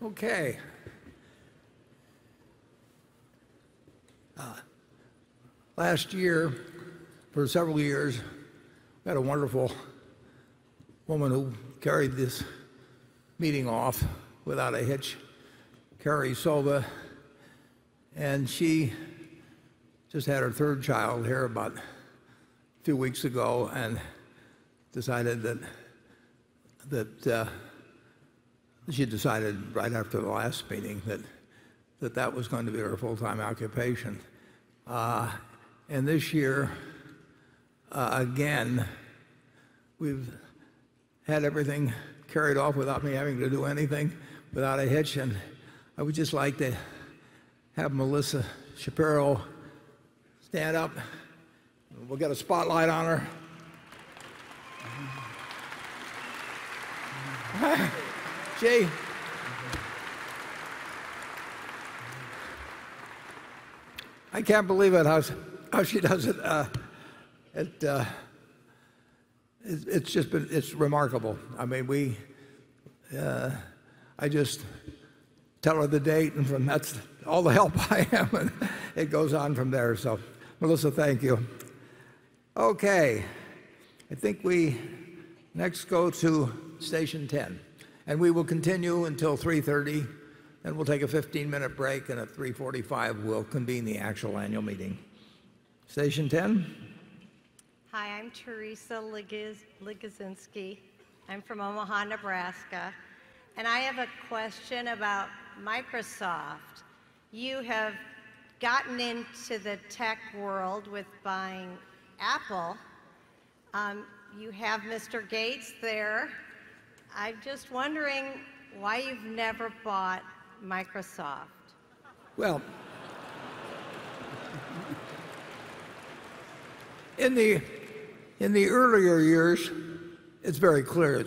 Okay. Uh, last year, for several years, we had a wonderful woman who carried this meeting off without a hitch, Carrie Sova, and she just had her third child here about few weeks ago and decided that uh, she decided right after the last meeting that that was going to be her full-time occupation. Uh, and this year, uh, again, we've had everything carried off without me having to do anything, without a hitch. And I would just like to have Melissa Shapiro stand up. We'll get a spotlight on her. She I can't believe it how she does it. It's just been it's remarkable. I mean, we uh, I just tell her the date, and from that's all the help I am, and it goes on from there. So, Melissa, thank you. Okay. I think we next go to station 10, and we will continue until 3:30 P.M., then we'll take a 15-minute break, and at 3:45 we'll convene the actual annual meeting. Station 10. Hi, I'm Teresa Ligozinski. I'm from Omaha, Nebraska. And I have a question about Microsoft. You have gotten into the tech world with buying Apple. Um, you have Mr. Gates there. I'm just wondering why you've never bought Microsoft. Well, in the in the earlier years, it's very clear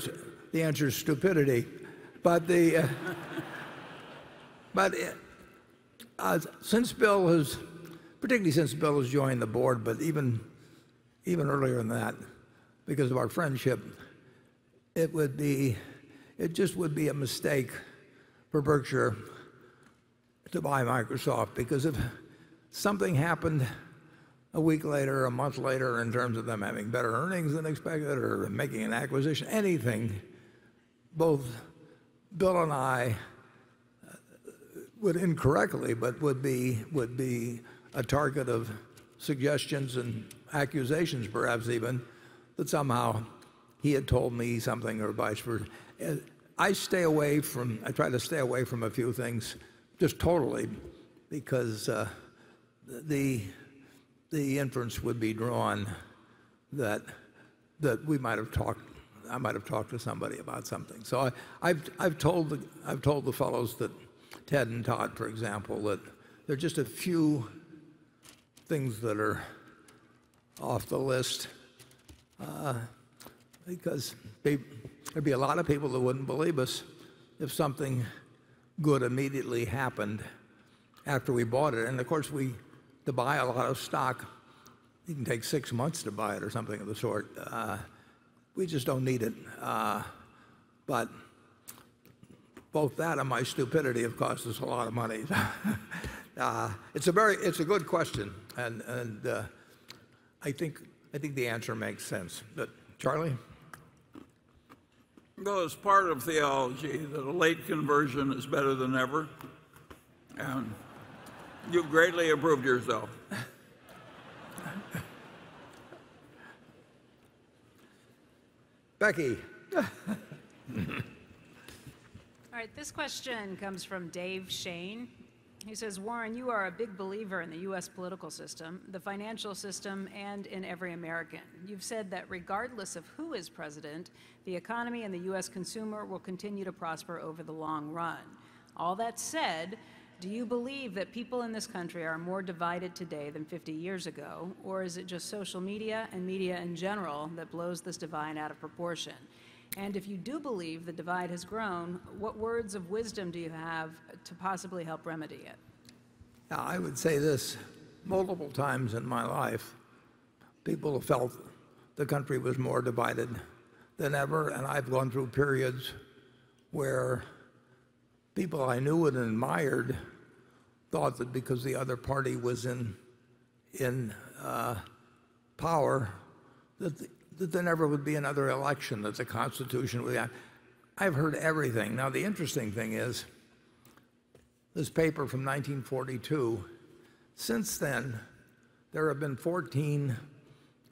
the answer is stupidity. But the uh, but it, uh, since Bill has, particularly since Bill has joined the board, but even even earlier than that, because of our friendship, it would be, it just would be a mistake for Berkshire to buy Microsoft, because if something happened a week later a month later in terms of them having better earnings than expected or making an acquisition, anything, both Bill and I uh, would incorrectly, but would be, would be a target of suggestions and accusations perhaps even, that somehow he had told me something or vice versa. I stay away from, I try to stay away from a few things just totally because uh, the the inference would be drawn that that we might have talked, I might have talked to somebody about something. So I've told the fellows that, Ted and Todd, for example, that there are just a few things that are off the list, uh, because there'd be a lot of people that wouldn't believe us if something good immediately happened after we bought it. And of course, to buy a lot of stock, you can take six months to buy it or something of the sort. Uh, we just don't need it. Uh, but both that and my stupidity have cost us a lot of money. Uh, it's a very, it's a good question, and and uh, I think I think the answer makes sense. But Charlie? Well, it's part of theology that a late conversion is better than never, and you've greatly improved yourself. Becky. All right. This question comes from Dave Shane. He says, "Warren, you are a big believer in the U.S. political system, the financial system, and in every American. You've said that regardless of who is president, the economy and the U.S. consumer will continue to prosper over the long run. All that said, do you believe that people in this country are more divided today than 50 years ago, or is it just social media and media in general that blows this divide out of proportion? And if you do believe the divide has grown, what words of wisdom do you have to possibly help remedy it? Now, I would say this. Multiple times in my life, people have felt the country was more divided than ever, and I've gone through periods where people I knew and admired thought that because the other party was in in uh, power, that, the, that there never would be another election, that the Constitution would. Have. I've heard everything. Now the interesting thing is, this paper from 1942. Since then, there have been 14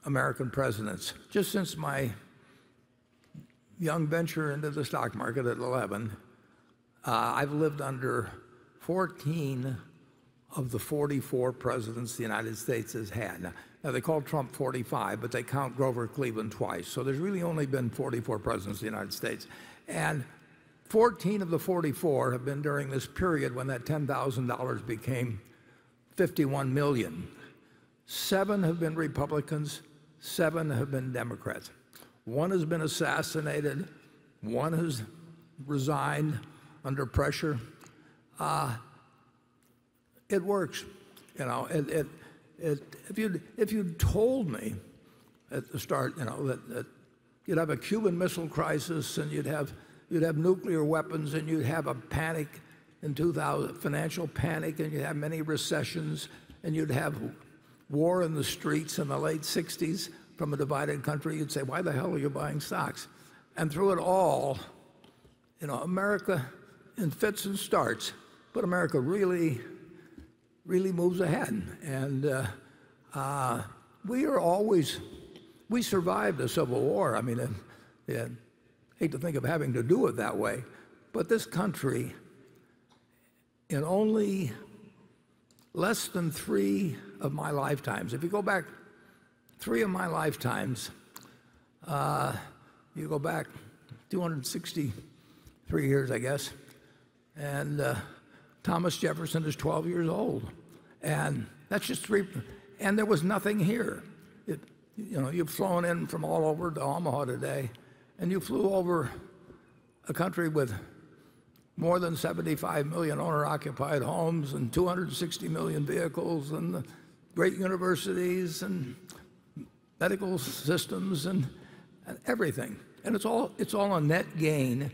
American presidents. Just since my young venture into the stock market at 11, uh, I've lived under 14 of the 44 presidents the United States has had. Now, now, they call Trump 45, but they count Grover Cleveland twice. So there's really only been 44 presidents of the United States. And 14 of the 44 have been during this period when that $10,000 became 51 million. Seven have been Republicans, seven have been Democrats. One has been assassinated, one has resigned under pressure. Uh, it works. You know, it, it, if you'd if you'd told me at the start, you know, that, that you'd have a Cuban Missile Crisis and you'd have you'd have nuclear weapons and you'd have a panic in 2000, financial panic, and you'd have many recessions, and you'd have war in the streets in the late 60s from a divided country, you'd say, why the hell are you buying stocks? And through it all, you know, America in fits and starts, but America really really moves ahead. And uh, uh, we are always, we survived the Civil War. I mean, I, yeah, hate to think of having to do it that way. But this country, in only less than three of my lifetimes, if you go back three of my lifetimes, uh, you go back 263 years, I guess, and uh, Thomas Jefferson is 12 years old. And that's just three. And there was nothing here. It, you know, you've flown in from all over to Omaha today, and you flew over a country with more than 75 million owner-occupied homes and 260 million vehicles and great universities and medical systems and, and everything. And it's all, it's all a net gain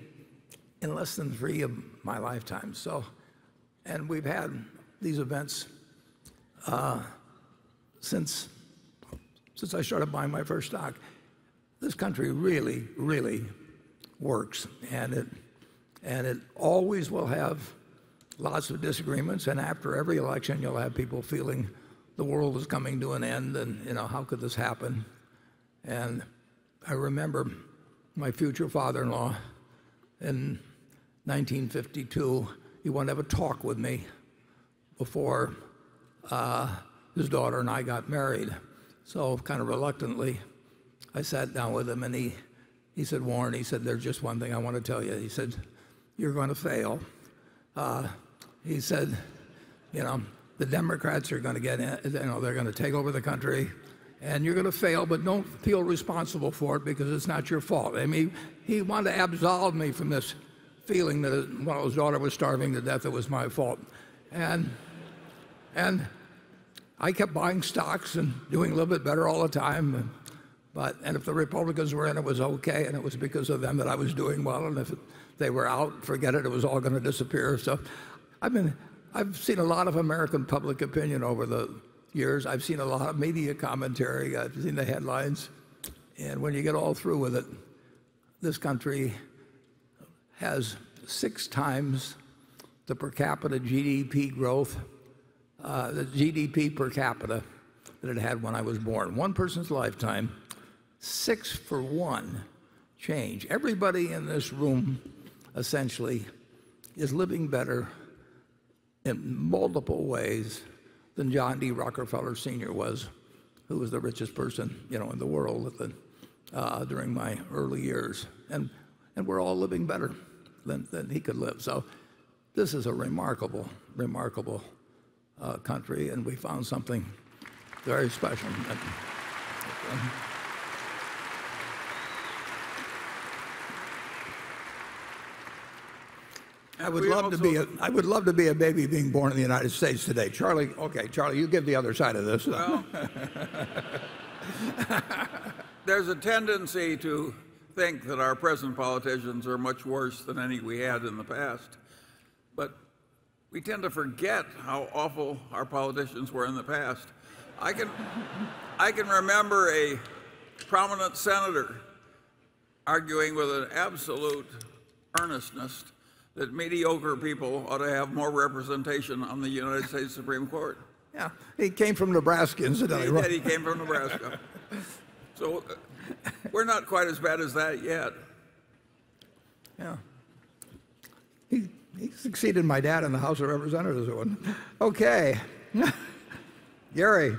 in less than three of my lifetimes. So, and we've had these events uh, since, since I started buying my first stock. This country really, really works, and it, and it always will have lots of disagreements, and after every election you'll have people feeling the world is coming to an end and you know how could this happen? And i remember my future father-in-law in 1952 he wanted to have a talk with me before his daughter and I got married. So kind of reluctantly, I sat down with him and he, he said, Warren, he said, there's just one thing I want to tell you. He said, you're going to fail. Uh, he said, you know, the Democrats are going to get in, you know, they're going to take over the country and you're going to fail, but don't feel responsible for it because it's not your fault. I mean, he wanted to absolve me from this feeling that while his daughter was starving to death, it was my fault. And, and I kept buying stocks and doing a little bit better all the time. But, and if the Republicans were in, it was okay, and it was because of them that I was doing well. And if they were out, forget it, it was all going to disappear. So I've, seen a lot of American public opinion over the years. I've seen a lot of media commentary. I've seen the headlines. And when you get all through with it, this country has six times the per capita GDP growth the GDP per capita that it had when I was born. One person's lifetime, six for one change. Everybody in this room essentially is living better in multiple ways than John D. Rockefeller Sr. was, who was the richest person you know, in the world the, uh, during my early years. And, and we're all living better than, than he could live. So this is a remarkable, remarkable uh, Uh, country, and we found something very special. I would love to be a, I would love to be a baby being born in the United States today. Charlie, okay, Charlie, you give the other side of this. Well, there's a tendency to think that our present politicians are much worse than any we had in the past. We tend to forget how awful our politicians were in the past. I can, I can remember a prominent senator arguing with an absolute earnestness that mediocre people ought to have more representation on the United States Supreme Court. Yeah, he came from Nebraska He incidentally. did, right? he came from Nebraska. So uh, we're not quite as bad as that yet. Yeah. He, succeeded my dad in the House of Representatives. Okay. Gary,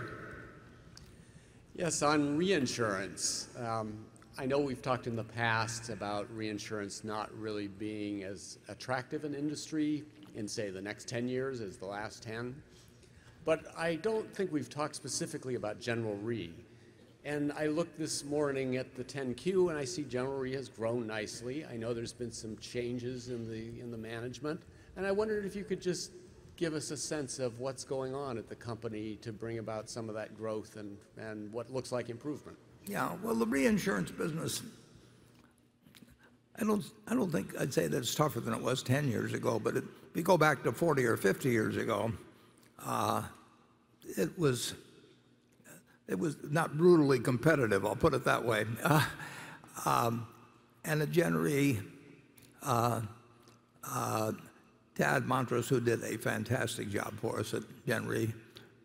Yes, on reinsurance. Um, I know we've talked in the past about reinsurance not really being as attractive an industry in, say, the next 10 years as the last 10. But I don't think we've talked specifically about General Re. And I looked this morning at the 10Q and I see General Re has grown nicely. I know there's been some changes in the, in the management. And I wondered if you could just give us a sense of what's going on at the company to bring about some of that growth and, and what looks like improvement. yeah, well, the reinsurance business, I don't, I don't think I'd say that it's tougher than it was 10 years ago, but it, if you go back to 40 or 50 years ago, uh, it was, it was not brutally competitive, I'll put it that way. Uh, um, and at Gen Re, uh, uh, Tad Montross, who did a fantastic job for us at Gen Re,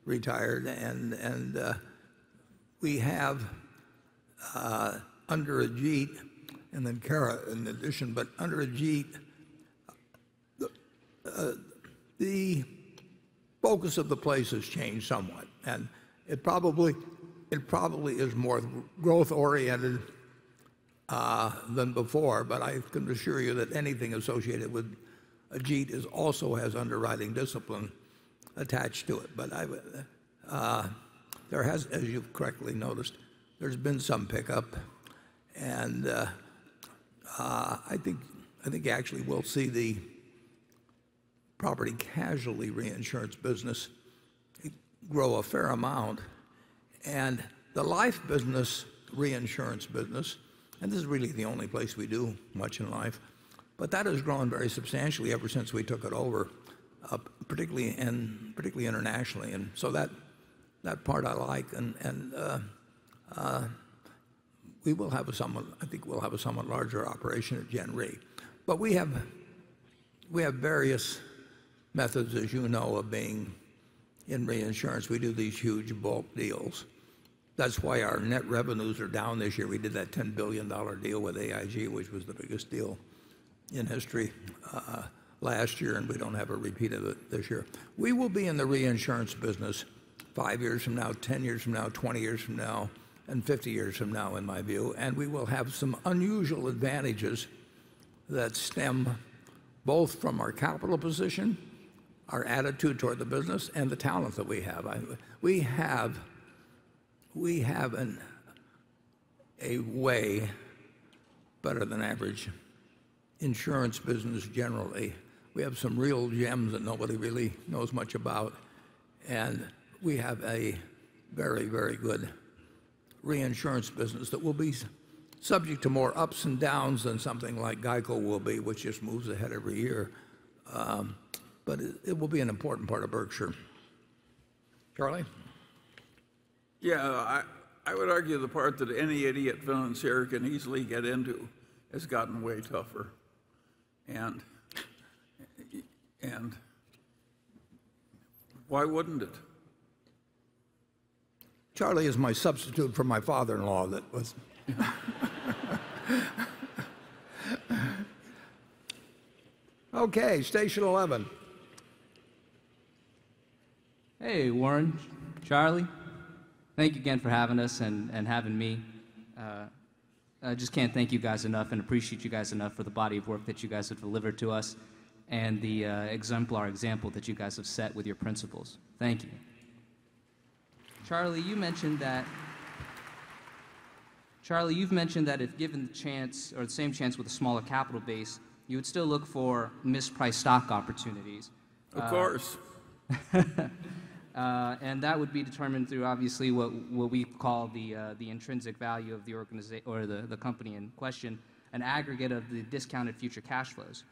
retired, and, and we have under Ajit, and then Kara in addition, but under Ajit, the, the focus of the place has changed somewhat, and it probably it probably is more growth oriented uh, than before. But I can assure you that anything associated with Ajit also has underwriting discipline attached to it. But uh, there has, as you've correctly noticed, there's been some pickup, and uh, I think I think actually we'll see the property casualty reinsurance business grow a fair amount, and the life business reinsurance business, and this is really the only place we do much in life, but that has grown very substantially ever since we took it over, uh, particularly and particularly internationally, and so that that part I like, and and uh, uh, we will have a somewhat, I think we'll have a somewhat larger operation at Gen Re, but we have we have various methods, as you know, of being in reinsurance. We do these huge bulk deals. That's why our net revenues are down this year. We did that $10 billion deal with AIG, which was the biggest deal in history uh, last year, and we don't have a repeat of it this year. We will be in the reinsurance business five years from now, 10 years from now, 20 years from now, and 50 years from now, in my view, and we will have some unusual advantages that stem both from our capital position, our attitude toward the business, and the talent that we have. We have, we have a way better than average insurance business generally. We have some real gems that nobody really knows much about, and we have a very, very good reinsurance business that will be subject to more ups and downs than something like Geico will be, which just moves ahead every year. Um, but it will be an important part of Berkshire. Charlie? Yeah, I, I would argue the part that any idiot financier can easily get into has gotten way tougher. And, and why wouldn't it? Charlie is my substitute for my father-in-law that was Okay, station 11. Hey, Warren, Charlie. Thank you again for having us and, and having me. Uh, I just can't thank you guys enough and appreciate you guys enough for the body of work that you guys have delivered to us and the uh, exemplar example that you guys have set with your principles. Thank you. Charlie, you mentioned that. Charlie, you've mentioned that if given the chance or the same chance with a smaller capital base, you would still look for mispriced stock opportunities. Of course. Uh, and that would be determined through obviously what, what we call the, uh, the intrinsic value of the organization or the, the company in question, an aggregate of the discounted future cash flows.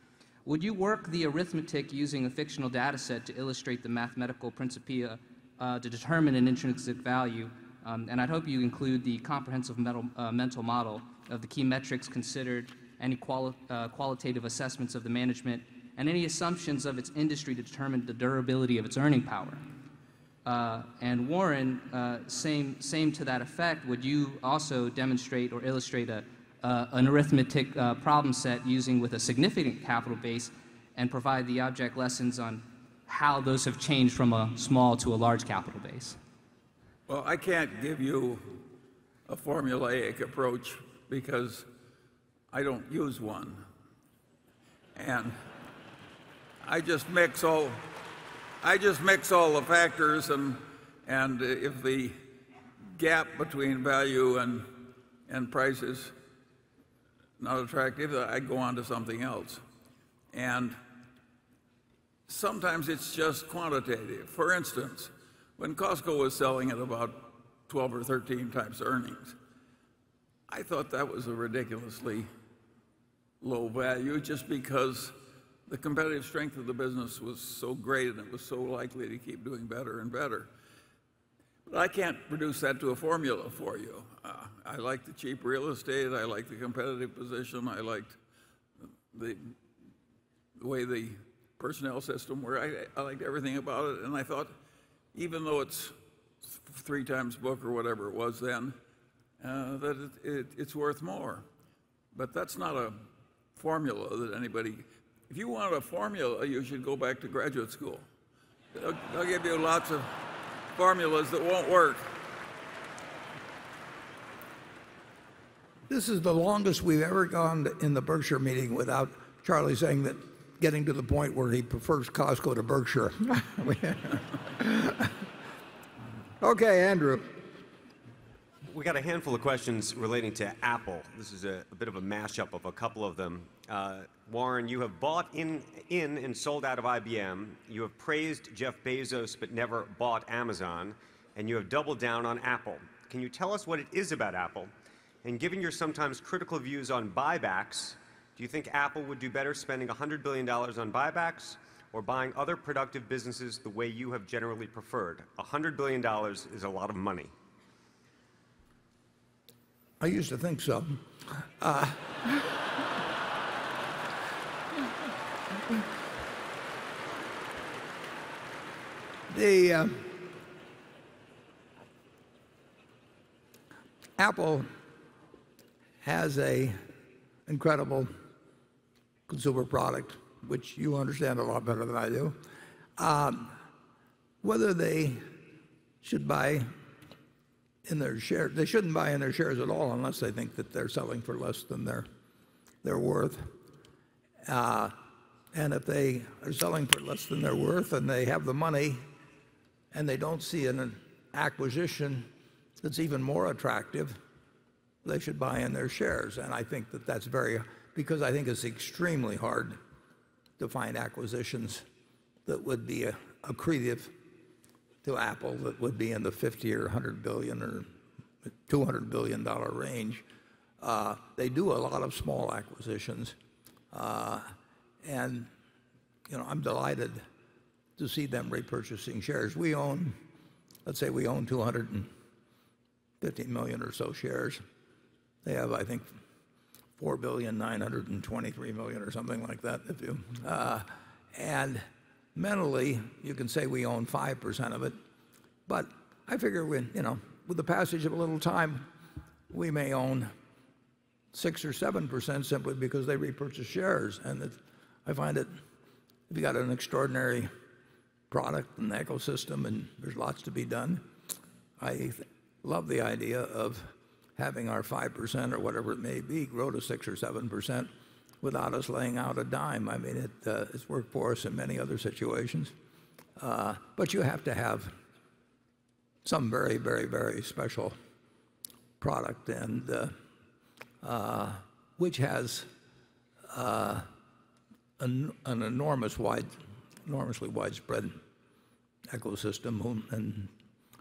Would you work the arithmetic using a fictional data set to illustrate the mathematical principia uh, to determine an intrinsic value? Um, and I'd hope you include the comprehensive mental, uh, mental model of the key metrics considered, any quali- uh, qualitative assessments of the management, and any assumptions of its industry to determine the durability of its earning power. Uh, and Warren, uh, same, same to that effect, would you also demonstrate or illustrate a, uh, an arithmetic uh, problem set using with a significant capital base and provide the object lessons on how those have changed from a small to a large capital base? Well, I can't give you a formulaic approach because I don't use one. And I just mix all I just mix all the factors and and if the gap between value and and price is not attractive, I go on to something else. And sometimes it's just quantitative. For instance, when Costco was selling at about 12 or 13 times earnings, I thought that was a ridiculously low value just because the competitive strength of the business was so great and it was so likely to keep doing better and better. But I can't reduce that to a formula for you. Uh, I like the cheap real estate. I like the competitive position. I liked the, the way the personnel system worked. I, I liked everything about it. And I thought, even though it's three times book or whatever it was then, uh, that it, it, it's worth more. But that's not a formula that anybody, if you want a formula, you should go back to graduate school. They'll, they'll give you lots of formulas that won't work. This is the longest we've ever gone in the Berkshire meeting without Charlie saying that getting to the point where he prefers Costco to Berkshire. okay, Andrew. We got a handful of questions relating to Apple. This is a, a bit of a mashup of a couple of them. Uh, Warren, you have bought in, in and sold out of IBM. You have praised Jeff Bezos but never bought Amazon. And you have doubled down on Apple. Can you tell us what it is about Apple? And given your sometimes critical views on buybacks, do you think Apple would do better spending $100 billion on buybacks or buying other productive businesses the way you have generally preferred? $100 billion is a lot of money. I used to think so. Uh, the uh, Apple has a incredible consumer product, which you understand a lot better than I do. Um, whether they should buy in their shares. They shouldn't buy in their shares at all unless they think that they're selling for less than they're, worth. Uh, and if they are selling for less than they're worth and they have the money and they don't see an acquisition that's even more attractive, they should buy in their shares. And I think that that's very, because I think it's extremely hard to find acquisitions that would be accretive to Apple that would be in the 50 or 100 billion or 200 billion dollar range. Uh, they do a lot of small acquisitions, uh, and you know I'm delighted to see them repurchasing shares. We own, let's say we own 250 million or so shares. They have, I think, 4 billion 923 million or something like that. Mentally, you can say we own 5% of it, but I figure with, you know, with the passage of a little time, we may own 6 or 7% simply because they repurchase shares. And I find it, if you got an extraordinary product and ecosystem and there's lots to be done, I love the idea of having our 5% or whatever it may be grow to 6 or 7% without us laying out a dime. I mean, it, uh, it's worked for us in many other situations. Uh, but you have to have some very, very, very special product, and uh, uh which has uh, an, an, enormous wide, enormously widespread ecosystem, and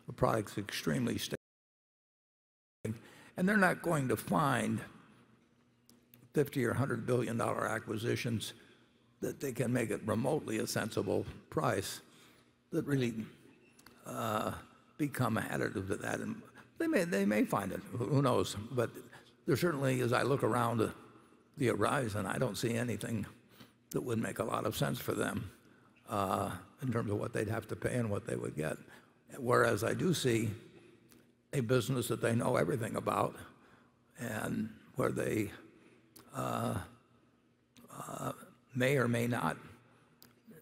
the product's extremely stable. And they're not going to find 50 or 100 billion dollar acquisitions that they can make it remotely a sensible price that really become additive to that. And they may, they may find it, who knows? But there certainly, as I look around the- horizon, I don't see anything that would make a lot of sense for them uh, in terms of what they'd have to pay and what they would get. Whereas I do see a business that they know everything about and where they uh, uh, may or may not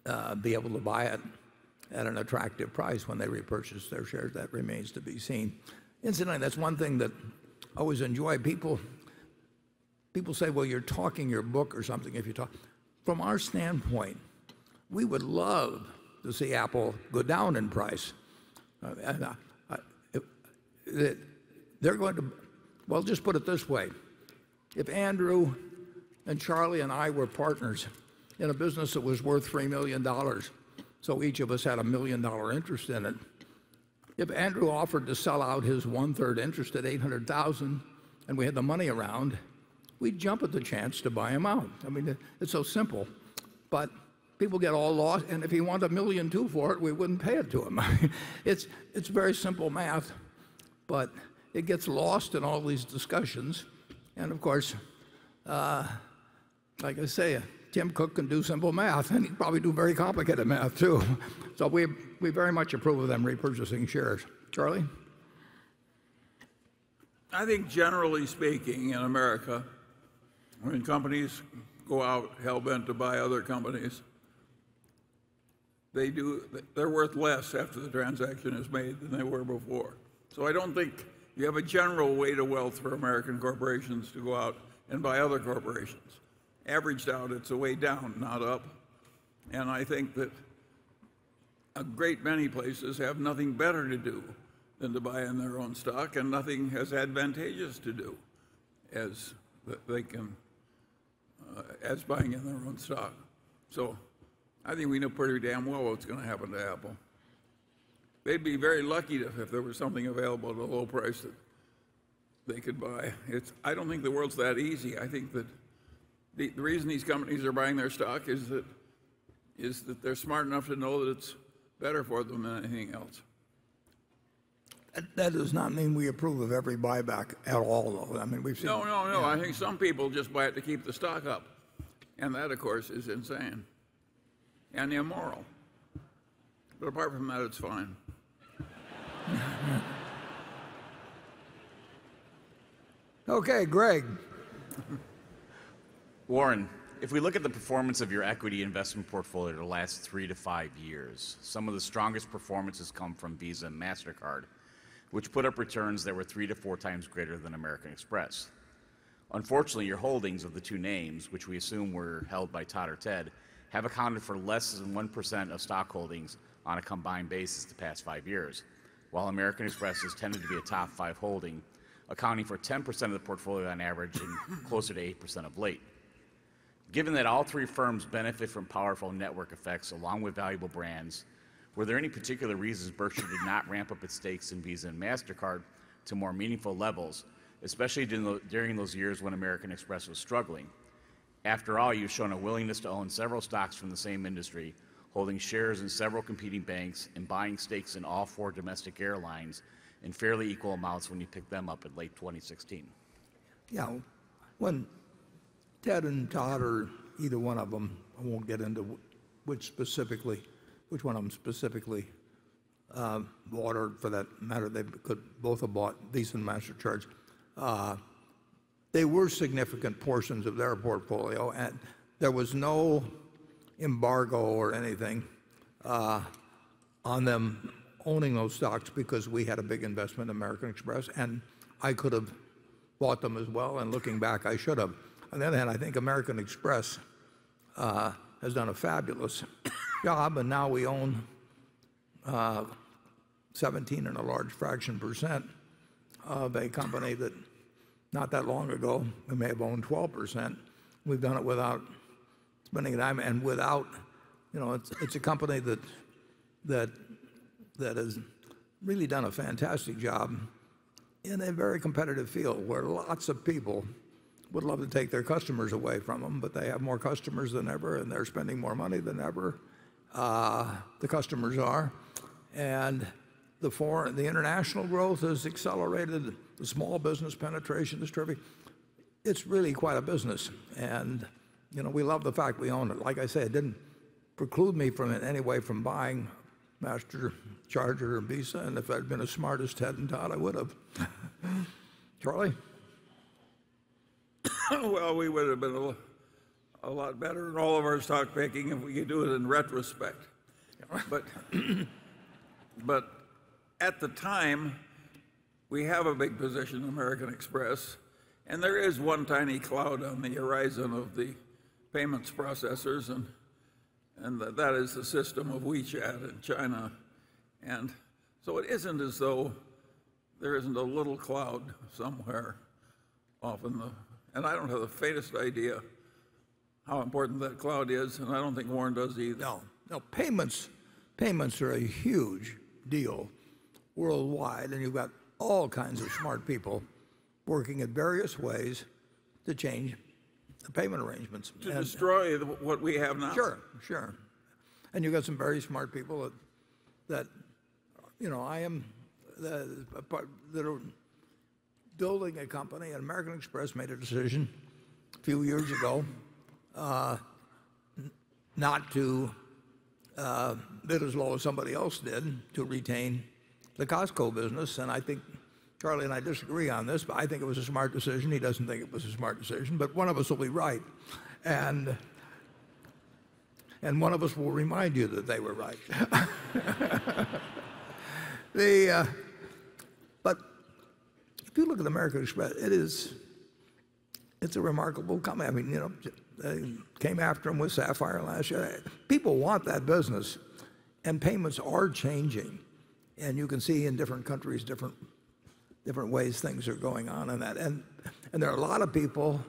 uh, be able to buy it at an attractive price when they repurchase their shares. That remains to be seen. Incidentally, that's one thing that I always enjoy. People, say, well, you're talking your book or something if you talk. From our standpoint, we would love to see Apple go down in price. Uh, uh, They're going to, well, just put it this way. If Andrew and Charlie and I were partners in a business that was worth $3 million, so each of us had a million dollar interest in it, if Andrew offered to sell out his one-third interest at 800,000 and we had the money around, we'd jump at the chance to buy him out. I mean, it's so simple. But people get all lost, and if he wanted a million two for it, we wouldn't pay it to him. it's, it's very simple math, but it gets lost in all these discussions. And of course, uh, like I say, Tim Cook can do simple math, and he can probably do very complicated math too. So we, we very much approve of them repurchasing shares. Charlie? I think generally speaking in America, when companies go out hell bent to buy other companies, they do, they're worth less after the transaction is made than they were before. So I don't think you have a general weight of wealth for American corporations to go out and buy other corporations. Averaged out, it's a way down, not up. And I think that a great many places have nothing better to do than to buy in their own stock and nothing as advantageous to do as they can, uh, as buying in their own stock. So I think we know pretty damn well what's going to happen to Apple. They'd be very lucky to, if there was something available at a low price that they could buy. It's, I don't think the world's that easy. I think that the, the reason these companies are buying their stock is that, is that they're smart enough to know that it's better for them than anything else. That, that does not mean we approve of every buyback at all, though. I mean, we've seen. No, no, no. I think some people just buy it to keep the stock up. And that, of course, is insane and immoral. But apart from that, it's fine. Okay, Greg. Warren, if we look at the performance of your equity investment portfolio the last three to five years, some of the strongest performances come from Visa and MasterCard, which put up returns that were three to four times greater than American Express. Unfortunately, your holdings of the two names, which we assume were held by Todd or Ted, have accounted for less than 1% of stock holdings on a combined basis the past five years, while American Express has tended to be a top five holding, accounting for 10% of the portfolio on average and closer to 8% of late. Given that all three firms benefit from powerful network effects along with valuable brands, were there any particular reasons Berkshire did not ramp up its stakes in Visa and MasterCard to more meaningful levels, especially during those years when American Express was struggling? After all, you've shown a willingness to own several stocks from the same industry, holding shares in several competing banks, and buying stakes in all four domestic airlines in fairly equal amounts when you picked them up in late 2016. Yeah, when Ted and Todd or either one of them, I won't get into which specifically, which one of them specifically uh, bought, or for that matter, they could both have bought Visa and MasterCard. Uh, they were significant portions of their portfolio, and there was no embargo or anything uh, on them owning those stocks because we had a big investment in American Express, and I could have bought them as well, and looking back, I should have. On the other hand, I think American Express uh, has done a fabulous job, and now we own uh, 17 and a large fraction percent of a company that not that long ago we may have owned 12%. We've done it without spending time and without, you know, it's, it's a company that that that has really done a fantastic job in a very competitive field where lots of people would love to take their customers away from them, but they have more customers than ever, and they're spending more money than ever. Uh, the customers are. And the international growth has accelerated. The small business penetration is terrific. It's really quite a business. And, you know, we love the fact we own it. Like I say, it didn't preclude me from in any way from buying Master, Charger, and Visa. And if I'd been as smart as Ted and Todd, I would have. Charlie? well, we would have been a, lot better in all of our stock picking if we could do it in retrospect. But, but at the time, we have a big position in American Express, and there is one tiny cloud on the horizon of the payments processors, and, and that is the system of WeChat in China. And so it isn't as though there isn't a little cloud somewhere off in the, and I don't have the faintest idea how important that cloud is, and I don't think Warren does either. No, no. Payments, payments are a huge deal worldwide, and you've got all kinds of smart people working in various ways to change the payment arrangements. To And- destroy the- what we have now. Sure, sure. And you've got some very smart people that, that you know, I am, part- that are building a company, and American Express made a decision a few years ago uh, not to uh, bid as low as somebody else did to retain the Costco business. And I think Charlie and I disagree on this, but I think it was a smart decision. He doesn't think it was a smart decision, but one of us will be right. One of us will remind you that they were right. the, if you look at American Express, it is, it's a remarkable company. I mean, you know, they came after them with Sapphire last year. People want that business, and payments are changing, and you can see in different countries different different ways things are going on in that. And and there are a lot of people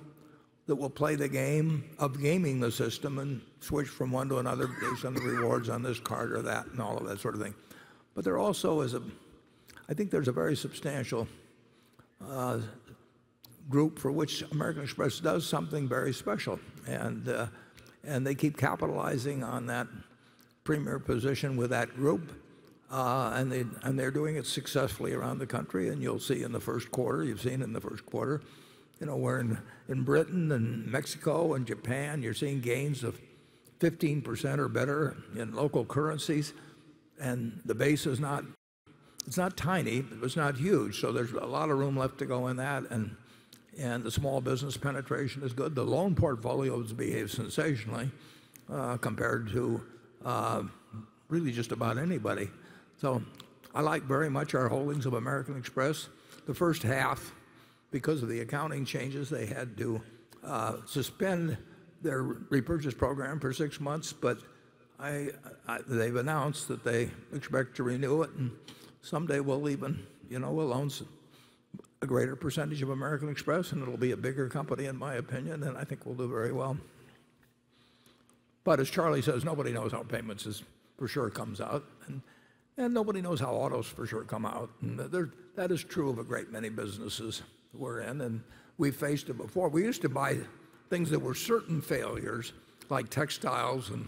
that will play the game of gaming the system and switch from one to another based on the rewards on this card or that and all of that sort of thing. But there also is a, I think there's a very substantial group for which American Express does something very special, and uh, and they keep capitalizing on that premier position with that group, uh, and they and they're doing it successfully around the country. And you'll see in the first quarter, you've seen in the first quarter, you know, we're in in Britain and Mexico and Japan, you're seeing gains of 15% or better in local currencies, and the base is not it's not tiny, but it's not huge. So there's a lot of room left to go in that, and and the small business penetration is good. The loan portfolios behave sensationally uh, compared to uh, really just about anybody. So I like very much our holdings of American Express. The first half, because of the accounting changes, they had to uh, suspend their repurchase program for six months, but I, I, they've announced that they expect to renew it, and someday we'll even, you know, we'll own a greater percentage of American Express, and it'll be a bigger company, in my opinion, and I think we'll do very well. But as Charlie says, nobody knows how payments is for sure comes out, and, and nobody knows how autos for sure come out. That is true of a great many businesses we're in, and we've faced it before. We used to buy things that were certain failures, like textiles and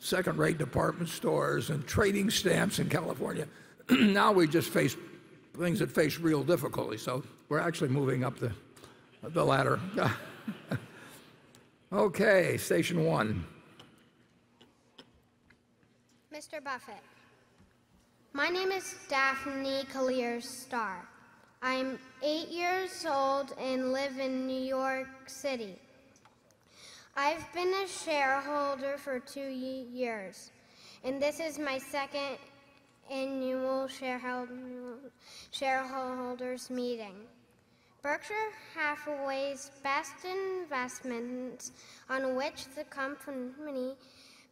second-rate department stores and trading stamps in California. now we just face things that face real difficulty. So we're actually moving up the, the ladder. okay, station one. Mr. Buffett, my name is Daphne Collier Starr. I'm eight years old and live in New York City. I've been a shareholder for two years, and this is my second annual shareholders meeting. Berkshire Hathaway's best investments on which the company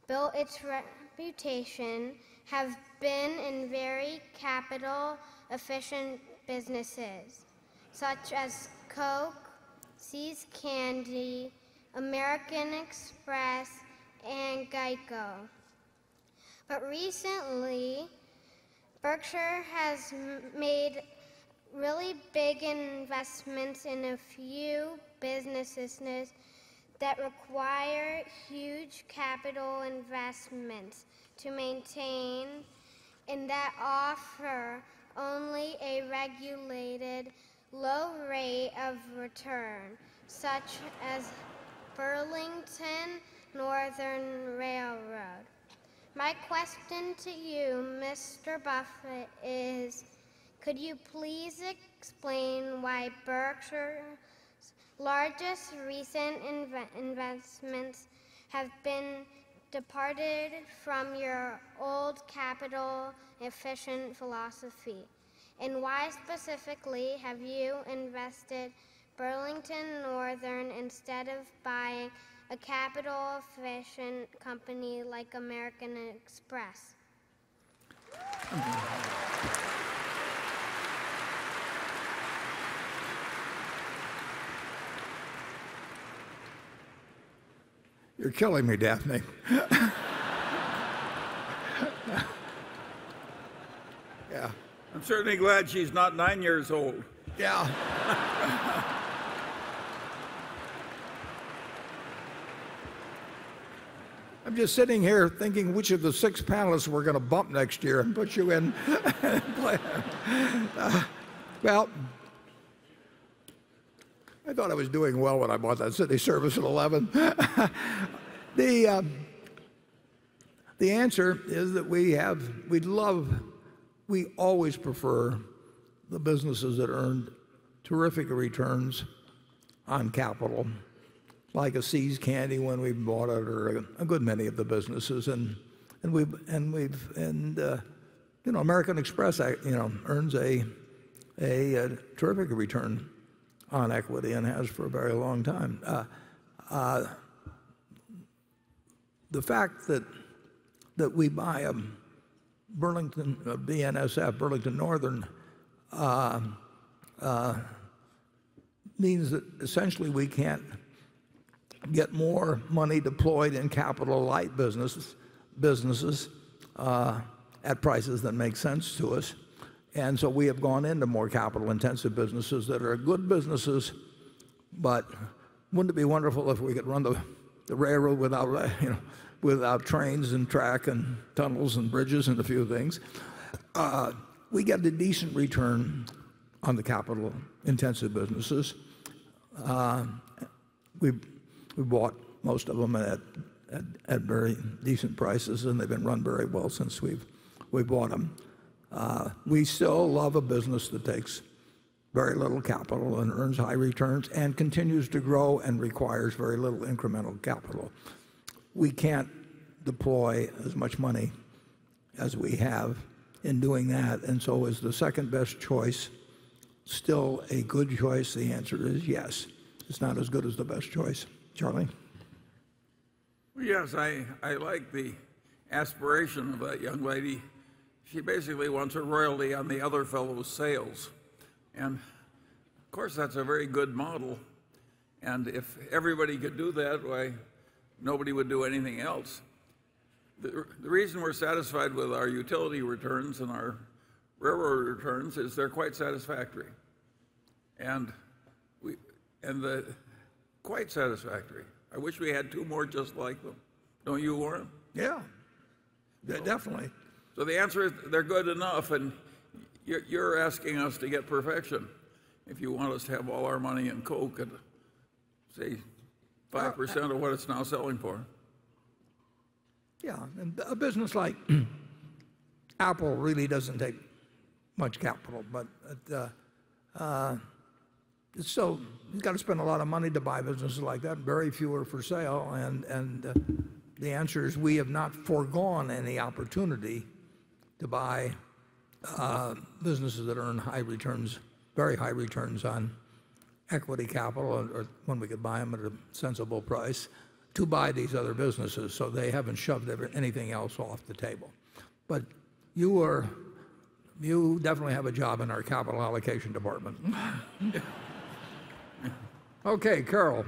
built its reputation have been in very capital efficient businesses such as Coke, See's Candy, American Express, and Geico. But recently, Berkshire has made really big investments in a few businesses that require huge capital investments to maintain and that offer only a regulated low rate of return, such as Burlington Northern Railroad. My question to you, Mr. Buffett, is could you please explain why Berkshire's largest recent inve- investments have been departed from your old capital efficient philosophy? And why specifically have you invested Burlington Northern instead of buying a capital efficient company like American Express? You're killing me, Daphne. yeah. I'm certainly glad she's not nine years old. Yeah. I'm just sitting here thinking which of the six panelists we're going to bump next year and put you in. Uh, well, I thought I was doing well when I bought that Cities Service at 11. the, um, the answer is that we have, we love, we always prefer the businesses that earned terrific returns on capital, like a See's Candy when we bought it, or a, a good many of the businesses, and and we've and we've and uh, you know American Express, you know, earns a, a uh terrific return on equity and has for a very long time. Uh, uh, the fact that that we buy a Burlington uh, BNSF, Burlington Northern, uh, uh, means that essentially we can't get more money deployed in capital light businesses, businesses uh, at prices that make sense to us. And so we have gone into more capital intensive businesses that are good businesses, but wouldn't it be wonderful if we could run the, the railroad without, uh, you know, without trains and track and tunnels and bridges and a few things? Uh, we get a decent return on the capital intensive businesses. Uh, we, we bought most of them at, very decent prices, and they've been run very well since we bought them. Uh, we still love a business that takes very little capital and earns high returns and continues to grow and requires very little incremental capital. We can't deploy as much money as we have in doing that, and so is the second best choice still a good choice? The answer is yes. It's not as good as the best choice. Charlie? Yes, I, I like the aspiration of that young lady. She basically wants a royalty on the other fellow's sales. And of course, that's a very good model. And if everybody could do that, why, nobody would do anything else. The, the reason we're satisfied with our utility returns and our railroad returns is they're quite satisfactory. And we, and the, quite satisfactory. I wish we had two more just like them. Don't you, Warren? Yeah, de- definitely. So the answer is they're good enough, and you're, you're asking us to get perfection. If you want us to have all our money in Coke and say, 5% of what it's now selling for. Yeah, and a business like Apple really doesn't take much capital, but uh, uh, still, you've got to spend a lot of money to buy businesses like that. Very few are for sale, and, and uh, the answer is we have not foregone any opportunity to buy uh, businesses that earn high returns, very high returns on equity capital, or, when we could buy them at a sensible price, to buy these other businesses. So they haven't shoved anything else off the table. But you are, you definitely have a job in our capital allocation department. okay, Carol.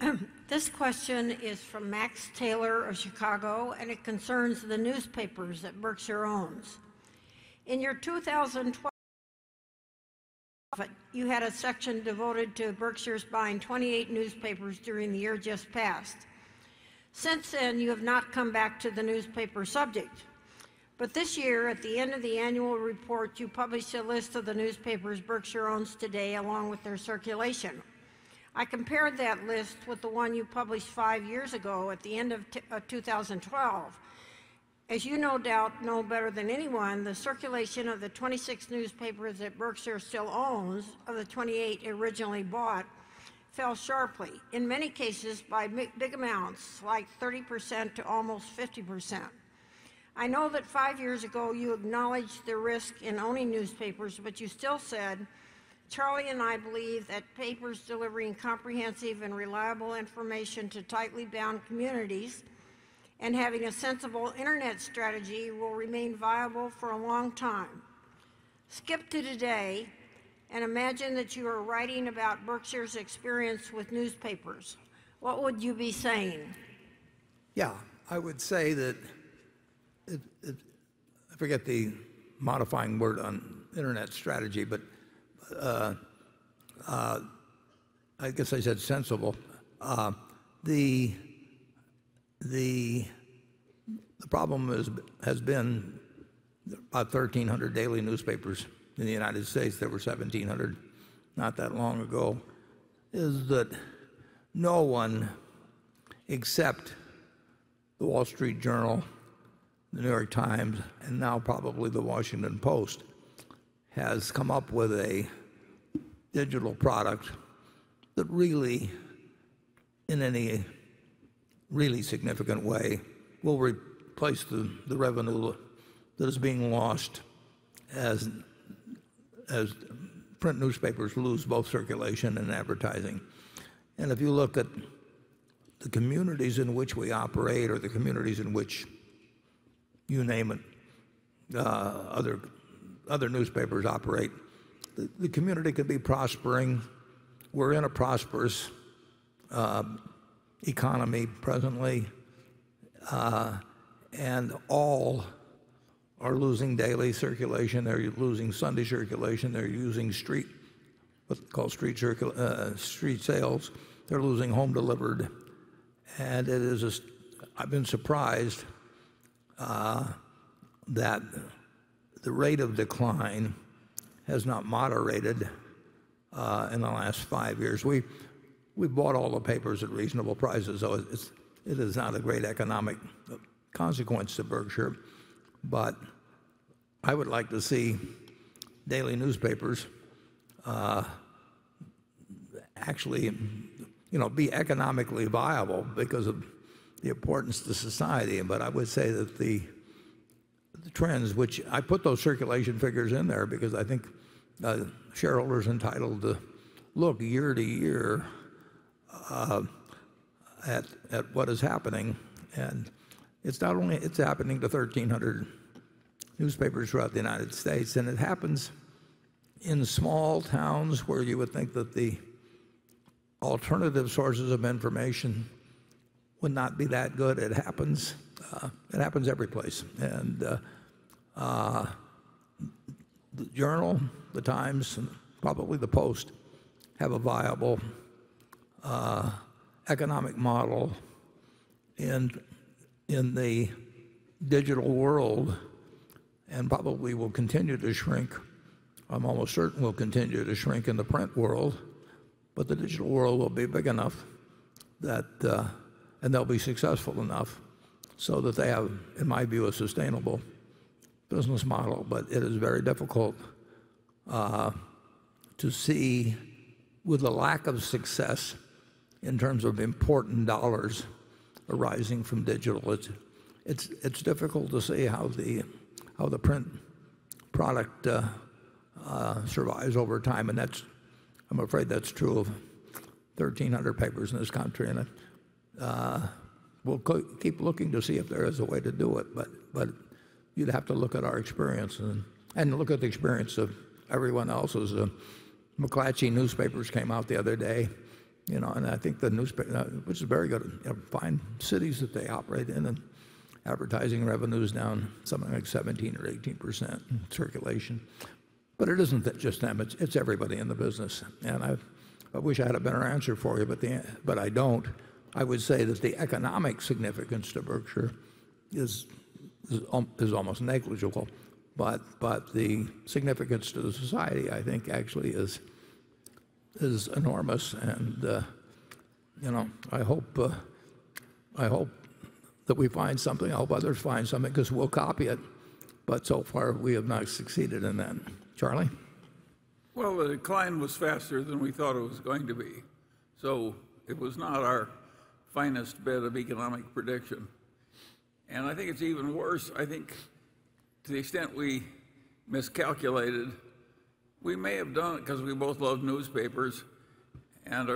This question is from Max Taylor of Chicago, and it concerns the newspapers that Berkshire owns. In your 2012 you had a section devoted to Berkshire's buying 28 newspapers during the year just passed. Since then, you have not come back to the newspaper subject. But this year, at the end of the annual report, you published a list of the newspapers Berkshire owns today, along with their circulation. I compared that list with the one you published five years ago at the end of uh, 2012. As you no doubt know better than anyone, the circulation of the 26 newspapers that Berkshire still owns, of the 28 originally bought, fell sharply, in many cases by big amounts, like 30% to almost 50%. I know that five years ago you acknowledged the risk in owning newspapers, but you still said, Charlie and I believe that papers delivering comprehensive and reliable information to tightly bound communities and having a sensible internet strategy will remain viable for a long time. Skip to today and imagine that you are writing about Berkshire's experience with newspapers. What would you be saying? Yeah, I would say that I forget the modifying word on internet strategy, but uh, uh, I guess I said sensible. Uh, the the the problem has been about 1,300 daily newspapers in the United States. There were 1,700 not that long ago. Is that no one except the Wall Street Journal, the New York Times, and now probably the Washington Post has come up with a digital product that really, in any really significant way, will replace the, the revenue that is being lost as, as print newspapers lose both circulation and advertising. And if you look at the communities in which we operate or the communities in which you name it, uh, other, other newspapers operate, the, community could be prospering. We're in a prosperous uh, economy presently, uh, and all are losing daily circulation. They're losing Sunday circulation. They're using street, what's called street, uh, street sales. They're losing home delivered. And it is, a, I've been surprised that the rate of decline has not moderated uh, in the last five years. We, we bought all the papers at reasonable prices, so it is not a great economic consequence to Berkshire. But I would like to see daily newspapers uh, actually you know, be economically viable because of the importance to society. But I would say that the, trends, which I put those circulation figures in there because I think uh, shareholders entitled to look year to year uh, at, at what is happening. And it's not only, it's happening to 1,300 newspapers throughout the United States, and it happens in small towns where you would think that the alternative sources of information would not be that good. It happens. Uh, it happens every place. And uh, uh, the Journal, the Times, and probably the Post have a viable uh, economic model in in the digital world, and probably will continue to shrink. I'm almost certain will continue to shrink in the print world but the digital world will be big enough that, uh, and they'll be successful enough so that they have, in my view, a sustainable business model. But it is very difficult uh, to see, with the lack of success in terms of important dollars arising from digital, it's, it's, it's difficult to see how the, how the print product uh, uh, survives over time. And that's I'm afraid that's true of 1,300 papers in this country, and we'll co- keep looking to see if there is a way to do it. But but you'd have to look at our experience and, look at the experience of everyone else's. Uh, McClatchy newspapers came out the other day, you know, and I think the newspaper, uh, which is very good, fine cities that they operate in, and advertising revenues down something like 17 or 18 percent in circulation. But it isn't just them, it's everybody in the business. And I I wish I had a better answer for you, but I don't. I would say that the economic significance to Berkshire is almost negligible. But but the significance to the society, I think, actually is enormous. And uh you know, I hope uh I hope that we find something. I hope others find something because we'll copy it. But so far, we have not succeeded in that. Charlie? Well, the decline was faster than we thought it was going to be. So it was not our finest bit of economic prediction. And I think it's even worse. I think to the extent we miscalculated, we may have done it because we both love newspapers and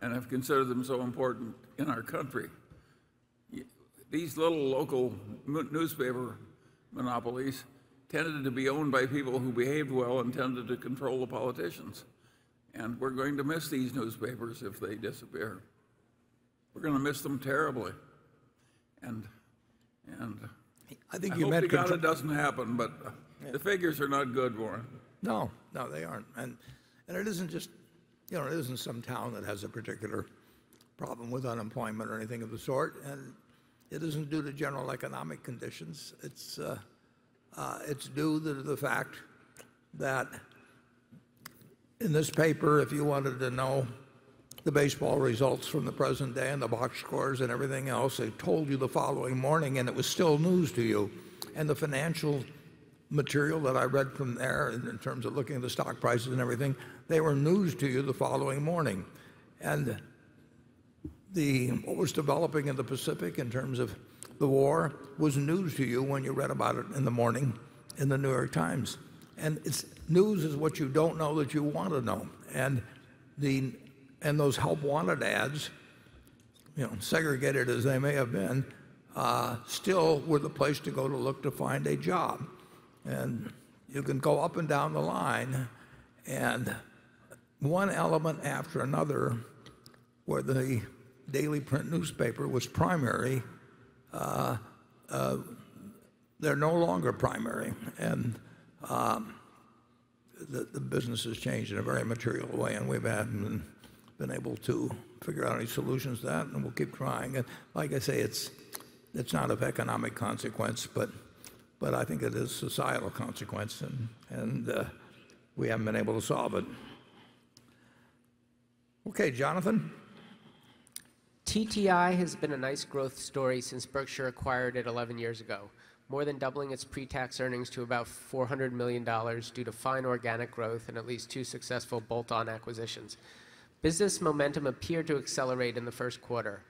have considered them so important in our country. These little local newspaper monopolies tended to be owned by people who behaved well and tended to control the politicians. And we're going to miss these newspapers if they disappear. We're going to miss them terribly. And, and I think I you hope to God it doesn't happen, but the figures are not good, Warren. No, no, they aren't. And, and it isn't just, you know, it isn't some town that has a particular problem with unemployment or anything of the sort, and it isn't due to general economic conditions. It's uh it's due to the fact that in this paper, if you wanted to know the baseball results from the present day and the box scores and everything else, they told you the following morning, and it was still news to you. And the financial material that I read from there in terms of looking at the stock prices and everything, they were news to you the following morning. And the, what was developing in the Pacific in terms of the war was news to you when you read about it in the morning in "The New York Times." And news is what you don't know that you want to know. And those help wanted ads, you know, segregated as they may have been, uh, still were the place to go to look to find a job. And you can go up and down the line, and one element after another, where the daily print newspaper was primary, uh, uh, they're no longer primary. And um, the business has changed in a very material way, and we haven't been able to figure out any solutions to that, and we'll keep trying. Like I say, it's not of economic consequence, but I think it is societal consequence, and uh, we haven't been able to solve it. Okay, Jonathan? TTI has been a nice growth story since Berkshire acquired it 11 years ago, more than doubling its pre-tax earnings to about $400 million due to fine organic growth and at least two successful bolt-on acquisitions. Business momentum appeared to accelerate in the first quarter.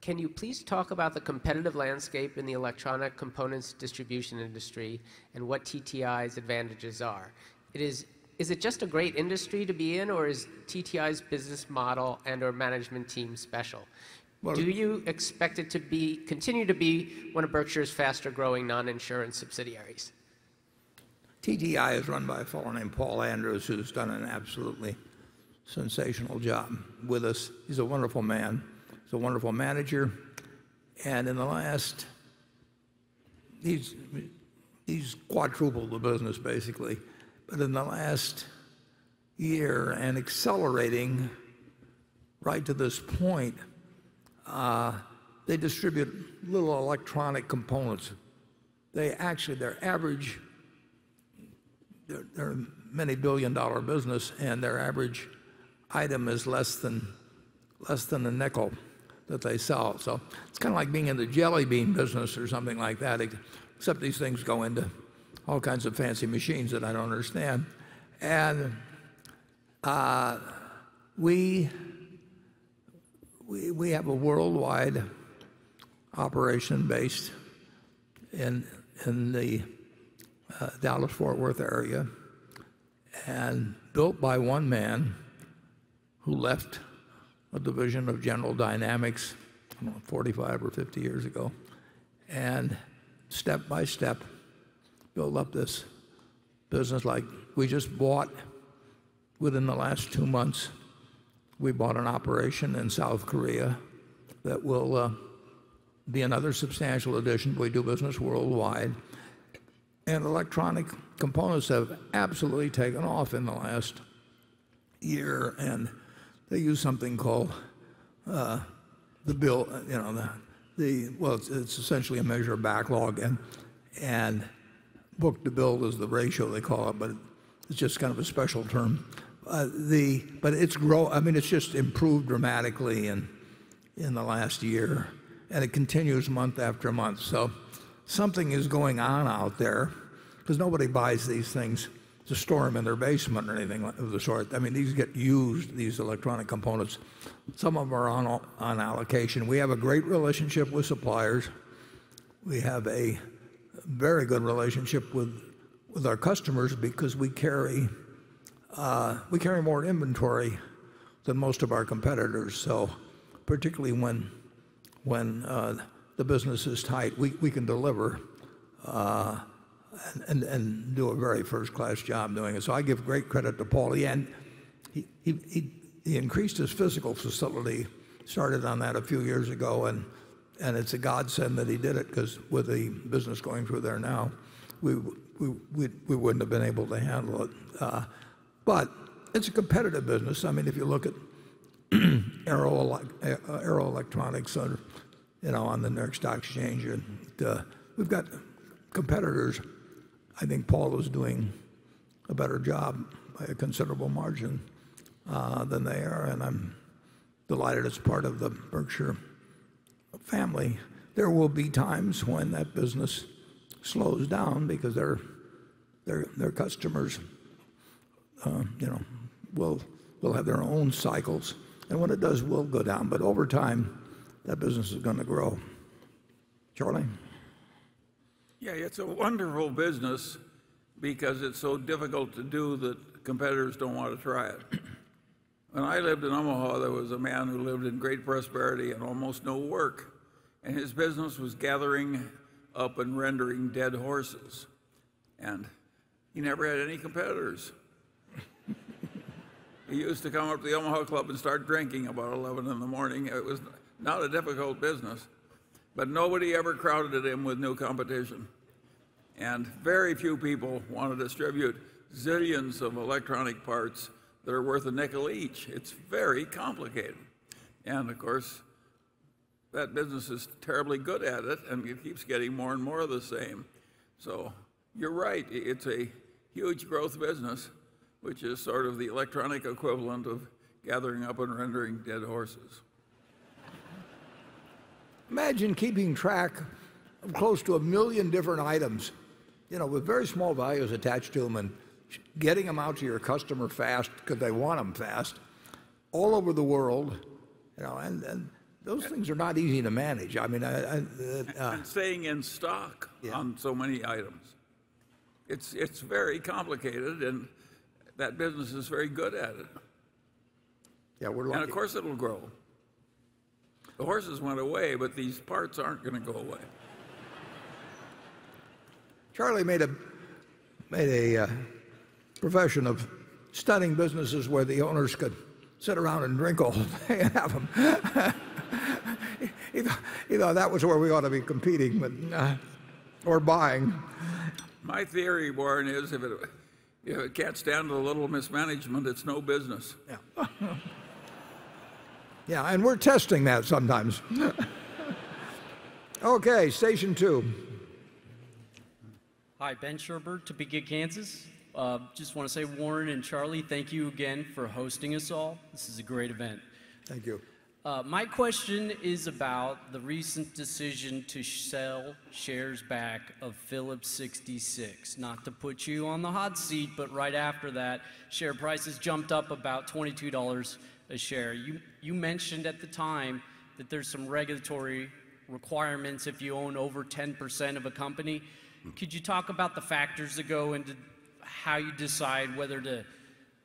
Can you please talk about the competitive landscape in the electronic components distribution industry and what TTI's advantages are? Is it just a great industry to be in, or is TTI's business model and/or management team special? Do you expect it to be, continue to be one of Berkshire's faster-growing non-insurance subsidiaries? TTI is run by a fellow named Paul Andrews, who's done an absolutely sensational job with us. He's a wonderful man. He's a wonderful manager. And in the last, he's he's quadrupled the business, basically. But in the last year, and accelerating right to this point, uh, they distribute little electronic components. They actually, their average, they're, they're a many billion-dollar business, and their average item is less than less than a nickel that they sell. So it's kind of like being in the jelly bean business or something like that, except these things go into all kinds of fancy machines that I don't understand. And uh, we we have a worldwide operation based in the Dallas-Fort Worth area and built by one man who left a division of General Dynamics 45 or 50 years ago, and step by step built up this business. Like we just bought, within the last two months, we bought an operation in South Korea that will uh, be another substantial addition. We do business worldwide. And electronic components have absolutely taken off in the last year, and they use something called uh, the bill, you know, the, the well, it's, it's essentially a measure of backlog, and and book to bill is the ratio they call it, but it's just kind of a special term. Uh, the but it's grow. I mean, it's just improved dramatically in in the last year, and it continues month after month. So something is going on out there because nobody buys these things to store them in their basement or anything of the sort. I mean, these get used, these electronic components. Some of them are on, on allocation. We have a great relationship with suppliers. We have a very good relationship with, with our customers because we carry, uh, we carry more inventory than most of our competitors. So particularly when, when uh, the business is tight, we, we can deliver uh, and, and do a very first-class job doing it. So I give great credit to Paul. He, and he, he, he increased his physical facility, started on that a few years ago, and, and it's a godsend that he did it because with the business going through there now, we, we, we, we wouldn't have been able to handle it. Uh, but it's a competitive business. I mean, if you look at Arrow, Arrow Electronics, on, the New York Stock Exchange, uh, we've got competitors I think Paul is doing a better job by a considerable margin uh, than they are, and I'm delighted as part of the Berkshire family. There will be times when that business slows down because their their their customers, uh, you know, will will have their own cycles, and when it does, will go down. But over time, that business is going to grow. Charlie. Yeah, it's a wonderful business because it's so difficult to do that competitors don't want to try it. When I lived in Omaha, there was a man who lived in great prosperity and almost no work, and his business was gathering up and rendering dead horses. And he never had any competitors. he used to come up to the Omaha Club and start drinking about 11 in the morning. It was not a difficult business. But nobody ever crowded him with new competition. And very few people want to distribute zillions of electronic parts that are worth a nickel each. It's very complicated. And of course, that business is terribly good at it and it keeps getting more and more of the same. So you're right, it's a huge growth business, which is sort of the electronic equivalent of gathering up and rendering dead horses. Imagine keeping track of close to a million different items, you know, with very small values attached to them and getting them out to your customer fast because they want them fast all over the world, you know, and, and those things are not easy to manage. I mean, I, I, uh, and staying in stock yeah. on so many items. It's, it's very complicated, and that business is very good at it. Yeah, we're lucky. And of course, it'll grow. The horses went away, but these parts aren't going to go away. Charlie made a, made a uh, profession of studying businesses where the owners could sit around and drink all day and have them. he, thought, he, thought, that was where we ought to be competing but, uh, or buying. My theory, Warren, is if it, if it can't stand a little mismanagement, it's no business. Yeah. Yeah, and we're testing that sometimes. okay, station two. Hi, Ben Sherbert, Topeka, Kansas. Uh, just want to say, Warren and Charlie, thank you again for hosting us all. This is a great event. Thank you. Uh, my question is about the recent decision to sell shares back of Phillips 66. Not to put you on the hot seat, but right after that, share prices jumped up about $22 a share. You, you mentioned at the time that there's some regulatory requirements if you own over 10% of a company. Could you talk about the factors that go into how you decide whether to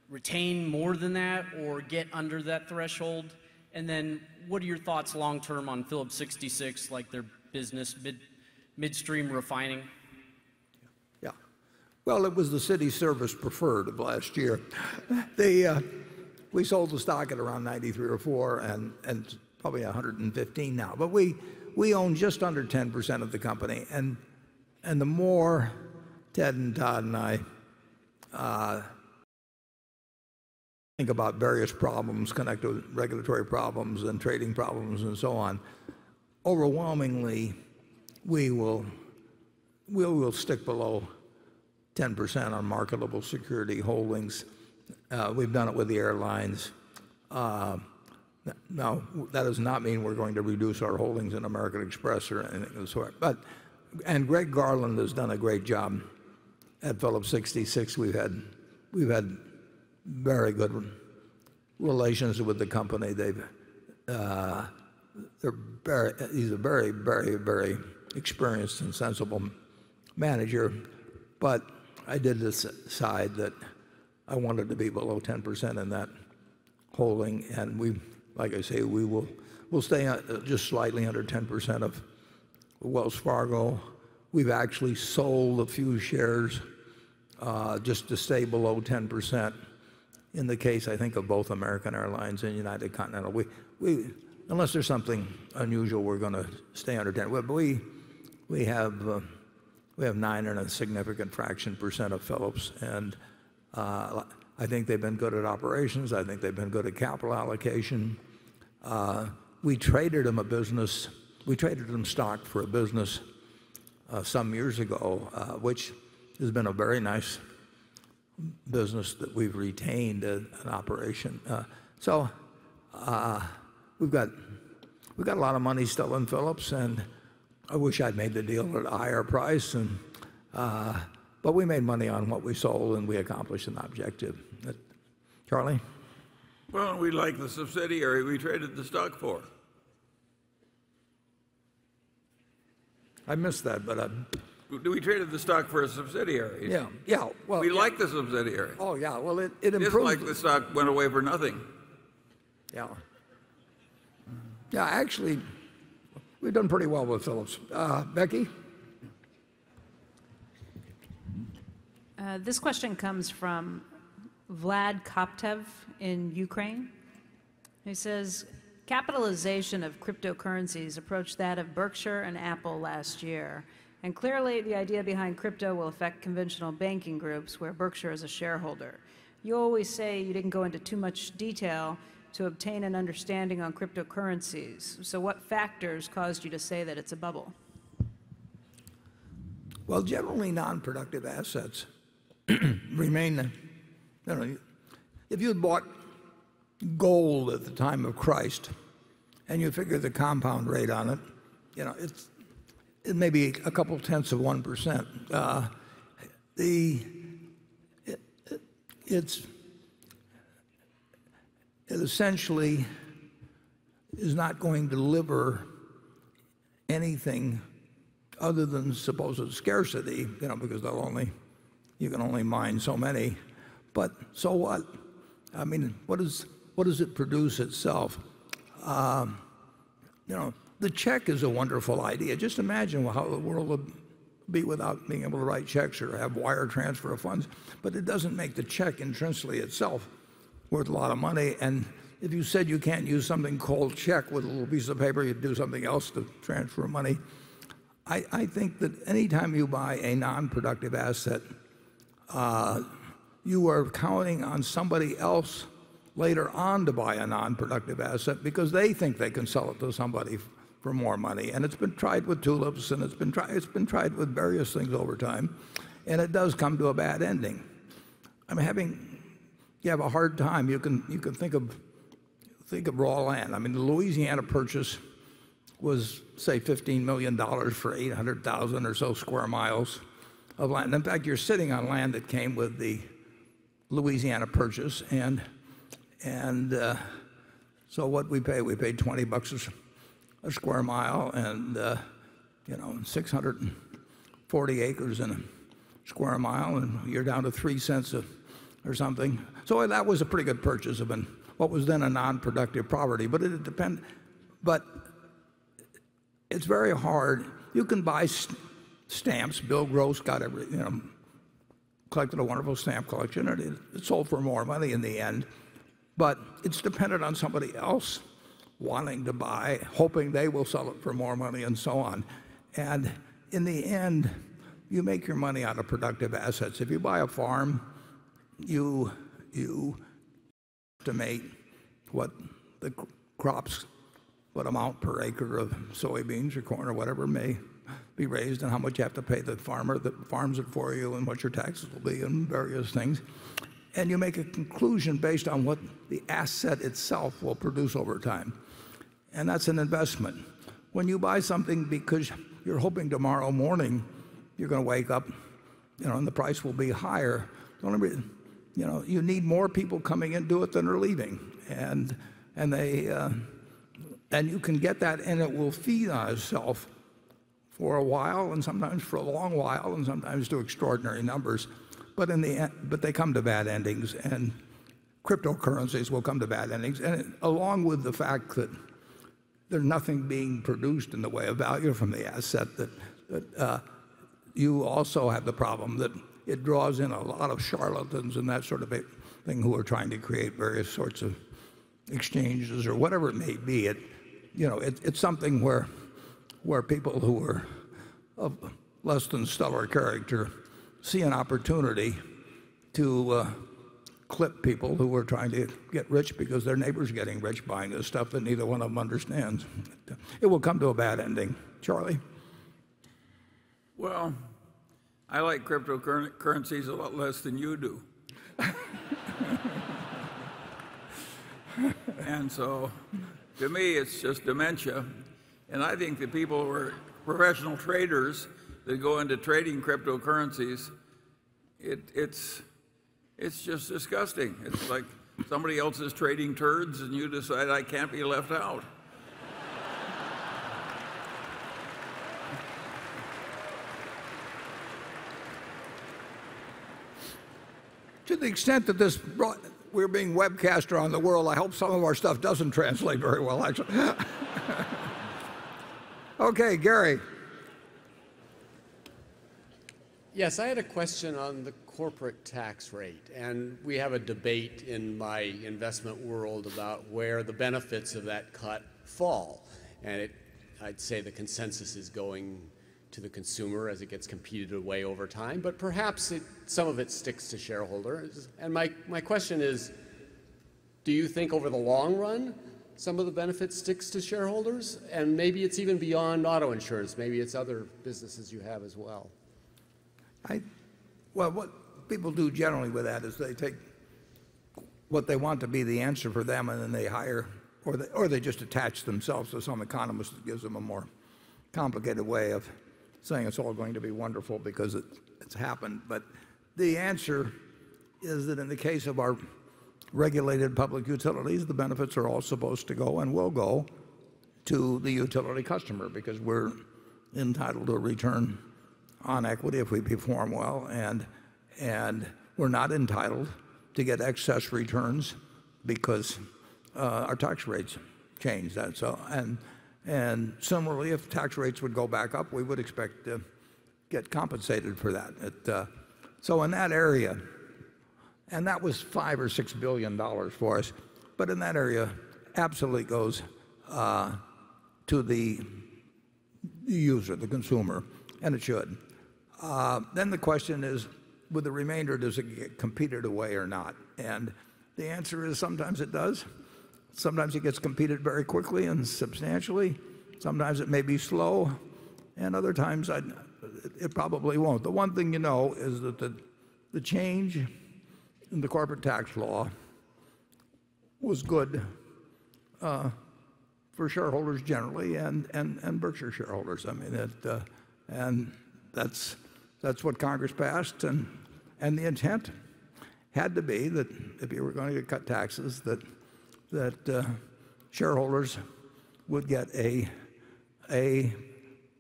retain more than that or get under that threshold? And then what are your thoughts long term on Phillips 66, like their business, mid, midstream refining? Yeah. Well, it was the Cities Service preferred of last year. They, uh, we sold the stock at around 93 or 4 and, probably 115 now. But we, own just under 10% of the company. And, the more Ted and Todd and I uh, think about various problems connected with regulatory problems and trading problems and so on, overwhelmingly, we will stick below 10% on marketable security holdings. Uh, we've done it with the airlines. Uh, now, that does not mean we're going to reduce our holdings in American Express or anything of the sort. Greg Garland has done a great job at Phillips 66. We've had, very good relations with the company. Uh, he's a very, very, very experienced and sensible manager. But I did decide that I wanted to be below 10% in that holding, and we, like I say, we will we'll stay just slightly under 10% of Wells Fargo. We've actually sold a few shares uh, just to stay below 10%. In the case, I think, of both American Airlines and United Continental, we, we, unless there's something unusual, we're going to stay under 10. But we, we have, uh, we have nine and a significant fraction percent of Phillips, and uh, I think they've been good at operations. I think they've been good at capital allocation. Uh, we traded them a business. We traded them stock for a business uh, some years ago, uh, which has been a very nice business that we've retained an operation. Uh, so uh, we've got a lot of money still in Phillips, and I wish I'd made the deal at a higher price. And uh, we made money on what we sold, and we accomplished an objective. Charlie. Well, we like the subsidiary we traded the stock for. I missed that, but. Uh, we traded the stock for a subsidiary. Yeah, yeah. Well, we like the subsidiary. Oh yeah. Well, it it improved. It's like the stock went away for nothing. Yeah. Yeah, actually, we've done pretty well with Phillips. Uh, Becky. Uh, this question comes from Vlad Koptev in Ukraine. He says, capitalization of cryptocurrencies approached that of Berkshire and Apple last year. And clearly, the idea behind crypto will affect conventional banking groups where Berkshire is a shareholder. You always say you didn't go into too much detail to obtain an understanding on cryptocurrencies. So, what factors caused you to say that it's a bubble? Well, generally, non productive assets remain. You know, if you had bought gold at the time of Christ and you figure the compound rate on it, you know, it's it may be a couple tenths of 1%. Uh, the, it, it's, it essentially is not going to deliver anything other than supposed scarcity, you know, because they'll only, you can only mine so many. But so what? I mean, what, is, what does it produce itself? Um, you know, the check is a wonderful idea. Just imagine how the world would be without being able to write checks or have wire transfer of funds. But it doesn't make the check intrinsically itself worth a lot of money. And if you said you can't use something called check with a little piece of paper, you'd do something else to transfer money. I, I think that anytime you buy a non-productive asset, Uh, you are counting on somebody else later on to buy a non-productive asset because they think they can sell it to somebody for more money. And it's been tried with tulips and it's been, tried, it's been tried with various things over time. And it does come to a bad ending. I'm having, you have a hard time. You can, think of raw land. I mean, the Louisiana purchase was, say, $15 million for 800,000 or so square miles of land. In fact, you're sitting on land that came with the Louisiana purchase. And, and uh, so what we pay, we paid 20 bucks a square mile and uh, you know 640 acres in a square mile and you're down to three cents a, or something so that was a pretty good purchase of an, what was then a non-productive property but it depend but it's very hard you can buy st stamps bill gross got every you know collected a wonderful stamp collection and it, it sold for more money in the end but it's dependent on somebody else wanting to buy, hoping they will sell it for more money and so on. And in the end, you make your money out of productive assets. If you buy a farm, you estimate what the crops, what amount per acre of soybeans or corn or whatever may be raised and how much you have to pay the farmer that farms it for you and what your taxes will be and various things. And you make a conclusion based on what the asset itself will produce over time. And that's an investment. When you buy something because you're hoping tomorrow morning you're going to wake up you know, and the price will be higher, you know, you need more people coming into it than are leaving. and and they uh, And you can get that, and it will feed on itself for a while, and sometimes for a long while, and sometimes to extraordinary numbers. But, in the end, but they come to bad endings, and cryptocurrencies will come to bad endings. And along with the fact that there's nothing being produced in the way of value from the asset, that uh, you also have the problem that it draws in a lot of charlatans and that sort of thing who are trying to create various sorts of exchanges or whatever it may be. It, you know, It's something where people who are of less than stellar character see an opportunity to uh, clip people who are trying to get rich because their neighbor's getting rich buying this stuff that neither one of them understands. It will come to a bad ending. Charlie? Well, I like cryptocurrencies a lot less than you do. And so to me, it's just dementia. I think the people who are professional traders that go into trading cryptocurrencies, it's just disgusting. It's like somebody else is trading turds, and you decide I can't be left out. To the extent that this we're being webcast around the world, I hope some of our stuff doesn't translate very well, actually. Okay, Gary. Yes, I had a question on the corporate tax rate. And we have a debate in my investment world about where the benefits of that cut fall. And it, I'd say the consensus is going to the consumer as it gets competed away over time, but perhaps some of it sticks to shareholders. And my, my question is, do you think over the long run, some of the benefit sticks to shareholders? And maybe it's even beyond auto insurance. Maybe it's other businesses you have as well. Well, what people do generally with that is they take what they want to be the answer for them, and then they hire, or they just attach themselves to some economist that gives them a more complicated way of saying it's all going to be wonderful because it's happened. But the answer is that in the case of our regulated public utilities, the benefits are all supposed to go and will go to the utility customer because we're entitled to a return on equity if we perform well, and we're not entitled to get excess returns because uh, our tax rates change. And similarly, if tax rates would go back up, we would expect to get compensated for that. Uh, so, in that area, and that was 5 or $6 billion for us, but in that area, absolutely goes to the user, the consumer, and it should. Uh, then the question is, with the remainder, does it get competed away or not? And the answer is sometimes it does. Sometimes it gets competed very quickly and substantially. Sometimes it may be slow, and other times it probably won't. The one thing you know is that the, the change in the corporate tax law was good for shareholders generally and and, and Berkshire shareholders. I mean, it, uh, and that's that's what Congress passed, and and the intent had to be that if you were going to cut taxes, that that shareholders would get a, a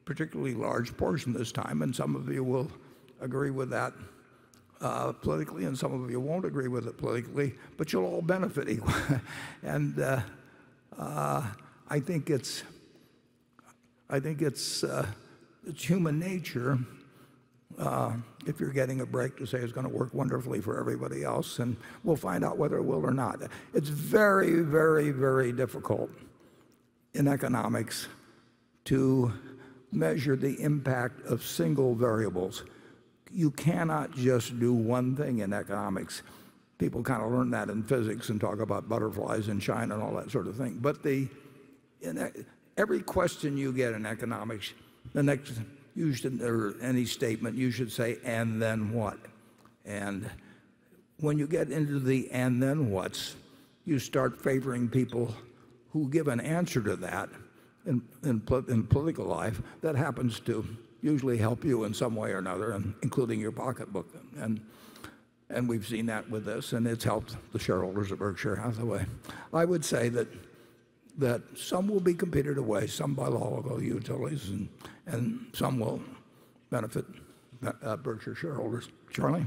particularly large portion this time, and some of you will agree with that Uh, politically, and some of you won't agree with it politically, but you'll all benefit equally. And uh, uh, I think it's human nature, if you're getting a break, to say it's going to work wonderfully for everybody else, and we'll find out whether it will or not. It's very, very, very difficult in economics to measure the impact of single variables. You cannot just do one thing in economics. People kind of learn that in physics and talk about butterflies in China and all that sort of thing. But the, in every question you get in economics, the next, you should, or any statement, you should say, and then what? And when you get into the and then what's, you start favoring people who give an answer to that in, in, in political life that happens to usually help you in some way or another, and including your pocketbook. And, and we've seen that with this, and it's helped the shareholders of Berkshire Hathaway. I would say that, that some will be competed away, some by law will go to utilities, and, and some will benefit uh, Berkshire shareholders. Charlie?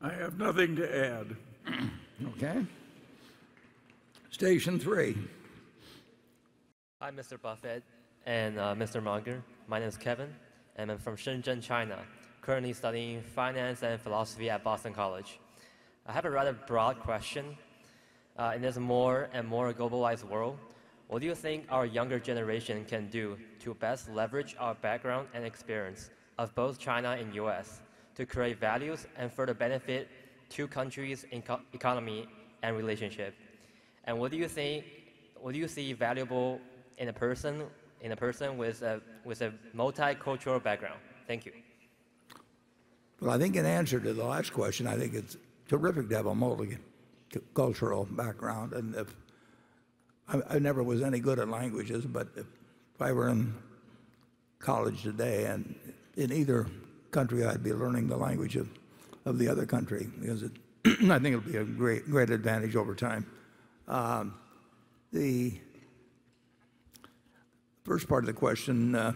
I have nothing to add. Okay. Station three. Hi, Mr. Buffett and uh, Mr. Munger. My name is Kevin, and I'm from Shenzhen, China, currently studying finance and philosophy at Boston College. I have a rather broad question. Uh, in this more and more globalized world, what do you think our younger generation can do to best leverage our background and experience of both China and US to create values and further benefit two countries' economy and relationship? And what do you think? What do you see valuable in a person in a person with a with a multicultural background? Thank you. Well, I think in answer to the last question, I think it's terrific to have a multicultural background. And if I, I never was any good at languages, but if I were in college today and in either country, I'd be learning the language of, of the other country because it, I think it'll be a great, great advantage over time. Um, the first part of the question, uh,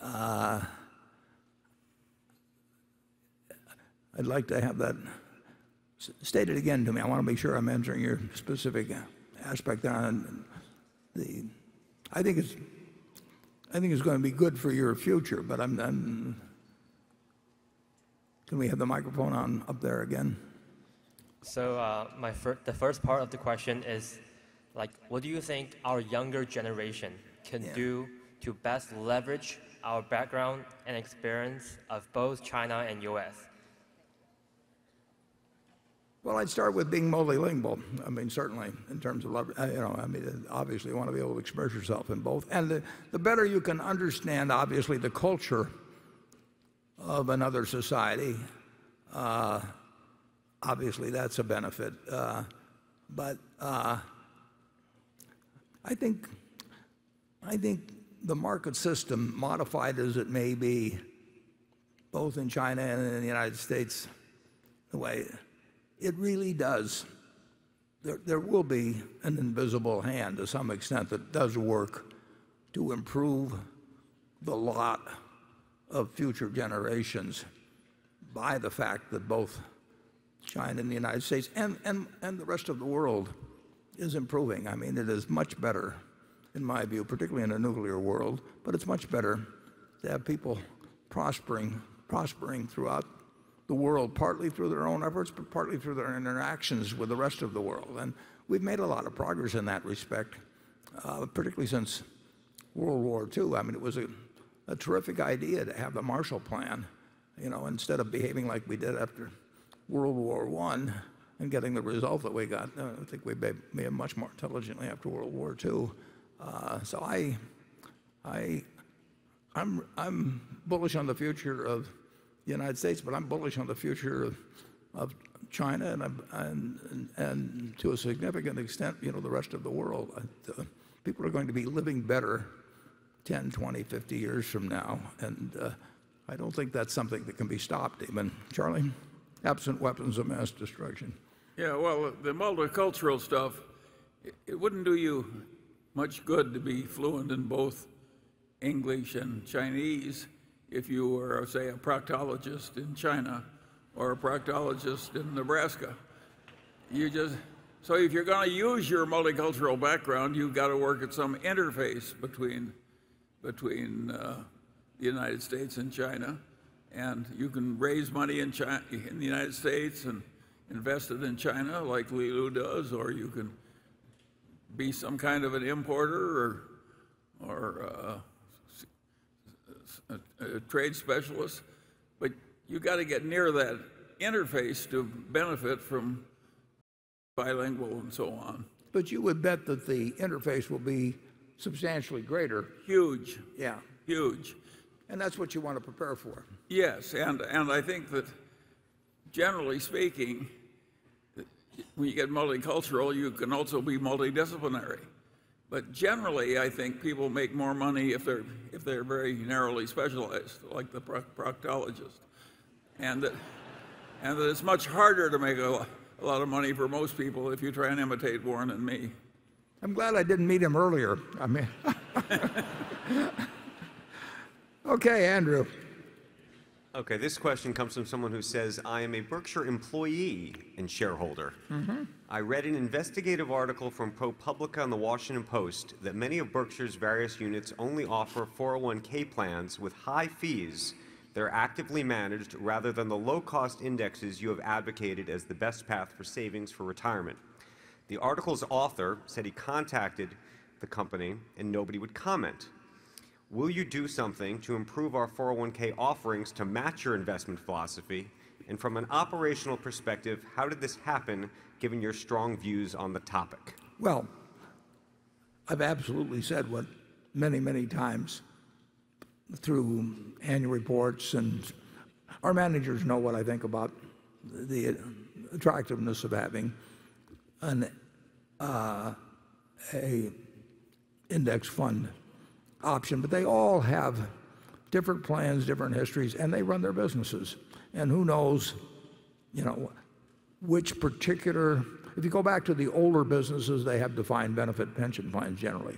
uh, I'd like to have that stated again to me. I want to make sure I'm answering your specific aspect on the. I think it's. Going to be good for your future, but I'm. Can we have the microphone on up there again? So uh, the first part of the question is, like, what do you think our younger generation can Yeah. do to best leverage our background and experience of both China and U.S.? Well, I'd start with being multilingual. I mean, certainly in terms of, uh, you know, I mean, obviously you want to be able to express yourself in both. And the, the better you can understand, obviously, the culture of another society, uh, obviously that's a benefit. Uh, but uh, I think, I think the market system, modified as it may be, both in China and in the United States, the way it really does. There, there will be an invisible hand to some extent that does work to improve the lot of future generations by the fact that both China and the United States and, and, and the rest of the world is improving. I mean, it is much better, in my view, particularly in a nuclear world, but it's much better to have people prospering, prospering throughout the world, partly through their own efforts, but partly through their interactions with the rest of the world. And we've made a lot of progress in that respect, uh, particularly since World War II. I mean, it was a, a terrific idea to have the Marshall Plan, you know, instead of behaving like we did after World War I and getting the result that we got. Uh, I think we may, may have much more intelligently after World War II. Uh, so I, I, I'm, I'm bullish on the future of the United States, but I'm bullish on the future of, of China and, and, and, to a significant extent, you know, the rest of the world. People are going to be living better 10, 20, 50 years from now. And uh, I don't think that's something that can be stopped even. Charlie? Absent weapons of mass destruction. Yeah, well, the multicultural stuff, it wouldn't do you much good to be fluent in both English and Chinese if you were, say, a proctologist in China or a proctologist in Nebraska. You just so if you're going to use your multicultural background, you've got to work at some interface between between uh, the United States and China, and you can raise money in China, in the United States and invest it in China like Li Lu does, or you can be some kind of an importer or or uh, uh, uh, trade specialist, but you've got to get near that interface to benefit from bilingual and so on. But you would bet that the interface will be substantially greater. Huge, Yeah. huge. And that's what you want to prepare for. Yes, and, and I think that generally speaking, when you get multicultural, you can also be multidisciplinary. But generally, I think people make more money if they're, if they're very narrowly specialized, like the proc- proctologist. And that, and that it's much harder to make a, a lot of money for most people if you try and imitate Warren and me. I'm glad I didn't meet him earlier. I mean, okay, Andrew. Okay, this question comes from someone who says, I am a Berkshire employee and shareholder. Mm-hmm. I read an investigative article from ProPublica on the Washington Post that many of Berkshire's various units only offer 401k plans with high fees that are actively managed rather than the low cost indexes you have advocated as the best path for savings for retirement. The article's author said he contacted the company and nobody would comment. Will you do something to improve our 401k offerings to match your investment philosophy? And from an operational perspective, how did this happen given your strong views on the topic? Well, I've absolutely said what many, many times through annual reports, and our managers know what I think about the attractiveness of having an uh, a index fund option, but they all have different plans, different histories, and they run their businesses. And who knows, you know, which particular, if you go back to the older businesses, they have defined benefit pension plans generally.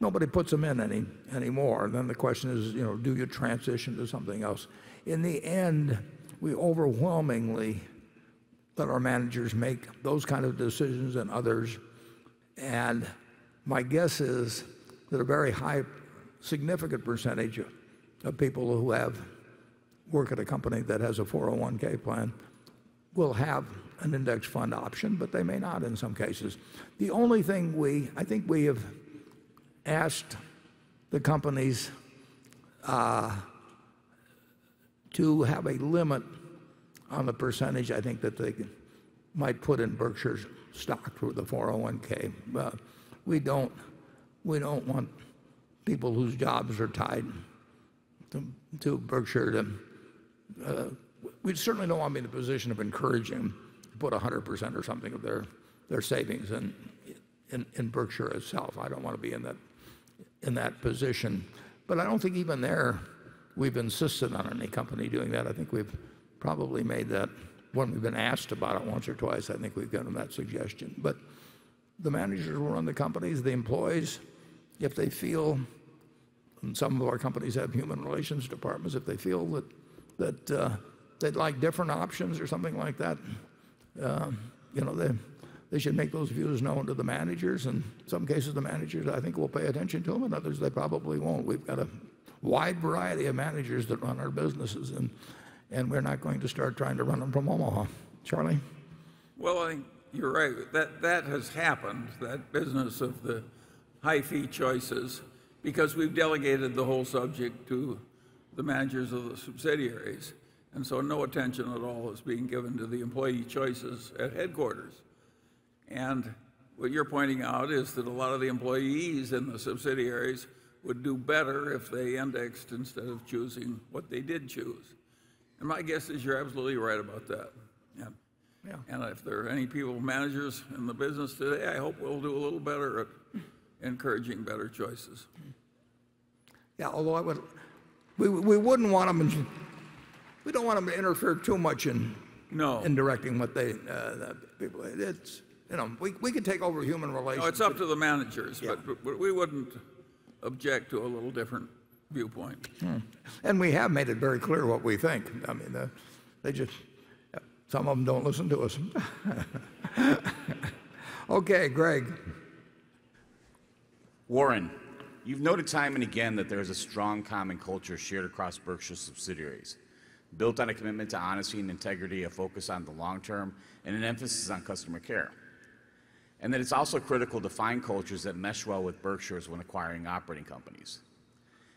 Nobody puts them in any anymore. And Then the question is, you know, do you transition to something else? In the end, we overwhelmingly let our managers make those kind of decisions and others. And my guess is that a very high, significant percentage of, people who have work at a company that has a 401k plan will have an index fund option, but they may not in some cases. The only thing we, I think we have asked the companies uh, to have a limit on the percentage I think that they might put in Berkshire's stock through the 401k. Uh, we don't we don't want people whose jobs are tied to, to Berkshire to. Uh, we certainly don't want to be in the position of encouraging them to put 100% or something of their, their savings in, in, in Berkshire itself. I don't want to be in that, in that position. But I don't think even there we've insisted on any company doing that. I think we've probably made that when we've been asked about it once or twice. I think we've given them that suggestion. But the managers who run the companies, the employees, if they feel, and some of our companies have human relations departments, if they feel that, that uh, they'd like different options or something like that, uh, you know, they, they should make those views known to the managers. And in some cases, the managers, I think, will pay attention to them, and others, they probably won't. We've got a wide variety of managers that run our businesses, and, and we're not going to start trying to run them from Omaha. Charlie? Well, I think you're right. That, that has happened, that business of the high fee choices, because we've delegated the whole subject to the managers of the subsidiaries. And so no attention at all is being given to the employee choices at headquarters. And what you're pointing out is that a lot of the employees in the subsidiaries would do better if they indexed instead of choosing what they did choose. And my guess is you're absolutely right about that. And, Yeah. and if there are any people, managers in the business today, I hope we'll do a little better at encouraging better choices. Yeah, although I would, we, we wouldn't want them, we don't want them to interfere too much in, No. in directing what they, uh, people, it's, you know, we, we could take over human relations. No, it's up to the managers, Yeah. but, but we wouldn't object to a little different viewpoint. And we have made it very clear what we think. I mean, uh, they just, some of them don't listen to us. Okay, Greg. Warren, you've noted time and again that there is a strong common culture shared across Berkshire subsidiaries, built on a commitment to honesty and integrity, a focus on the long term, and an emphasis on customer care. And that it's also critical to find cultures that mesh well with Berkshire's when acquiring operating companies.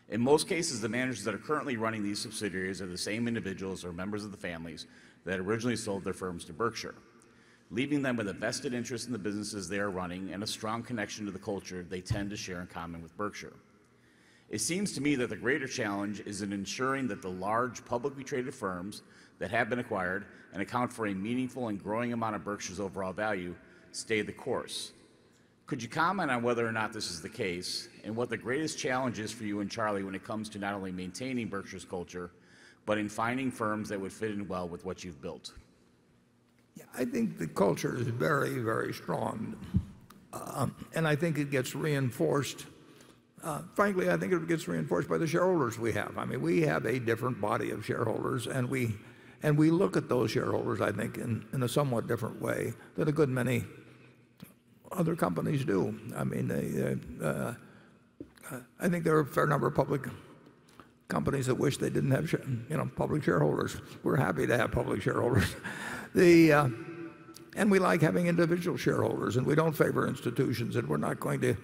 In most cases, the managers that are currently running these subsidiaries are the same individuals or members of the families that originally sold their firms to Berkshire, leaving them with a vested interest in the businesses they are running and a strong connection to the culture they tend to share in common with Berkshire. It seems to me that the greater challenge is in ensuring that the large publicly traded firms that have been acquired and account for a meaningful and growing amount of Berkshire's overall value stay the course. Could you comment on whether or not this is the case and what the greatest challenge is for you and Charlie when it comes to not only maintaining Berkshire's culture, but in finding firms that would fit in well with what you've built? I think the culture is very, very strong. Uh, and I think it gets reinforced. Uh, frankly, I think it gets reinforced by the shareholders we have. I mean, we have a different body of shareholders, and we, and we look at those shareholders, I think, in, a somewhat different way than a good many other companies do. I mean, they, uh, I think there are a fair number of public companies that wish they didn't have you know, public shareholders. We're happy to have public shareholders. the, uh, and we like having individual shareholders, and we don't favor institutions, and we're not going to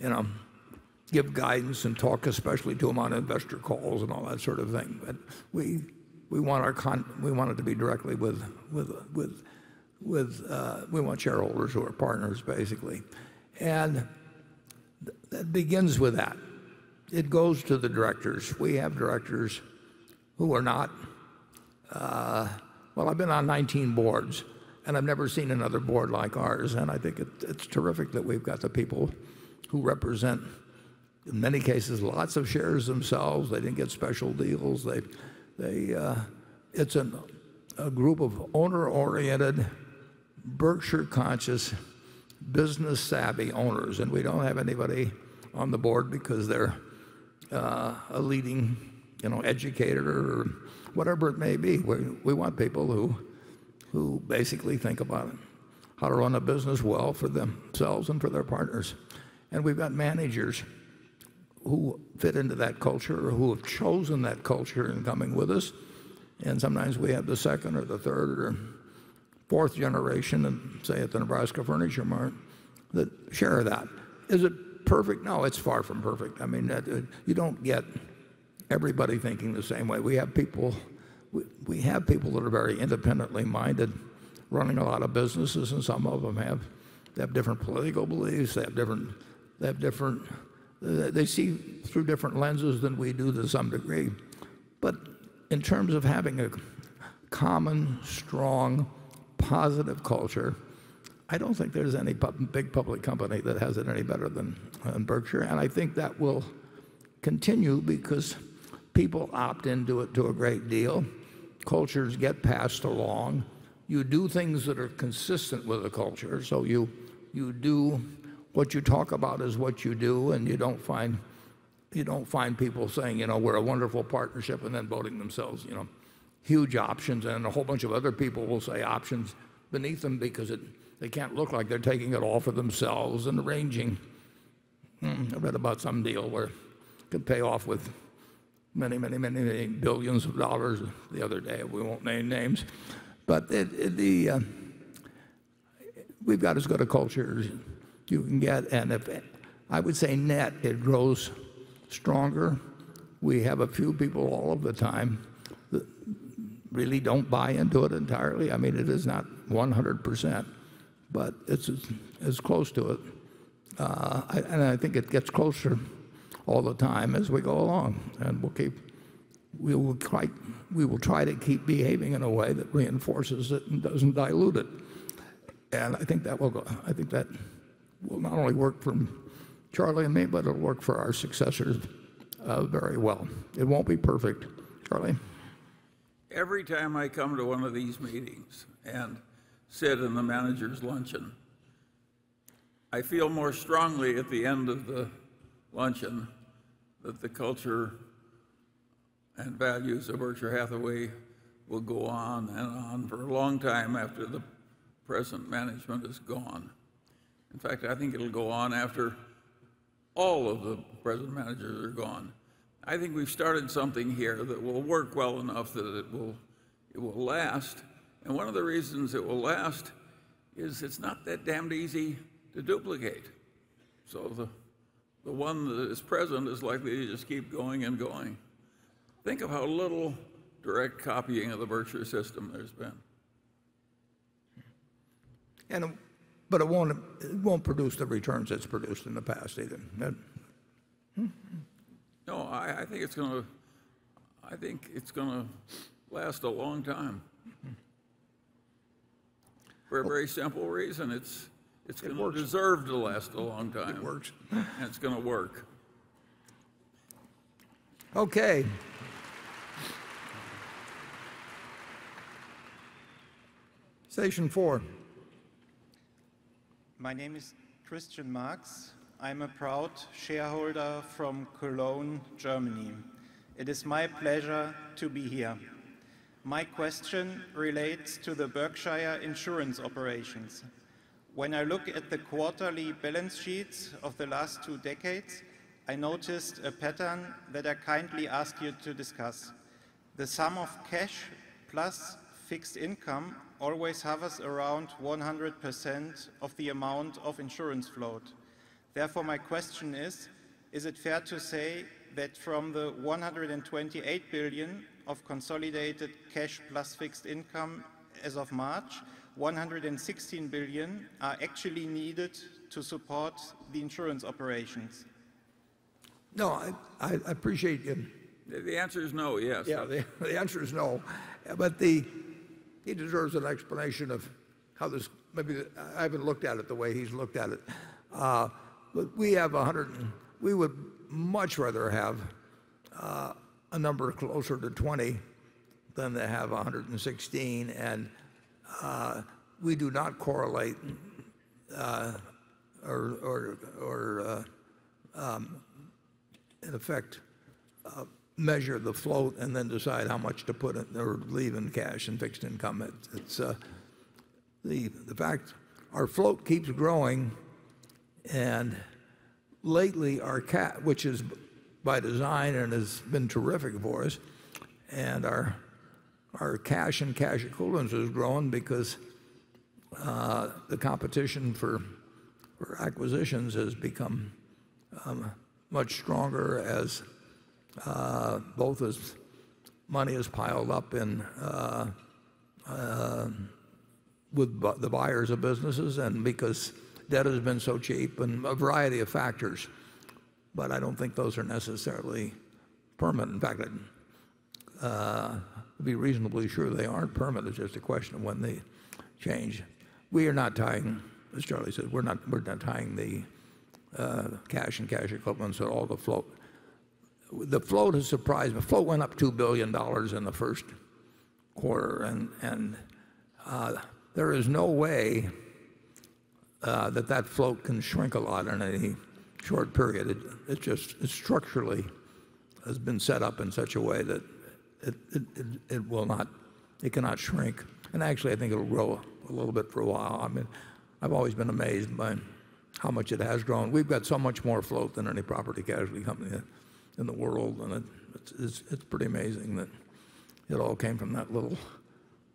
you know, give guidance and talk especially to them on investor calls and all that sort of thing. But we, want, it to be directly with, uh, we want shareholders who are partners, basically. And th that begins with that. It goes to the directors. We have directors who are not, uh, well, I've been on 19 boards, and I've never seen another board like ours. And I think it, it's terrific that we've got the people who represent, in many cases, lots of shares themselves. They didn't get special deals. They, they, uh, it's an, a group of owner-oriented, Berkshire-conscious, business-savvy owners. And we don't have anybody on the board because they're uh, a leading you know, educator or whatever it may be. We, we want people who, who basically think about how to run a business well for themselves and for their partners. And we've got managers who fit into that culture or who have chosen that culture in coming with us. And sometimes we have the second or the third or fourth generation, and say at the Nebraska Furniture Mart, that share that. Is it perfect? No, it's far from perfect. I mean, uh, you don't get everybody thinking the same way. We have people, we, we have people that are very independently minded, running a lot of businesses, and some of them have they have different political beliefs. They have different, they have different, they see through different lenses than we do to some degree. But in terms of having a common, strong, positive culture, I don't think there's any big public company that has it any better than, than Berkshire. And I think that will continue because people opt into it to a great deal. Cultures get passed along. You do things that are consistent with the culture. So you, you do what you talk about is what you do, and you don't find you don't find people saying, you know, we're a wonderful partnership and then voting themselves, you know, huge options, and a whole bunch of other people will say options beneath them because it they can't look like they're taking it all for themselves and arranging. Hmm, I read about some deal where it could pay off with many, many, many, many billions of dollars the other day. We won't name names. But it, it, the, uh, we've got as good a culture as you can get. And if I would say net, it grows stronger. We have a few people all of the time that really don't buy into it entirely. I mean, it is not 100% but it's as, as close to it. Uh, I, and I think it gets closer all the time as we go along. And we'll keep, we will, try, we will try to keep behaving in a way that reinforces it and doesn't dilute it. And I think that will go, I think that will not only work for Charlie and me, but it'll work for our successors uh, very well. It won't be perfect. Charlie? Every time I come to one of these meetings, and sit in the manager's luncheon. I feel more strongly at the end of the luncheon that the culture and values of Berkshire Hathaway will go on and on for a long time after the present management is gone. In fact, I think it'll go on after all of the present managers are gone. I think we've started something here that will work well enough that it will, it will last and one of the reasons it will last is it's not that damned easy to duplicate. So the the one that is present is likely to just keep going and going. Think of how little direct copying of the Berkshire system there's been. And, but it won't, it won't produce the returns it's produced in the past either. No, I, I think it's going to, I think it's going to last a long time. For a very simple reason, it's, it's going to works. deserve to last a long time. It works. And it's going to work. Okay. Station four. My name is Christian Marx. I'm a proud shareholder from Cologne, Germany. It is my pleasure to be here. My question relates to the Berkshire insurance operations. When I look at the quarterly balance sheets of the last two decades, I noticed a pattern that I kindly ask you to discuss. The sum of cash plus fixed income always hovers around 100% of the amount of insurance float. Therefore, my question is, is it fair to say that from the 128 billion of consolidated cash plus fixed income as of March, 116 billion are actually needed to support the insurance operations? No, I, I appreciate you. The the answer is no, yes. Yeah, the, the answer is no. But the, he deserves an explanation of how this, maybe, I haven't looked at it the way he's looked at it. Uh, But we have 100, we would much rather have uh, a number closer to 20 than to have 116. And we do not correlate uh, or, uh, um, in effect, uh, measure the float and then decide how much to put in or leave in cash and fixed income. The fact our float keeps growing and lately our cat, which is by design and has been terrific for us, and our, our cash and cash equivalents has grown because uh, the competition for, acquisitions has become um, much stronger as uh, both as money is piled up in uh, uh, with the buyers of businesses and because debt has been so cheap and a variety of factors. But I don't think those are necessarily permanent. In fact, be reasonably sure they aren't permanent. It's just a question of when they change. We are not tying, as Charlie said, we're not, we're not tying the uh, cash and cash equivalents at all to float. The float has surprised me. Float went up $2 billion in the first quarter, and, and uh, there is no way uh, that that float can shrink a lot in any short period. It, it just it structurally has been set up in such a way that it, will not, it cannot shrink. And actually, I think it'll grow a little bit for a while. I mean, I've always been amazed by how much it has grown. We've got so much more float than any property casualty company in the world, and it, it's, pretty amazing that it all came from that little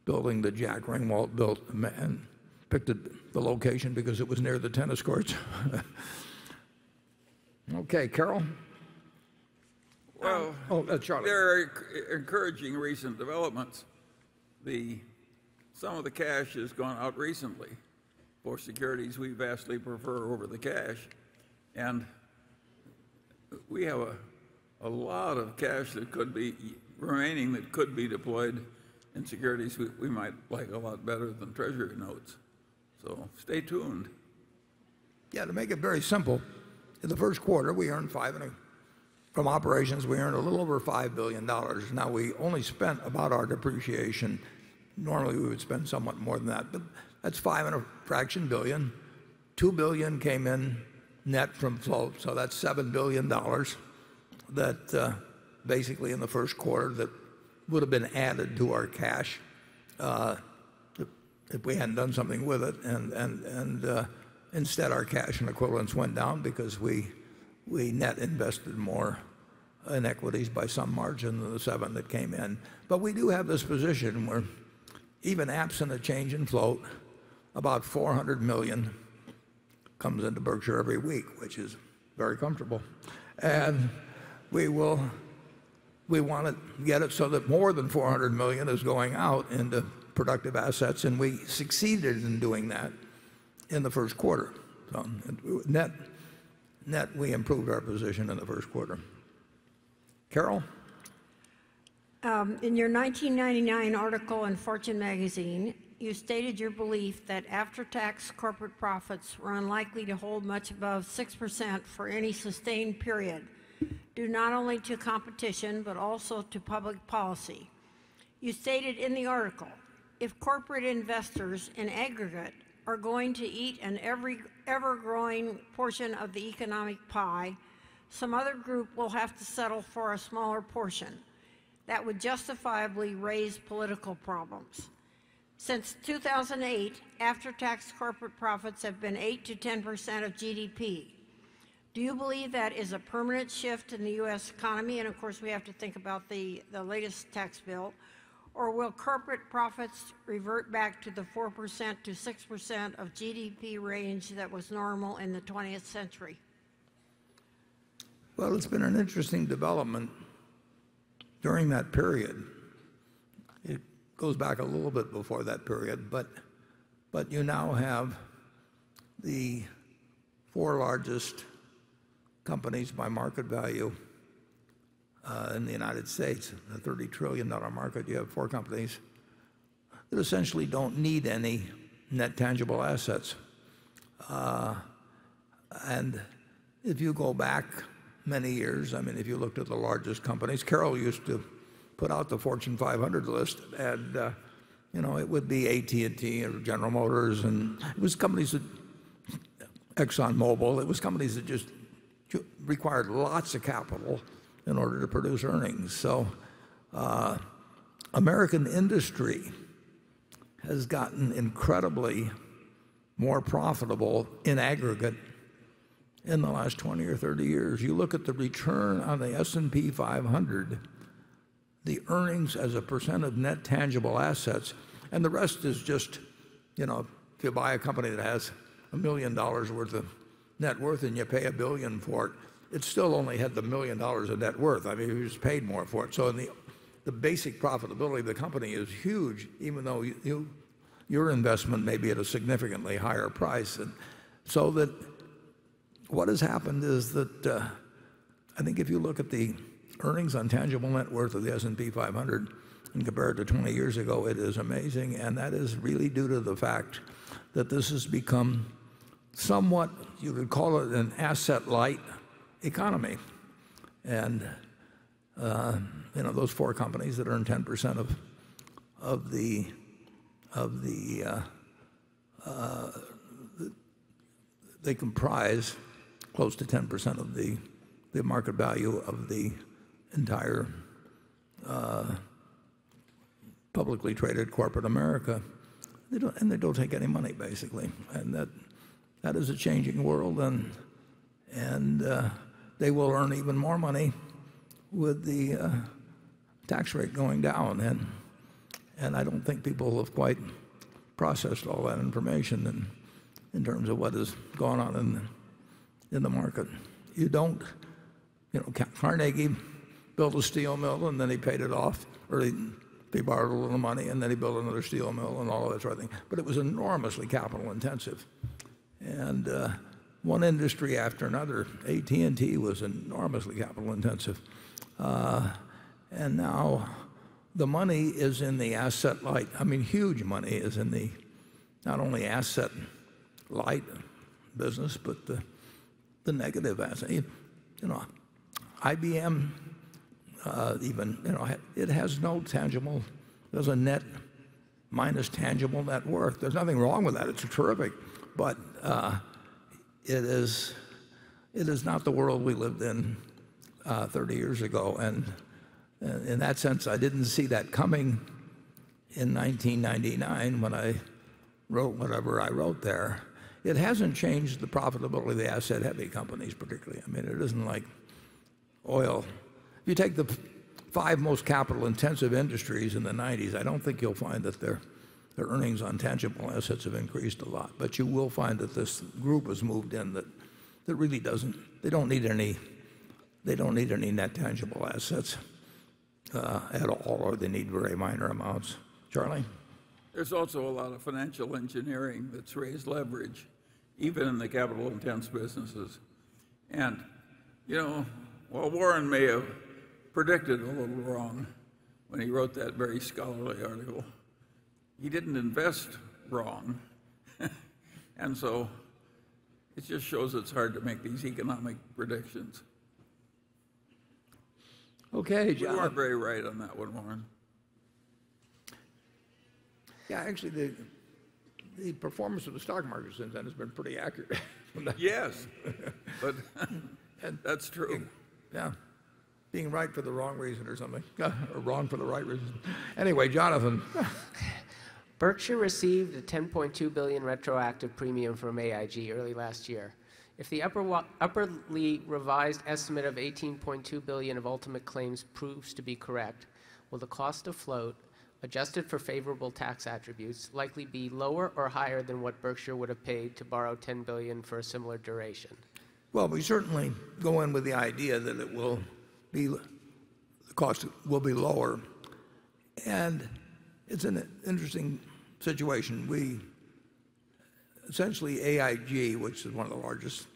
building that Jack Ringwalt built and picked the location because it was near the tennis courts. okay, Carol? Well, Oh, uh, Charlie. there are encouraging recent developments. The, some of the cash has gone out recently for securities we vastly prefer over the cash. And we have a, a lot of cash that could be remaining that could be deployed in securities we, we might like a lot better than treasury notes. So stay tuned. Yeah, to make it very simple, in the first quarter, we earned five and a, from operations, we earned a little over $5 billion. Now, we only spent about our depreciation. Normally, we would spend somewhat more than that, but that's five and a fraction billion. Two billion came in net from float, so that's $7 billion that uh, basically in the first quarter that would have been added to our cash uh, if- we hadn't done something with it. Uh, instead, our cash and equivalents went down because we, we net invested more in equities by some margin than the seven that came in. But we do have this position where even absent a change in float, about 400 million comes into Berkshire every week, which is very comfortable. And we want to get it so that more than 400 million is going out into productive assets, and we succeeded in doing that in the first quarter. Net, net, we improved our position in the first quarter. Carol? Um, in your 1999 article in Fortune magazine, you stated your belief that after-tax corporate profits were unlikely to hold much above 6% for any sustained period, due not only to competition but also to public policy. You stated in the article, if corporate investors in aggregate are going to eat an every, ever-growing portion of the economic pie, some other group will have to settle for a smaller portion. That would justifiably raise political problems. Since 2008, after-tax corporate profits have been 8 to 10% of GDP. Do you believe that is a permanent shift in the U.S. economy? And of course, we have to think about the, the latest tax bill. Or will corporate profits revert back to the 4% to 6% of GDP range that was normal in the 20th century? Well, it's been an interesting development during that period. It goes back a little bit before that period, but, but you now have the four largest companies by market value in the United States, a $30 trillion market, you have four companies that essentially don't need any net tangible assets. Uh, and if you go back many years, I mean, if you looked at the largest companies, Carol used to put out the Fortune 500 list, and uh, you know it would be AT&T or General Motors, and it was companies that Exxon Mobil. It was companies that just required lots of capital in order to produce earnings. So uh, American industry has gotten incredibly more profitable in aggregate in the last 20 or 30 years. You look at the return on the S&P 500, the earnings as a percent of net tangible assets, and the rest is just, you know, if you buy a company that has a million dollars worth of net worth and you pay a billion for it, still only had the million dollars of net worth. I mean, he was paid more for it. So the, the basic profitability of the company is huge, even though you, you, your investment may be at a significantly higher price. And so that what has happened is that uh, I think if you look at the earnings on tangible net worth of the S&P 500 and compare it to 20 years ago, it is amazing. And that is really due to the fact that this has become somewhat, you could call it an asset light economy. And uh, you know those four companies that earn 10% of of the of the uh, uh, they comprise close to 10% of the the market value of the entire uh, publicly traded corporate America. They don't, and they don't take any money basically, and that that is a changing world, and and uh, they will earn even more money with the uh, tax rate going down. And, and I don't think people have quite processed all that information in, in terms of what has gone on in the, in the market. You don't, you know, Carnegie built a steel mill and then he paid it off, or he, he borrowed a little money and then he built another steel mill and all of that sort of thing. But it was enormously capital intensive. And uh, one industry after another. AT&T was enormously capital intensive. Uh, and now the money is in the asset light. I mean, huge money is in the not only asset light business, but the, the negative asset. You, know, IBM uh, even, you know, it has no tangible, there's a net minus tangible net worth. There's nothing wrong with that. It's terrific. It is, it is not the world we lived in uh, 30 years ago. And uh, in that sense, I didn't see that coming in 1999 when I wrote whatever I wrote there. It hasn't changed the profitability of the asset-heavy companies particularly. I mean, it isn't like oil. If you take the five most capital-intensive industries in the 90s, I don't think you'll find that they're their earnings on tangible assets have increased a lot. But you will find that this group has moved in that that really doesn't, they don't need any, they don't need any net tangible assets uh, at all, or they need very minor amounts. Charlie? There's also a lot of financial engineering that's raised leverage, even in the capital intense businesses. And, you know, while Warren may have predicted a little wrong when he wrote that very scholarly article, he didn't invest wrong. and so it just shows it's hard to make these economic predictions. Okay, You John. weren't very right on that one, Warren. Yeah, actually, the, the performance of the stock market since then has been pretty accurate. Yes, but and, that's true. Yeah, being right for the wrong reason or something, or wrong for the right reason. Anyway, Jonathan. Berkshire received a 10.2 billion retroactive premium from AIG early last year. If the upper upperly revised estimate of 18.2 billion of ultimate claims proves to be correct, will the cost of float, adjusted for favorable tax attributes, likely be lower or higher than what Berkshire would have paid to borrow 10 billion for a similar duration? Well, we certainly go in with the idea that it will be, the cost will be lower. And it's an interesting situation. We, essentially AIG, which is one of the largest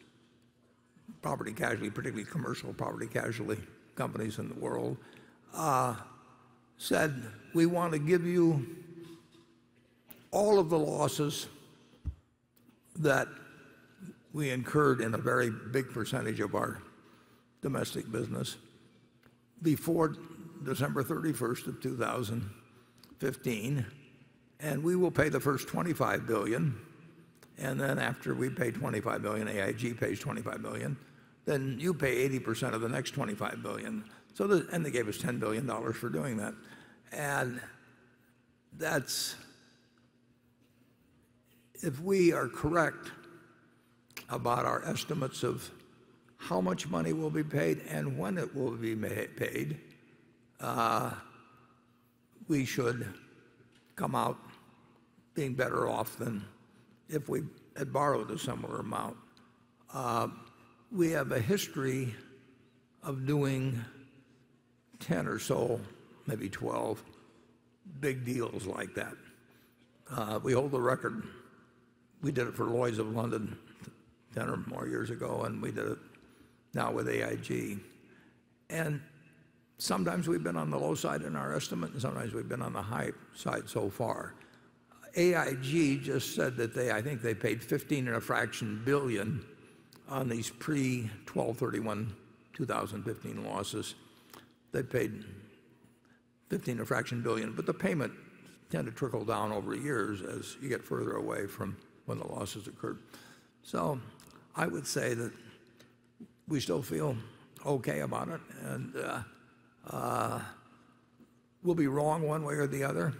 property casualty, particularly commercial property casualty companies in the world, uh, said, we want to give you all of the losses that we incurred in a very big percentage of our domestic business before December 31st of 2015, and we will pay the first 25 billion, and then after we pay 25 billion, AIG pays 25 billion, then you pay 80% of the next 25 billion. So the, and they gave us 10 billion dollars for doing that, and that's if we are correct about our estimates of how much money will be paid and when it will be paid, uh, we should come out being better off than if we had borrowed a similar amount. Uh, we have a history of doing 10 or so, maybe 12 big deals like that. Uh, we hold the record. We did it for Lloyd's of London 10 or more years ago, and we did it now with AIG. Sometimes we've been on the low side in our estimate, and sometimes we've been on the high side so far. AIG just said that they, I think they paid 15 and a fraction billion on these pre 1231 2015 losses. They paid 15 and a fraction billion, but the payment tend to trickle down over years as you get further away from when the losses occurred. So I would say that we still feel okay about it, and uh, uh, we'll be wrong one way or the other.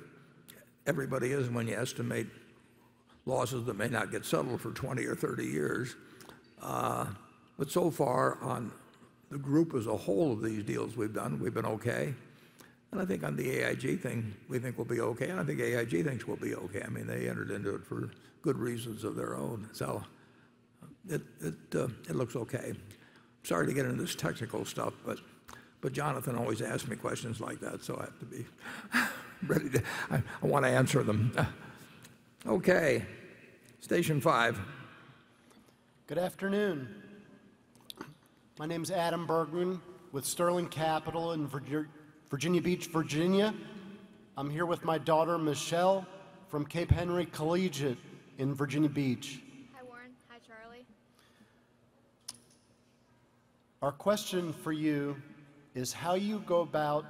Everybody is when you estimate losses that may not get settled for 20 or 30 years. Uh, but so far, on the group as a whole of these deals we've done, we've been okay. And I think on the AIG thing, we think we'll be okay, and I think AIG thinks we'll be okay. I mean, they entered into it for good reasons of their own. So it, it, uh, it looks okay. Sorry to get into this technical stuff, but Jonathan always asks me questions like that, so I have to be ready to, I, I want to answer them. Okay, station five. Good afternoon. My name is Adam Bergman with Sterling Capital in Virgi- Virginia Beach, Virginia. I'm here with my daughter Michelle from Cape Henry Collegiate in Virginia Beach. Hi, Warren. Hi, Charlie. Our question for you is how you go about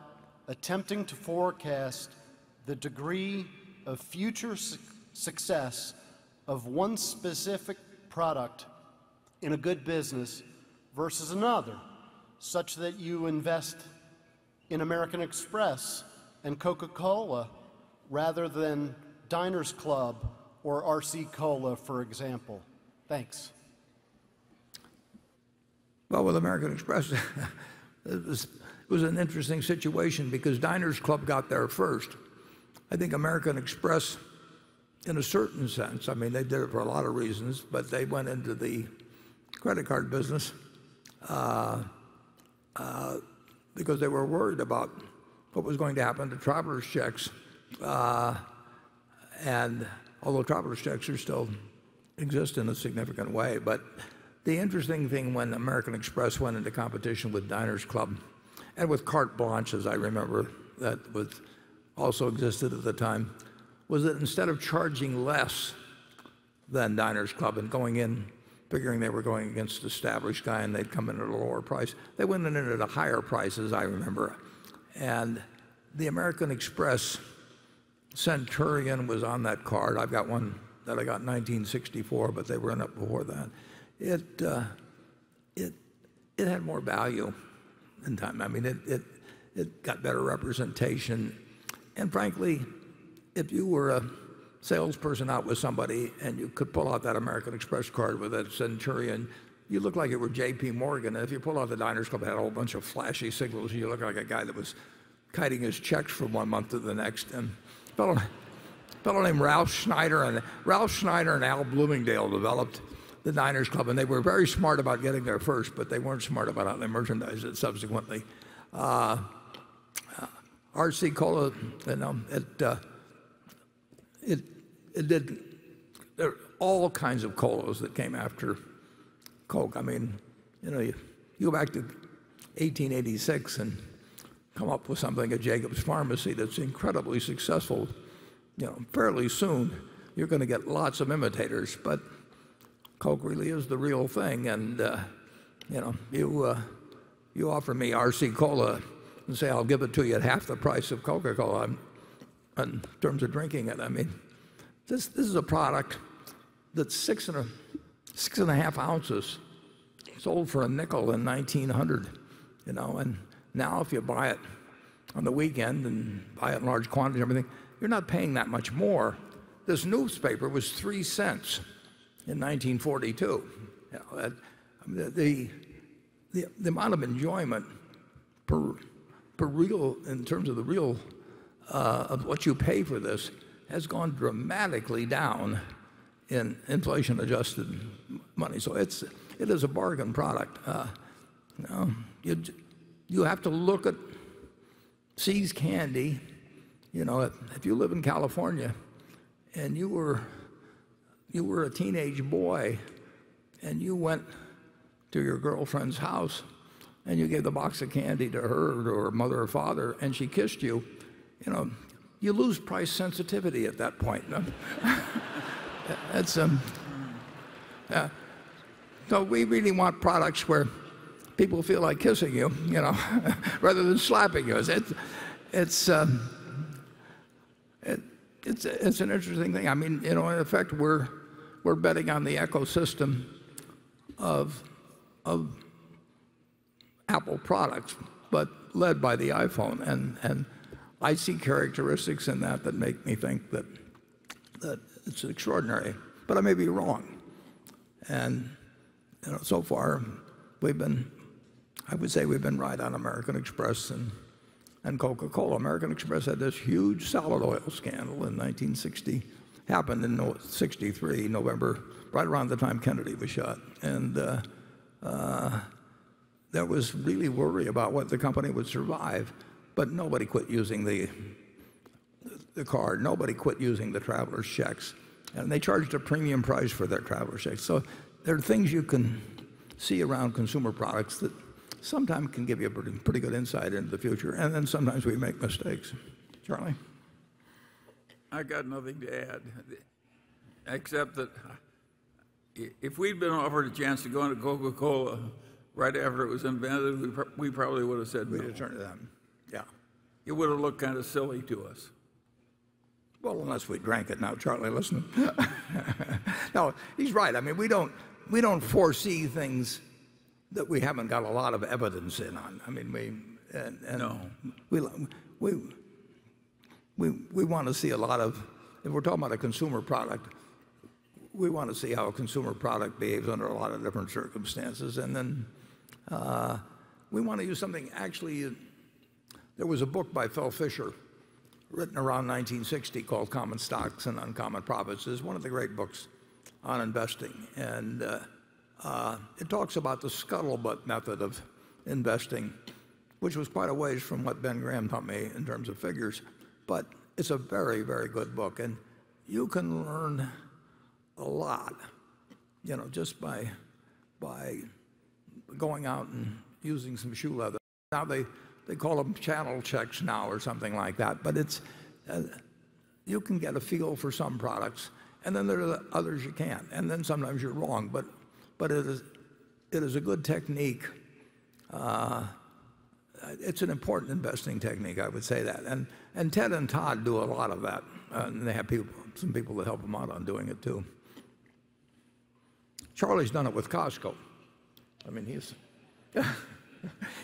attempting to forecast the degree of future su- success of one specific product in a good business versus another, such that you invest in American Express and Coca Cola rather than Diners Club or RC Cola, for example. Thanks. Well, with American Express, it was, an interesting situation because Diners Club got there first. I think American Express, in a certain sense, I mean, they did it for a lot of reasons, but they went into the credit card business uh, uh, because they were worried about what was going to happen to traveler's checks. Uh, and although traveler's checks are still exist in a significant way. But the interesting thing when American Express went into competition with Diners Club and with Carte Blanche, as I remember, that was also existed at the time, was that instead of charging less than Diners Club and going in figuring they were going against the established guy and they'd come in at a lower price, they went in at a higher price, as I remember. And the American Express Centurion was on that card. I've got one that I got in 1964, but they were in it before that. It, uh, it, it had more value in time. I mean, it, it, it got better representation. And frankly, if you were a salesperson out with somebody and you could pull out that American Express card with a Centurion, you look like it were J.P. Morgan. And if you pull out the Diners Club, it had a whole bunch of flashy signals. You look like a guy that was kiting his checks from one month to the next. And a fellow, fellow named Ralph Schneider and Ralph Schneider and Al Bloomingdale developed the Diners Club, and they were very smart about getting there first, but they weren't smart about how they merchandised it subsequently. Uh, uh, RC Cola, you know, it, uh, it, it did there all kinds of colas that came after Coke. I mean, you know, you, you go back to 1886 and come up with something at Jacob's Pharmacy that's incredibly successful, you know, fairly soon you're going to get lots of imitators. But Coke really is the real thing, and uh, you know, you uh, you offer me RC Cola and say I'll give it to you at half the price of Coca-Cola in terms of drinking it. I mean, this this is a product that's six and a six and a half ounces sold for a nickel in 1900, you know, and now if you buy it on the weekend and buy it in large quantities and everything, you're not paying that much more. This newspaper was three cents in 1942. You know, the, the, the amount of enjoyment per, per real, in terms of the real, uh, of what you pay for this, has gone dramatically down in inflation adjusted money. So it's, it is a bargain product. Uh, you, know, you, you have to look at See's Candy. You know, if you live in California and you were you were a teenage boy and you went to your girlfriend's house and you gave the box of candy to her or her mother or father and she kissed you, you know, you lose price sensitivity at that point. That's um, yeah. So we really want products where people feel like kissing you, you know, rather than slapping you. It's, it's, um, it, it's, it's an interesting thing. I mean, you know, in effect, we're, we're betting on the ecosystem of, of Apple products, but led by the iPhone. And, and I see characteristics in that that make me think that, that it's extraordinary. But I may be wrong. And you know, so far, we've been, I would say we've been right on American Express and, and Coca-Cola. American Express had this huge salad oil scandal in 1960 happened in 63, November, right around the time Kennedy was shot. And uh, uh, there was really worry about what the company would survive, but nobody quit using the, the card. Nobody quit using the traveler's checks. And they charged a premium price for their traveler's checks. So there are things you can see around consumer products that sometimes can give you a pretty, pretty good insight into the future. And then sometimes we make mistakes. Charlie? I got nothing to add, except that uh, if we'd been offered a chance to go into Coca-Cola right after it was invented, we, pr we probably would have said We'd no. have turned to them. Yeah. It would have looked kind of silly to us. Well, unless we drank it now, Charlie, listen. no, he's right. I mean, we don't, we don't foresee things that we haven't got a lot of evidence in on. I mean, we, and, and No. we, we, we, want to see a lot of, if we're talking about a consumer product, we want to see how a consumer product behaves under a lot of different circumstances. And then uh, we want to use something actually, there was a book by Phil Fisher written around 1960 called Common Stocks and Uncommon Profits. It's one of the great books on investing. And uh, it talks about the scuttlebutt method of investing, which was quite a ways from what Ben Graham taught me in terms of figures. But it's a very, very good book, and you can learn a lot you know, just by by going out and using some shoe leather. Now they they call them channel checks now or something like that, but it's uh, you can get a feel for some products, and then there are others you can't. And then sometimes you're wrong, but but it is it is a good technique. Uh, it's an important investing technique, I would say that. Ted and Todd do a lot of that, uh, and they have people, some people that help them out on doing it, too. Charlie's done it with Costco. I mean, he's,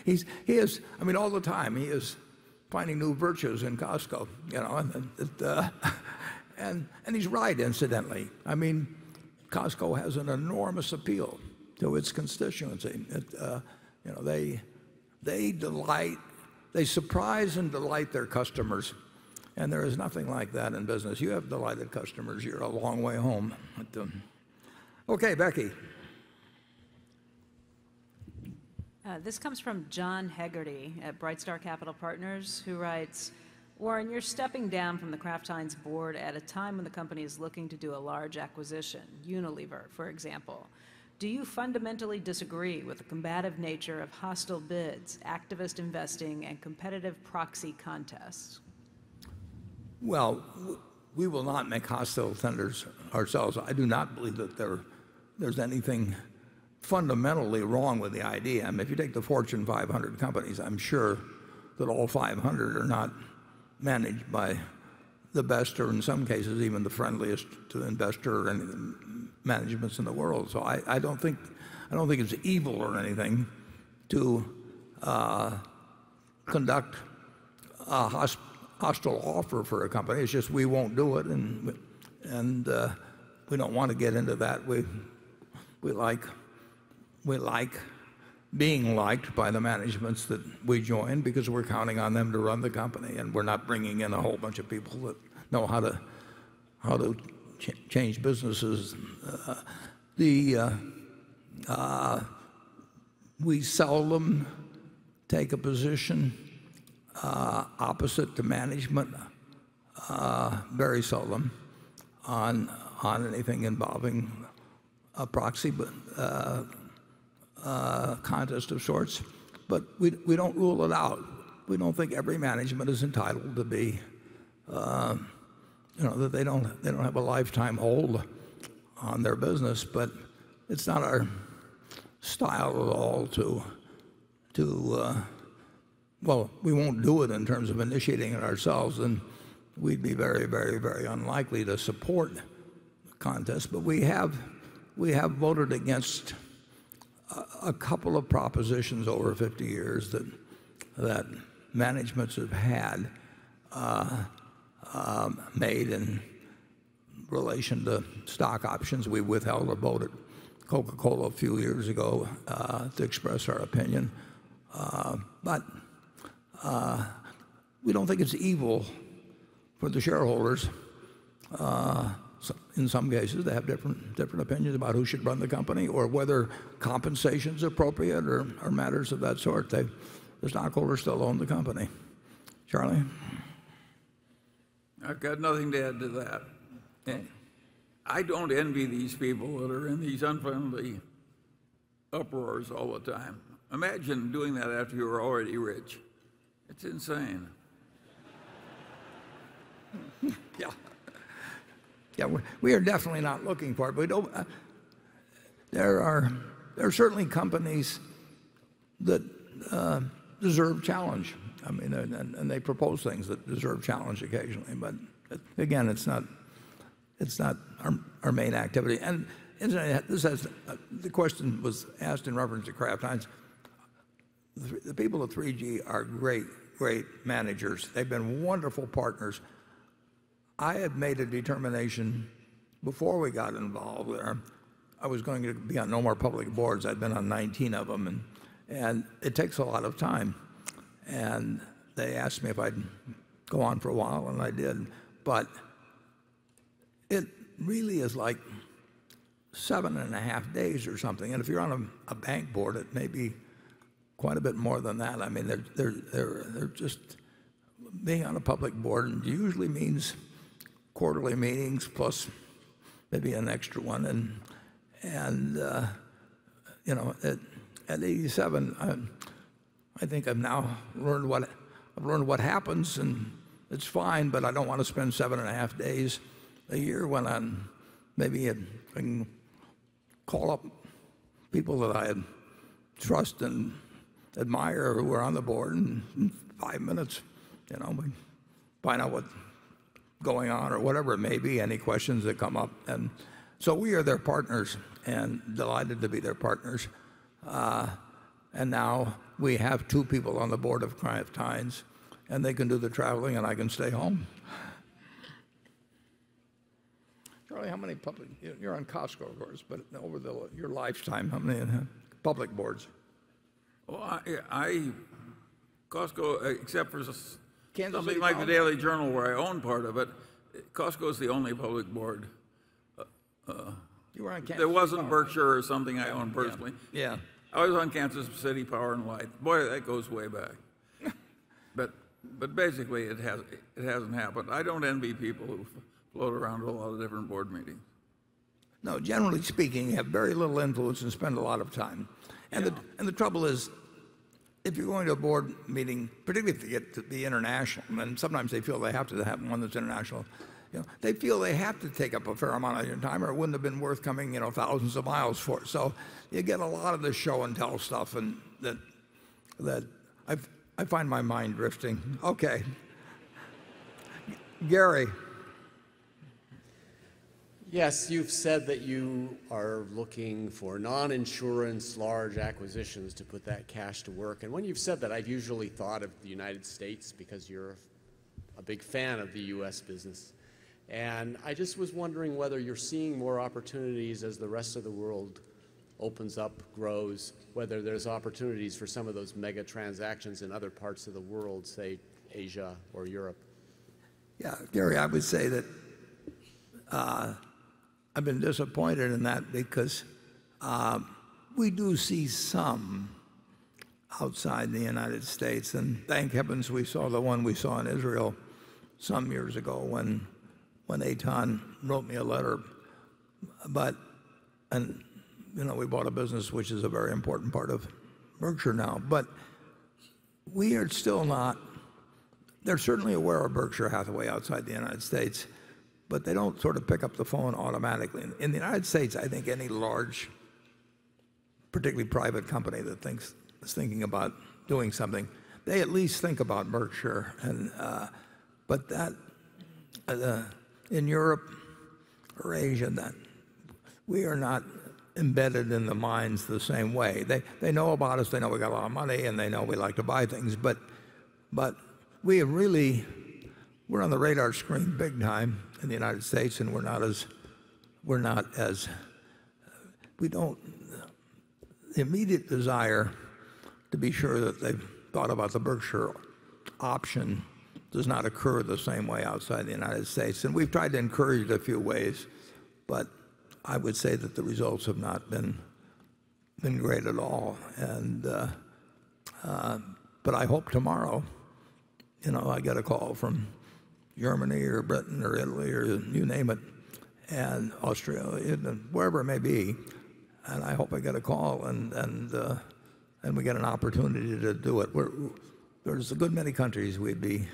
he's, he is, I mean, all the time, he is finding new virtues in Costco. You know, and and uh, and he's right, incidentally. I mean, Costco has an enormous appeal to its constituency. That uh, you know, They surprise and delight their customers, and there is nothing like that in business. You have delighted customers, you're a long way home. Okay, Becky. Uh, this comes from John Hegarty at Brightstar Capital Partners, who writes, "Warren, you're stepping down from the Kraft Heinz board at a time when the company is looking to do a large acquisition, Unilever, for example. Do you fundamentally disagree with the combative nature of hostile bids, activist investing, and competitive proxy contests? Well, we will not make hostile tenders ourselves. I do not believe that there's anything fundamentally wrong with the idea. If you take the Fortune 500 companies, I'm sure that all 500 are not managed by the best, or in some cases, even the friendliest to investor managements in the world. So I don't think it's evil or anything to uh, conduct a hostile offer for a company. It's just we won't do it, and we uh, don't want to get into that. We like being liked by the managements that we join because we're counting on them to run the company, and we're not bringing in a whole bunch of people that know how to change businesses. Uh, uh, uh, we seldom take a position opposite to management, very seldom, on anything involving a proxy contest of sorts. But we we don't rule it out. We don't think every management is entitled to be, that they don't have a lifetime hold on their business. But it's not our style at all to uh, Well, we won't do it in terms of initiating it ourselves, and we'd be very very, very unlikely to support the contest. But we have we have voted against a couple of propositions over 50 years that that managements have had uh, Um, made in relation to stock options. We withheld a vote at Coca-Cola a few years ago uh, to express our opinion. Uh, but uh, we don't think it's evil for the shareholders, in some cases, to have different opinions about who should run the company or whether compensation's appropriate or matters of that sort. The stockholders still own the company. Charlie? I've got nothing to add to that. I don't envy these people that are in these unfriendly uproars all the time. Imagine doing that after you're already rich. It's insane. Yeah. Yeah, we are definitely not looking for it. Uh, there are there are certainly companies that uh, deserve challenge, they propose things that deserve challenge occasionally. But again, it's not our main activity. And uh, the question was asked in reference to Kraft Heinz. The people at 3G are great great managers. They've been wonderful partners. I had made a determination before we got involved there, I was going to be on no more public boards. I'd been on 19 of them, and it takes a lot of time. And they asked me if I'd go on for a while, and I did. But it really is like seven and a half days or something. And if you're on a, a bank board, it may be quite a bit more than that. I mean, they're, they're, they're, they're just being on a public board usually means quarterly meetings plus maybe an extra one. And, and uh, you know, at, at 87, I, I think I've now learned what, I've learned what happens and it's fine, but I don't want to spend seven and a half days a year when I'm maybe I can call up people that I trust and admire who are on the board in in five minutes, you know, we find out what's going on or whatever it may be, any questions that come up. And so we are their partners and delighted to be their partners. Uh, and now we have two people on the board of Kraft Heinz, and they can do the traveling, and I can stay home. Charlie, how many public, you- you're on Costco, of course, but over the, your lifetime, how many uh, public boards? Well, I, I Costco, uh, except for Kansas something City like the Daily Journal where I own part of it, Costco is the only public board. You were on Kansas There wasn't Power. Berkshire or something I own personally. Yeah. I was on Kansas City Power and Light. Boy, that goes way back. but but basically, it has it hasn't happened. I don't envy people who float around to a lot of different board meetings. No, generally speaking, you have very little influence and spend a lot of time. And, the, and the trouble is, if you're going to a board meeting, particularly if you get to be international, and sometimes they feel they have to have one that's international, they feel they have to take up a fair amount of your time or it wouldn't have been worth coming, thousands of miles for. So you get a lot of this show and tell stuff and that, I find my mind drifting. Okay. Gary. Yes, you've said that you are looking for non-insurance large acquisitions to put that cash to work. And when you've said that, I've usually thought of the United States because you're a big fan of the U.S. business. And I just was wondering whether you're seeing more opportunities as the rest of the world opens up, grows, whether there's opportunities for some of those mega transactions in other parts of the world, say Asia or Europe. Yeah, Gary, I would say that uh, I've been disappointed in that because uh, we do see some outside the United States, and thank heavens we saw the one we saw in Israel some years ago when when Eitan wrote me a letter. But and you know we bought a business which is a very important part of Berkshire now, but we are still not they're certainly aware of Berkshire Hathaway outside the United States, but they don't sort of pick up the phone automatically. In- the United States, I think any large, particularly private company that thinks is thinking about doing something, they at least think about Berkshire. Uh, uh, In Europe or Asia, that we are not embedded in the minds the same way. They they know about us. They know we got a lot of money, and they know we like to buy things. But but we have really we're on the radar screen big time in the United States, and we're not as we're not as we don't the immediate desire to be sure that they've thought about the Berkshire option does not occur the same way outside the United States. And we've tried to encourage it a few ways, but I would say that the results have not been been great at all. And uh, uh, but I hope tomorrow, you know, I get a call from Germany or Britain or Italy or you name it, and Australia, wherever it may be, and I hope I get a call and and uh, and we get an opportunity to do it. We're, there's a good many countries we'd be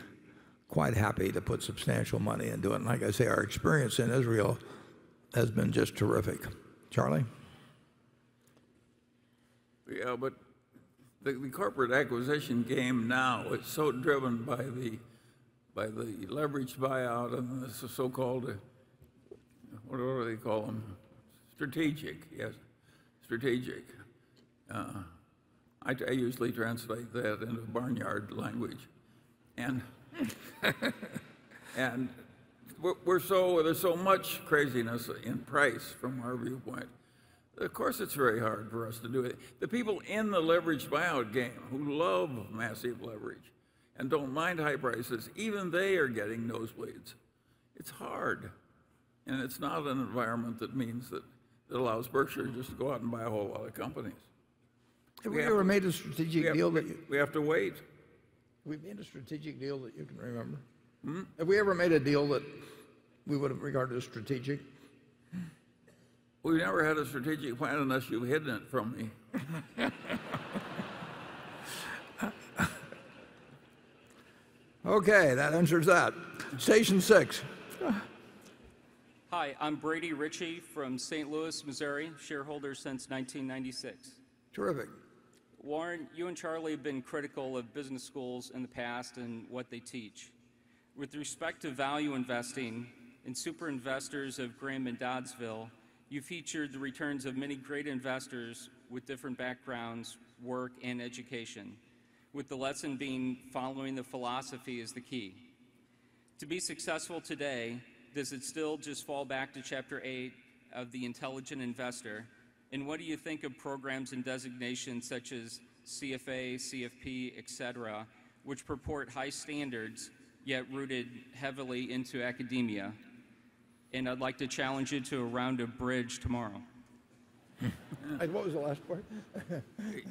quite happy to put substantial money into it. And like I say, our experience in Israel has been just terrific. Charlie? Yeah, but the, the corporate acquisition game now is so driven by the by the leveraged buyout and the so-called what do they call them? Strategic, yes, strategic. Uh, I, I usually translate that into barnyard language, and and we're, we're so there's so much craziness in price from our viewpoint. Of course, it's very hard for us to do it. The people in the leveraged buyout game who love massive leverage and don't mind high prices, even they are getting nosebleeds. It's hard. And it's not an environment that means that, that allows Berkshire just to go out and buy a whole lot of companies. Have We we ever to- made a We strategic have, deal that you, we have to wait. We made a strategic deal that you can remember? Hmm? Have we ever made a deal that we would have regarded as strategic? We never had a strategic plan unless you've hidden it from me. Okay, that answers that. Station six. Hi, I'm Brady Ritchie from St. Louis, Missouri, shareholder since 1996. Terrific. Warren, you and Charlie have been critical of business schools in the past and what they teach. With respect to value investing and super investors of Graham and Doddsville, you featured the returns of many great investors with different backgrounds, work, and education, with the lesson being following the philosophy is the key. To be successful today, does it still just fall back to Chapter 8 of The Intelligent Investor? And what do you think of programs and designations such as CFA, CFP, et cetera, which purport high standards yet rooted heavily into academia? And I'd like to challenge you to a round of bridge tomorrow. And what was the last part?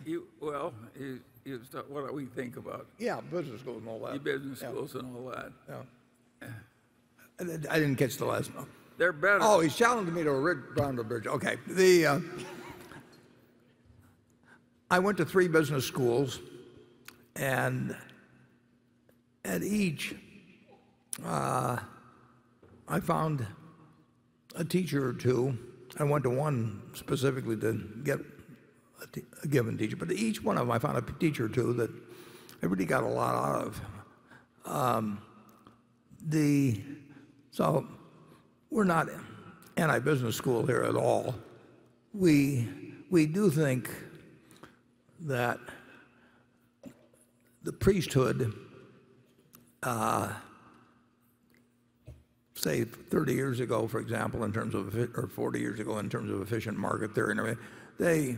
You, well, you, you, st- what do we think about Yeah, business schools and all that. the business Yeah. schools and all that? Yeah. I I didn't catch the last one. They're better. Oh, he's challenging me to a rid- round of bridge. Okay. The, uh, I went to three business schools, and at each, uh, I found a teacher or two. I went to one specifically to get a, given teacher, but each one of them I found a teacher or two that I really got a lot out of. Um, the so we're not anti-business school here at all. We we do think that the priesthood, uh, say 30 years ago, for example, in terms of or 40 years ago, in terms of efficient market theory they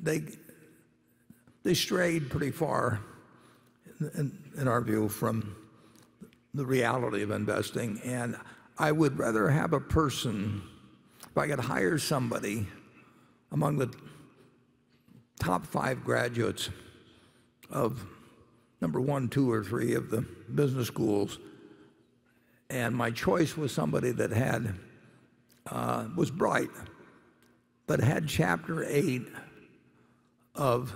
they they strayed pretty far, in, in our view, from the reality of investing. And I would rather have a person, if I could hire somebody among the top five graduates of number one, two, or three of the business schools, and my choice was somebody that had uh, was bright, but had chapter eight of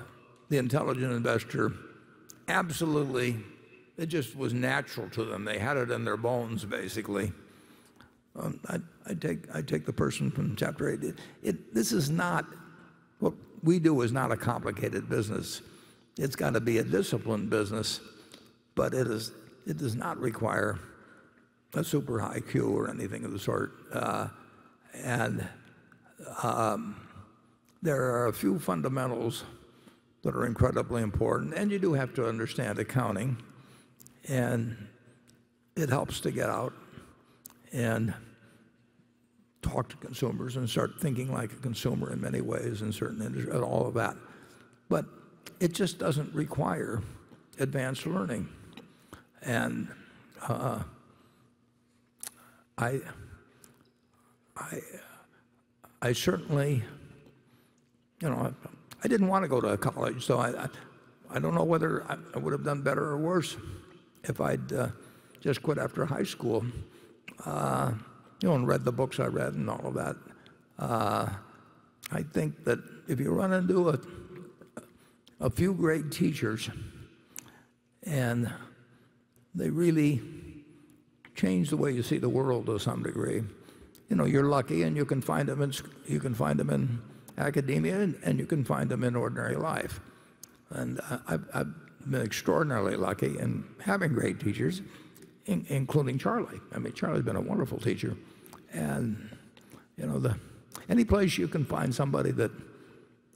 the intelligent investor absolutely it just was natural to them. They had it in their bones, basically. Um, I, I take I take the person from chapter eight. It, it, this is not what we do is not a complicated business. It's got to be a disciplined business, but it is it does not require a super high IQ or anything of the sort. Uh, and um, there are a few fundamentals that are incredibly important, and you do have to understand accounting and it helps to get out and talk to consumers and start thinking like a consumer in many ways in certain industries and all of that. But it just doesn't require advanced learning. And uh, I, I, I certainly, you know, I, didn't want to go to college, so I, I, I don't know whether I, I would have done better or worse if I'd uh, just quit after high school, uh, you know, and read the books I read and all of that. Uh, I think that if you run into a, a few great teachers and they really change the way you see the world to some degree, you know, you're lucky and you can find them in, you can find them in academia and, and you can find them in ordinary life. And uh, I've, I've been extraordinarily lucky in having great teachers, in, including Charlie. I mean, Charlie's been a wonderful teacher. And, you know, the, any place you can find somebody that,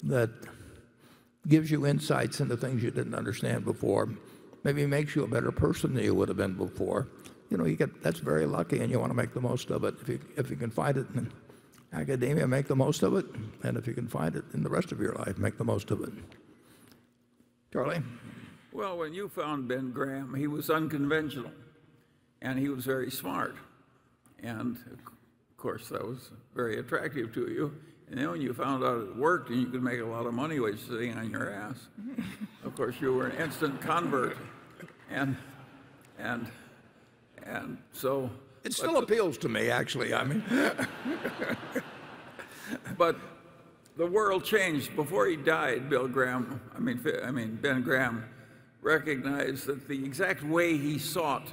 that gives you insights into things you didn't understand before, maybe makes you a better person than you would have been before, you know, you get, that's very lucky and you want to make the most of it. If you, if you can find it in academia, make the most of it. And if you can find it in the rest of your life, make the most of it. Charlie? Well, when you found Ben Graham, he was unconventional and he was very smart. And of course, that was very attractive to you. And then when you found out it worked and you could make a lot of money while sitting on your ass, of course you were an instant convert. And and and so It still appeals to me, actually. I mean, but the world changed before he died. Bill Graham, I mean, I mean Ben Graham, recognized that the exact way he sought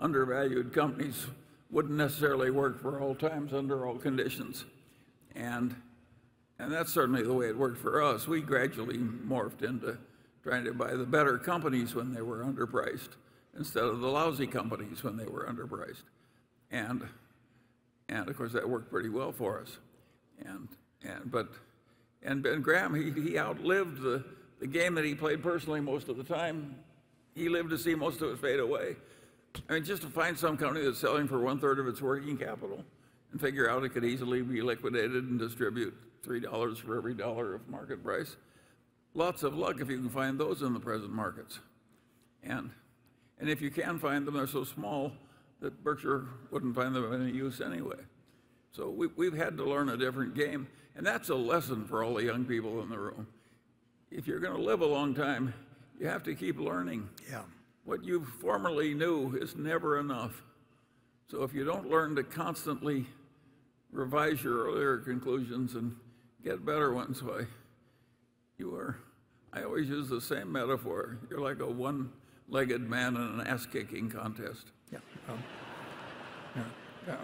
undervalued companies wouldn't necessarily work for all times under all conditions, and and that's certainly the way it worked for us. We gradually morphed into trying to buy the better companies when they were underpriced instead of the lousy companies when they were underpriced, and and of course that worked pretty well for us, and and but and Ben Graham, he, he outlived the, the game that he played personally most of the time. He lived to see most of it fade away. I mean, just to find some company that's selling for one third of its working capital and figure out it could easily be liquidated and distribute $3 for every dollar of market price. Lots of luck if you can find those in the present markets. And, and if you can find them, they're so small that Berkshire wouldn't find them of any use anyway. So we, we've had to learn a different game. And that's a lesson for all the young people in the room. If you're going to live a long time, you have to keep learning. Yeah. What you formerly knew is never enough. So if you don't learn to constantly revise your earlier conclusions and get better ones, why, you are, I always use the same metaphor. You're like a one legged man in an ass kicking contest. Yeah. Um, yeah, yeah.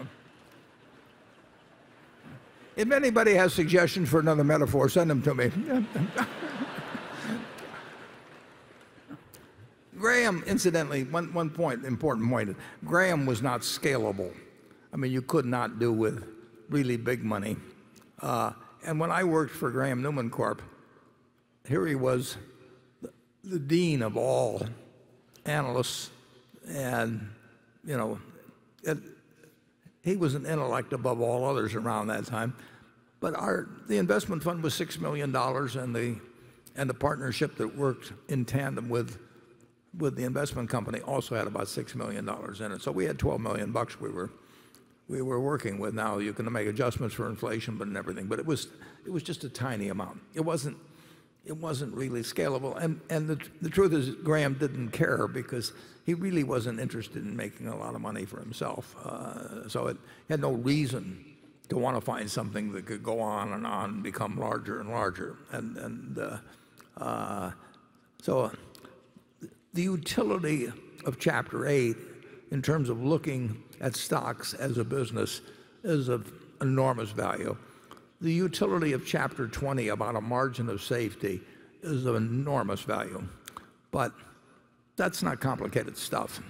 If anybody has suggestions for another metaphor, send them to me. Graham, incidentally, one, one point, important point, Graham was not scalable. I mean, you could not do with really big money. Uh, and when I worked for Graham Newman Corp, here he was, the, the dean of all analysts, and you know, it, he was an intellect above all others around that time. But our, the investment fund was $6 million, and the, and the partnership that worked in tandem with, with the investment company also had about $6 million in it. So we had 12 million bucks we were, we were working with. Now you can make adjustments for inflation but and everything, but it was, it was just a tiny amount. It wasn't, it wasn't really scalable. And, and the, the truth is, Graham didn't care because he really wasn't interested in making a lot of money for himself. Uh, so it had no reason to want to find something that could go on and on and become larger and larger. And, and uh, uh, so the utility of Chapter 8 in terms of looking at stocks as a business is of enormous value. The utility of Chapter 20 about a margin of safety is of enormous value. But that's not complicated stuff.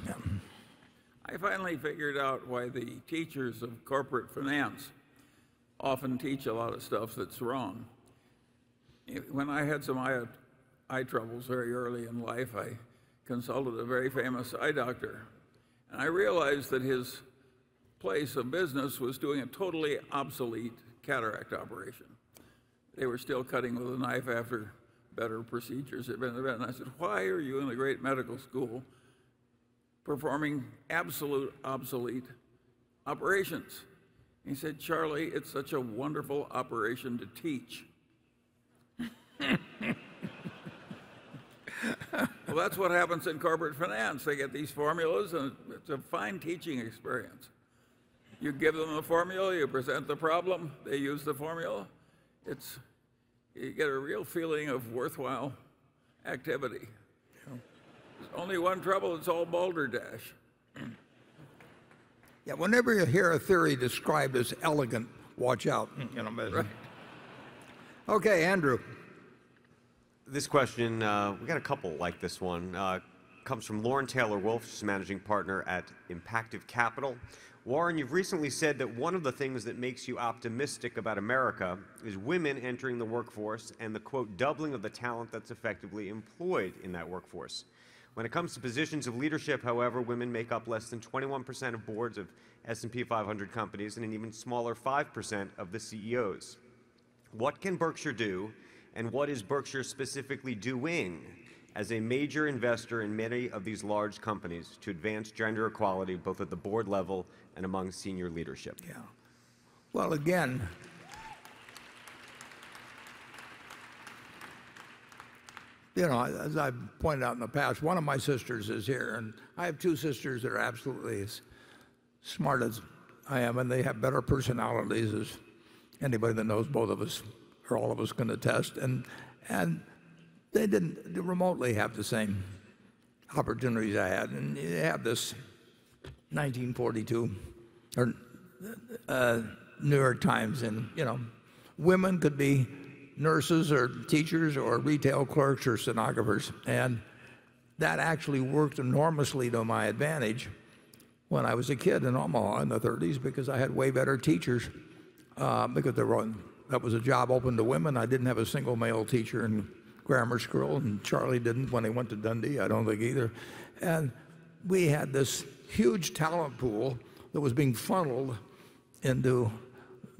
I finally figured out why the teachers of corporate finance often teach a lot of stuff that's wrong. When I had some eye, eye troubles very early in life, I consulted a very famous eye doctor. And I realized that his place of business was doing a totally obsolete cataract operation. They were still cutting with a knife after better procedures had been invented. And I said, Why are you in a great medical school performing absolute obsolete operations? He said, Charlie, it's such a wonderful operation to teach. well, that's what happens in corporate finance. They get these formulas, and it's a fine teaching experience. You give them the formula, you present the problem, they use the formula. It's, you get a real feeling of worthwhile activity. There's only one trouble, it's all balderdash. Yeah, whenever you hear a theory described as elegant, watch out. You know, right. Okay, Andrew. This question, uh, we got a couple like this one. Uh, comes from Lauren Taylor Wolfe, she's managing partner at Impactive Capital. Warren, you've recently said that one of the things that makes you optimistic about America is women entering the workforce and the quote doubling of the talent that's effectively employed in that workforce. When it comes to positions of leadership, however, women make up less than 21% of boards of S&P 500 companies and an even smaller 5% of the CEOs. What can Berkshire do, and what is Berkshire specifically doing as a major investor in many of these large companies to advance gender equality both at the board level and among senior leadership? Yeah. Well, again, you know, as I've pointed out in the past, one of my sisters is here, and I have two sisters that are absolutely as smart as I am, and they have better personalities as anybody that knows both of us or all of us can attest. And, and they didn't remotely have the same opportunities I had. And you have this 1942 or uh, New York Times, and you know, women could be nurses or teachers or retail clerks or stenographers, and that actually worked enormously to my advantage when I was a kid in Omaha in the 30s because I had way better teachers uh, because they were, that was a job open to women. I didn't have a single male teacher in grammar school, and Charlie didn't when he went to Dundee, I don't think either. And we had this huge talent pool that was being funneled into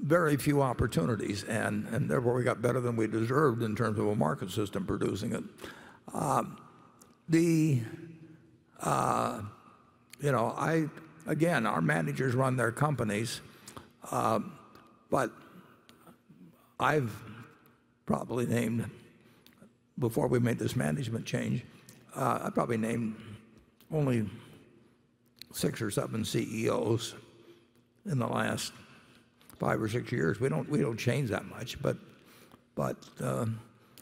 very few opportunities, and, and therefore we got better than we deserved in terms of a market system producing it. Uh, the, uh, you know, I, again, our managers run their companies, uh, but I've probably named, before we made this management change, uh, I probably named only six or seven CEOs in the last five or six years. We don't, we don't change that much, but, but uh,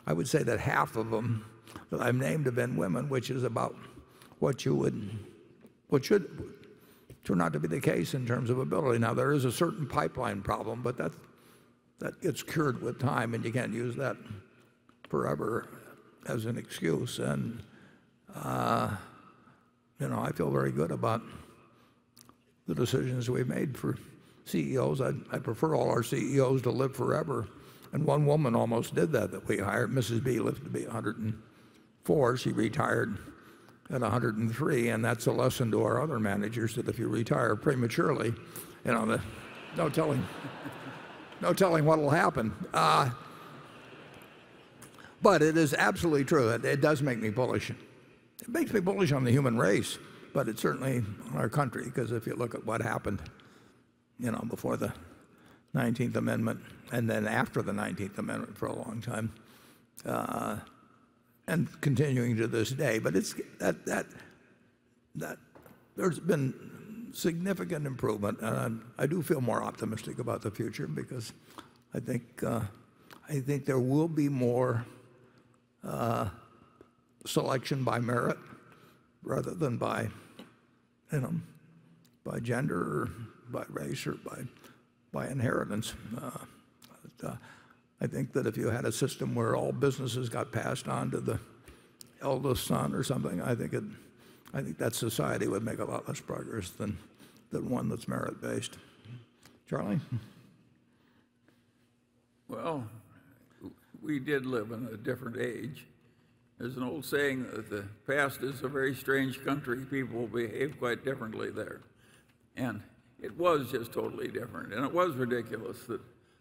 I would say that half of them that I've named have been women, which is about what you would, what should turn out to be the case in terms of ability. Now, there is a certain pipeline problem, but that, that gets cured with time, and you can't use that forever as an excuse. And, uh, you know, I feel very good about the decisions we've made for CEOs. I, prefer all our CEOs to live forever. And one woman almost did that that we hired. Mrs. B lived to be 104. She retired at 103, and that's a lesson to our other managers that if you retire prematurely, you know, no telling, no telling what will happen. Uh, but it is absolutely true. It, it does make me bullish. It makes me bullish on the human race, but it's certainly on our country because if you look at what happened, you know, before the 19th Amendment and then after the 19th Amendment for a long time, uh, and continuing to this day. But it's that that that there's been significant improvement, and I do feel more optimistic about the future because I think uh, I think there will be more uh, selection by merit rather than by gender or by race or by by inheritance. Uh, I think that if you had a system where all businesses got passed on to the eldest son or something, I think it, I think that society would make a lot less progress than, than one that's merit based. Charlie? Well, we did live in a different age. There's an old saying that the past is a very strange country. People behave quite differently there. And it was just totally different. And it was ridiculous that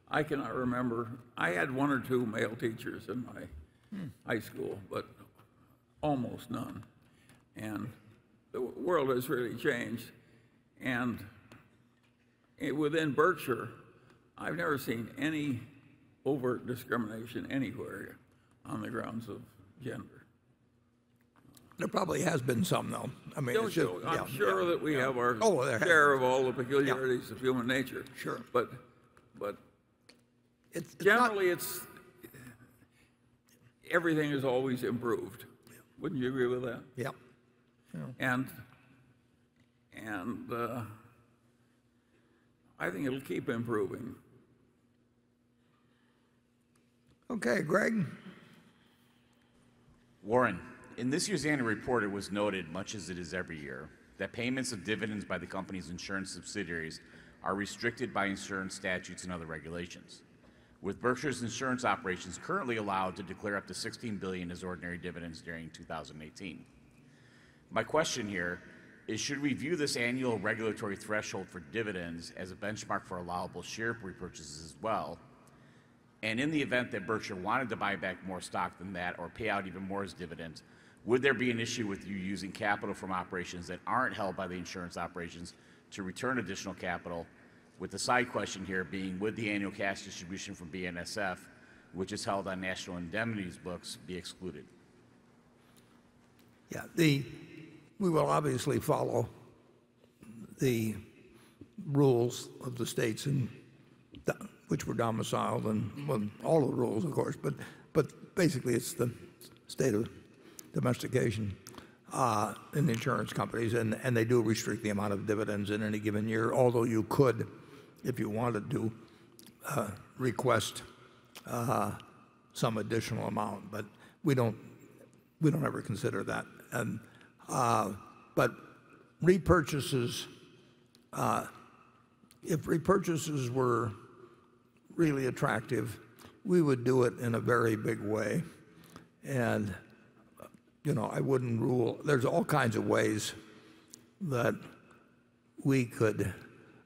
I cannot remember. I had one or two male teachers in my hmm. high school, but almost none. And the world has really changed. And within Berkshire, I've never seen any overt discrimination anywhere on the grounds of gender. There probably has been some, though. I mean, Don't it's just. I'm yeah, sure yeah, that we yeah. have our Oh, share of all the peculiarities of human nature. Sure. But, but It's, it's not- generally, it's everything is always improved. Wouldn't you agree with that? Yeah. And and uh, I think it'll keep improving. Okay, Greg? Warren, in this year's annual report, it was noted, much as it is every year, that payments of dividends by the company's insurance subsidiaries are restricted by insurance statutes and other regulations. With Berkshire's insurance operations currently allowed to declare up to 16 billion as ordinary dividends during 2018. My question here is should we view this annual regulatory threshold for dividends as a benchmark for allowable share repurchases as well? And in the event that Berkshire wanted to buy back more stock than that or pay out even more as dividends, would there be an issue with you using capital from operations that aren't held by the insurance operations to return additional capital? With the side question here being, would the annual cash distribution from BNSF, which is held on National Indemnity's books, be excluded? Yeah. We will obviously follow the rules of the states in which were domiciled and, well, all the rules, of course, but, but basically it's the state of domestication uh, in the insurance companies, and, and they do restrict the amount of dividends in any given year, although you could, if you wanted to, uh, request uh, some additional amount, but we don't, we don't ever consider that. And, but repurchases, uh, if repurchases were really attractive, we would do it in a very big way. And, you know, I wouldn't rule, there's all kinds of ways that we could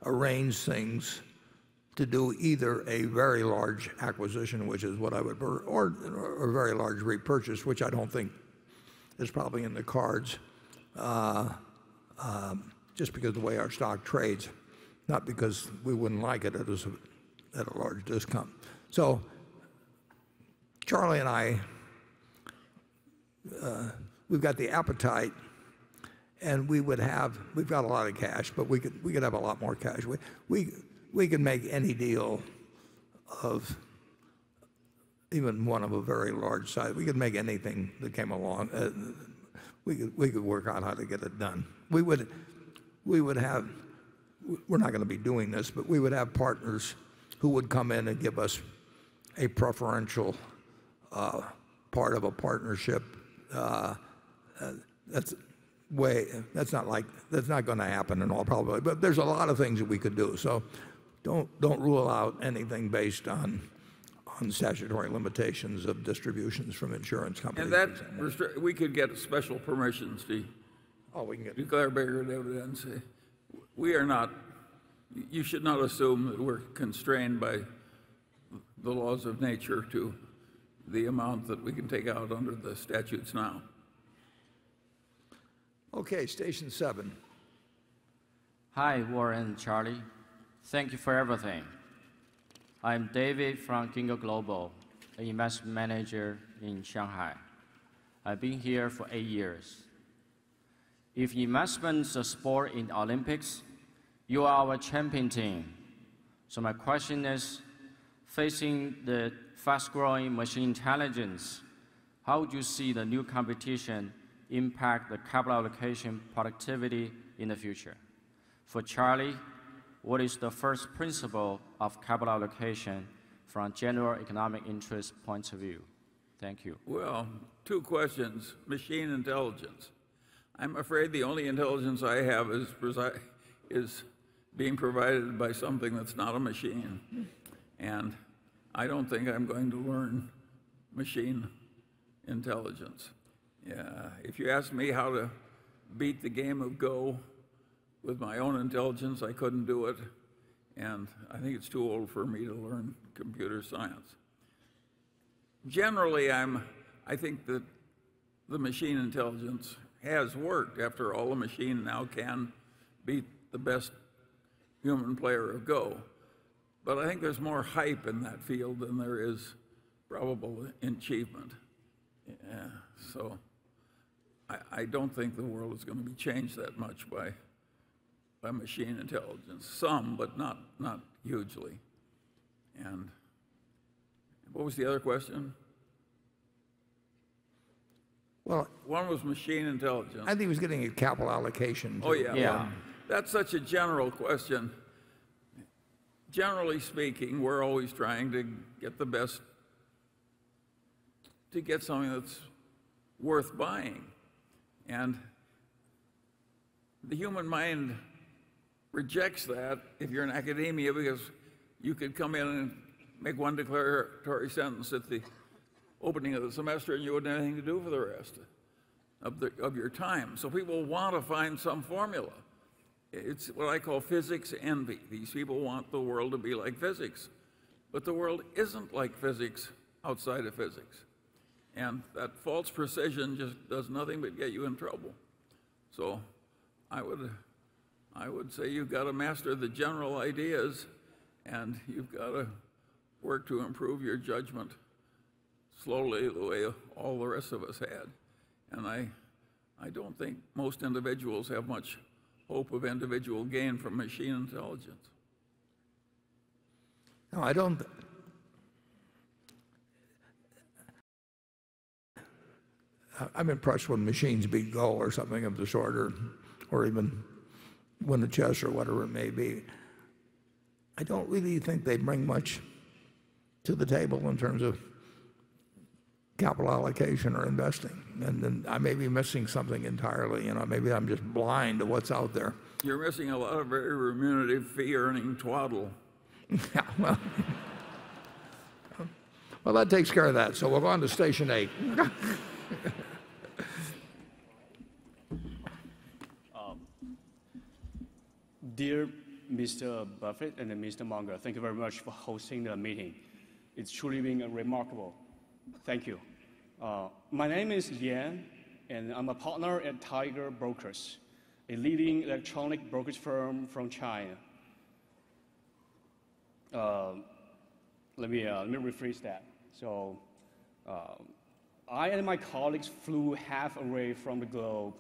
arrange things to do either a very large acquisition, which is what I would, or, or a very large repurchase, which I don't think is probably in the cards, Uh, um, just because of the way our stock trades, not because we wouldn't like it at a, large discount. So Charlie and I, uh, we've got the appetite, and we would have, we've got a lot of cash, but we could, have a lot more cash. We, could make any deal of even one of a very large size. We could make anything that came along. Uh, We could we could work out how to get it done. We would we would have we're not going to be doing this, but we would have partners who would come in and give us a preferential uh, part of a partnership. Uh, uh, that's way that's not like that's not going to happen in all probability. But there's a lot of things that we could do. So don't don't rule out anything based on on statutory limitations of distributions from insurance companies. And that, restri- we could get special permissions to Oh, we can get, declare bigger dividends. We are not, you should not assume that we're constrained by the laws of nature to the amount that we can take out under the statutes now. okay, station seven. Hi, Warren and Charlie. Thank you for everything. I'm David from Kingo Global, an investment manager in Shanghai. I've been here for eight years. If investment's a sport in the Olympics, you are our champion team. So my question is, facing the fast-growing machine intelligence, how do you see the new competition impact the capital allocation productivity in the future? For Charlie, what is the first principle of capital allocation from general economic interest points of view? Thank you. Well, two questions. Machine intelligence. I'm afraid the only intelligence I have is, is being provided by something that's not a machine. And I don't think I'm going to learn machine intelligence. Yeah, if you ask me how to beat the game of Go with my own intelligence, I couldn't do it. And I think it's too old for me to learn computer science. Generally, I'm, I think that the machine intelligence has worked. After all, a machine now can beat the best human player of Go. But I think there's more hype in that field than there is probable achievement. Yeah, so I, I don't think the world is going to be changed that much by, by machine intelligence. Some, but not, not hugely. And what was the other question? Well, One was machine intelligence. I think he was getting a capital allocation. Oh, yeah. yeah. well, That's such a general question. Generally speaking, we're always trying to get the best, to get something that's worth buying. And the human mind rejects that if you're in academia because you could come in and make one declaratory sentence at the opening of the semester and you wouldn't have anything to do for the rest of, the, of your time. So people want to find some formula. It's what I call physics envy. These people want the world to be like physics. But the world isn't like physics outside of physics. And that false precision just does nothing but get you in trouble. So I would, I would say you've got to master the general ideas and you've got to work to improve your judgment slowly the way all the rest of us had. And I, I don't think most individuals have much hope of individual gain from machine intelligence. No, I don't. I'm impressed when machines beat Go or something of the sort, or, or even win the chess or whatever it may be. I don't really think they bring much to the table in terms of capital allocation or investing. And then I may be missing something entirely. You know, maybe I'm just blind to what's out there. You're missing a lot of very remunerative fee earning twaddle. yeah, well, well, that takes care of that. So we'll go on to station eight. Dear Mr. Buffett and Mr. Munger, thank you very much for hosting the meeting. It's truly been remarkable. Thank you. Uh, my name is Yan, and I'm a partner at Tiger Brokers, a leading electronic brokerage firm from China. Uh, let me uh, let me rephrase that. So, uh, I and my colleagues flew half away from the globe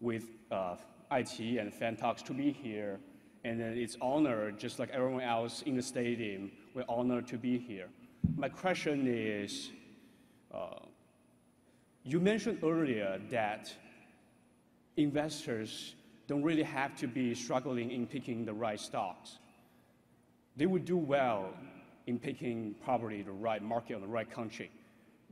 with uh, IT and Fantox to be here, and it's honored, just like everyone else in the stadium, we're honored to be here. My question is, uh, you mentioned earlier that investors don't really have to be struggling in picking the right stocks. They would do well in picking probably the right market or the right country.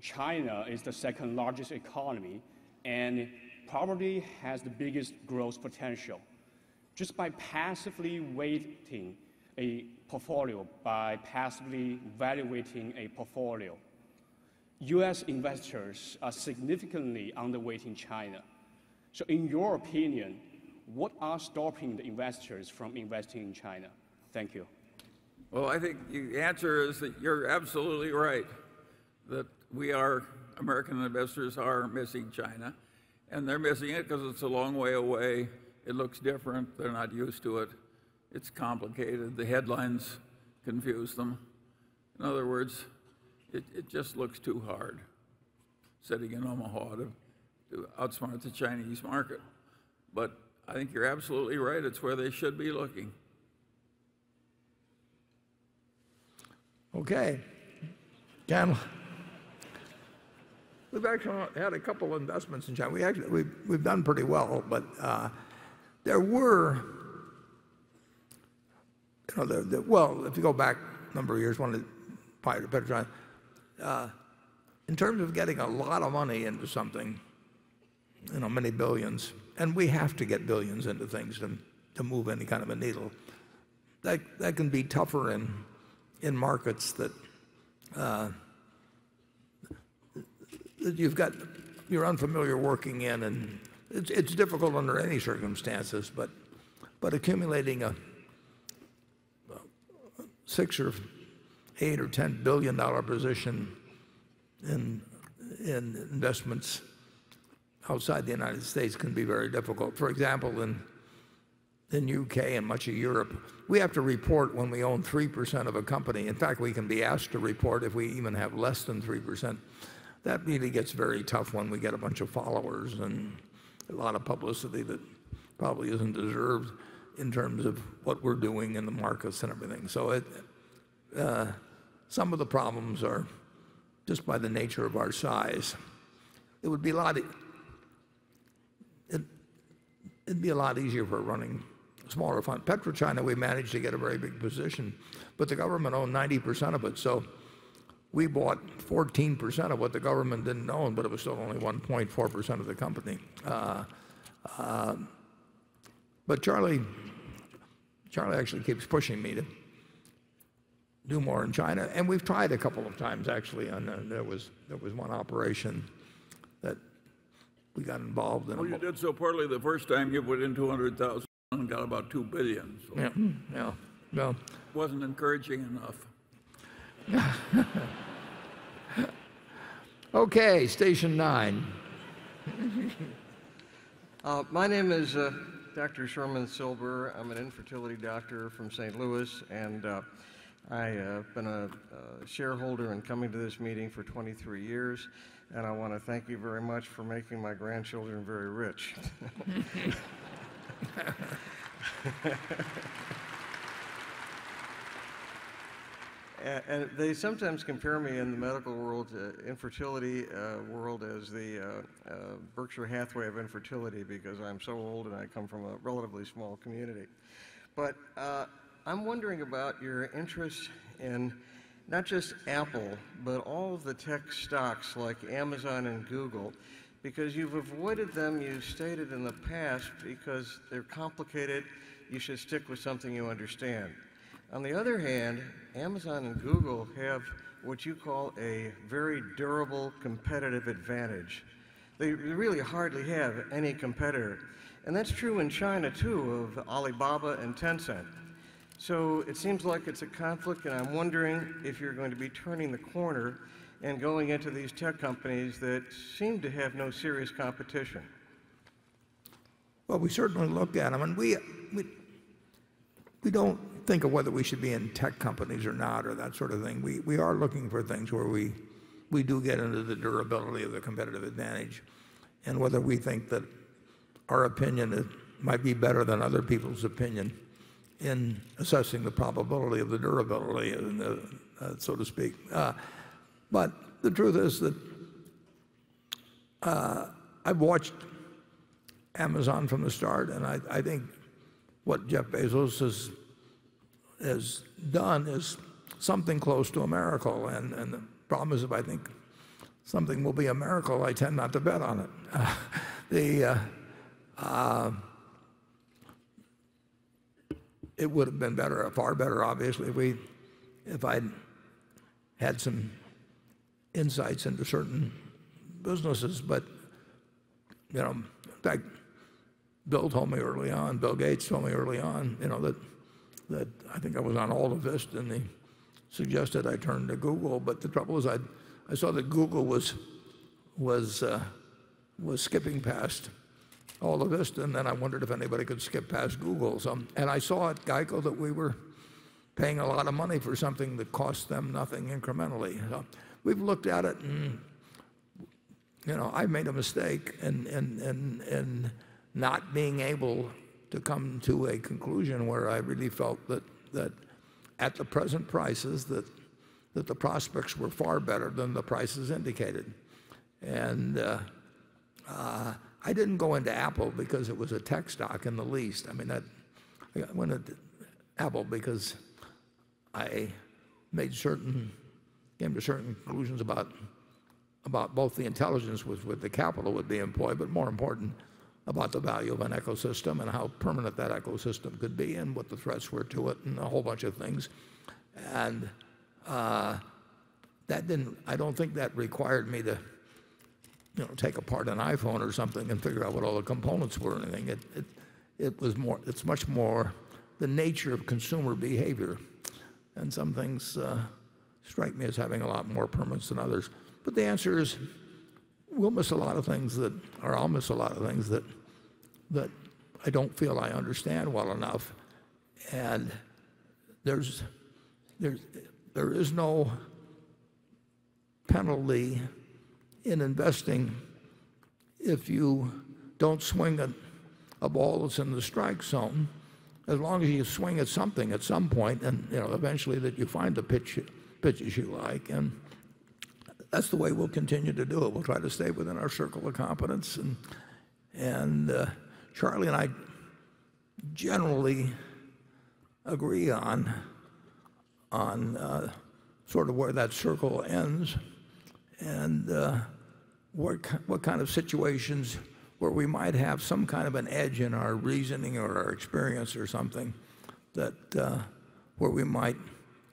China is the second largest economy and probably has the biggest growth potential. Just by passively weighting a portfolio, by passively evaluating a portfolio, US investors are significantly underweighting China. So, in your opinion, what are stopping the investors from investing in China? Thank you. Well, I think the answer is that you're absolutely right that we are, American investors are missing China. And they're missing it because it's a long way away. It looks different. They're not used to it. It's complicated. The headlines confuse them. In other words, it, it just looks too hard sitting in Omaha to, to outsmart the Chinese market. But I think you're absolutely right. It's where they should be looking. Okay. Ken, we've actually had a couple of investments in China. We actually, we've, we've done pretty well, but uh, there were, you know, the, well, if you go back a number of years, one of the Petrochina, uh, in terms of getting a lot of money into something, you know, many billions, and we have to get billions into things to, to move any kind of a needle. That, that can be tougher in, in markets that, uh, that you've got, you're unfamiliar working in, and it's, it's difficult under any circumstances, but, but accumulating a, a six or eight or ten billion dollar position in, in investments outside the United States can be very difficult. For example, in, in UK and much of Europe, we have to report when we own 3% of a company. In fact, we can be asked to report if we even have less than 3%. That really gets very tough when we get a bunch of followers and a lot of publicity that probably isn't deserved in terms of what we're doing in the markets and everything. So uh, some of the problems are just by the nature of our size. It would be a lot, e- it'd a lot easier for running smaller fund. PetroChina, we managed to get a very big position, but the government owned 90% of it. So we bought 14% of what the government didn't own, but it was still only 1.4% of the company. Uh, uh, but Charlie, Charlie actually keeps pushing me to do more in China, and we've tried a couple of times actually. And uh, there was there was one operation that we got involved in. Well, you did so poorly the first time you put in 200,000 and got about 2 billion. So Yeah, wasn't encouraging enough. Okay, station nine. Uh, my name is uh, Dr. Sherman Silber. I'm an infertility doctor from St. Louis, and uh, I've been a, uh shareholder and coming to this meeting for 23 years. and I want to thank you very much for making my grandchildren very rich. A- And they sometimes compare me in the medical world, infertility uh, world, as the uh, uh, Berkshire Hathaway of infertility because I'm so old and I come from a relatively small community. But uh, I'm wondering about your interest in not just Apple, but all of the tech stocks like Amazon and Google, because you've avoided them, you stated in the past, because they're complicated, you should stick with something you understand. On the other hand, Amazon and Google have what you call a very durable competitive advantage. They really hardly have any competitor. And that's true in China, too, of Alibaba and Tencent. So it seems like it's a conflict, and I'm wondering if you're going to be turning the corner and going into these tech companies that seem to have no serious competition. Well, we certainly look at them, and we, we, we don't think of whether we should be in tech companies or not or that sort of thing. We, we are looking for things where we, we do get into the durability of the competitive advantage and whether we think that our opinion might be better than other people's opinion in assessing the probability of the durability, uh, uh, so to speak. Uh, but the truth is that I've watched Amazon from the start, and I think what Jeff Bezos has, has done is something close to a miracle. And, and the problem is, if I think something will be a miracle, I tend not to bet on it. Uh, the, uh, uh, it would have been better, far better, obviously, if we, if I'd had some insights into certain businesses. But you know, in fact, Bill told me early on, Bill Gates told me early on, you know, that that I think I was on AltaVista, and he suggested I turn to Google. But the trouble is, I I saw that Google was was uh, was skipping past AltaVista, and then I wondered if anybody could skip past Google. So, and I saw at Geico that we were paying a lot of money for something that cost them nothing incrementally. So we've looked at it, and you know, I made a mistake in, in, in, in not being able to come to a conclusion where I really felt that, that at the present prices that, that the prospects were far better than the prices indicated. And uh, uh, I didn't go into Apple because it was a tech stock in the least. I mean, that, I went into Apple because I made certain, came to certain conclusions about, about both the intelligence with, with the capital would be employed, but more important, about the value of an ecosystem and how permanent that ecosystem could be and what the threats were to it and a whole bunch of things. And uh, that didn't, I don't think that required me to you know, take apart an iPhone or something and figure out what all the components were or anything. It, it, it was more, it's much more the nature of consumer behavior. And some things uh, strike me as having a lot more permanence than others. But the answer is we'll miss a lot of things that, or I'll miss a lot of things that, that I don't feel I understand well enough. And there's, there's, there is no penalty in investing if you don't swing a, ball that's in the strike zone, as long as you swing at something at some point, and you know eventually that you find the pitch pitches you like, and that's the way we'll continue to do it. We'll try to stay within our circle of competence, and and uh, Charlie and I generally agree on on uh, sort of where that circle ends and uh, what, what kind of situations where we might have some kind of an edge in our reasoning or our experience or something that uh, where we might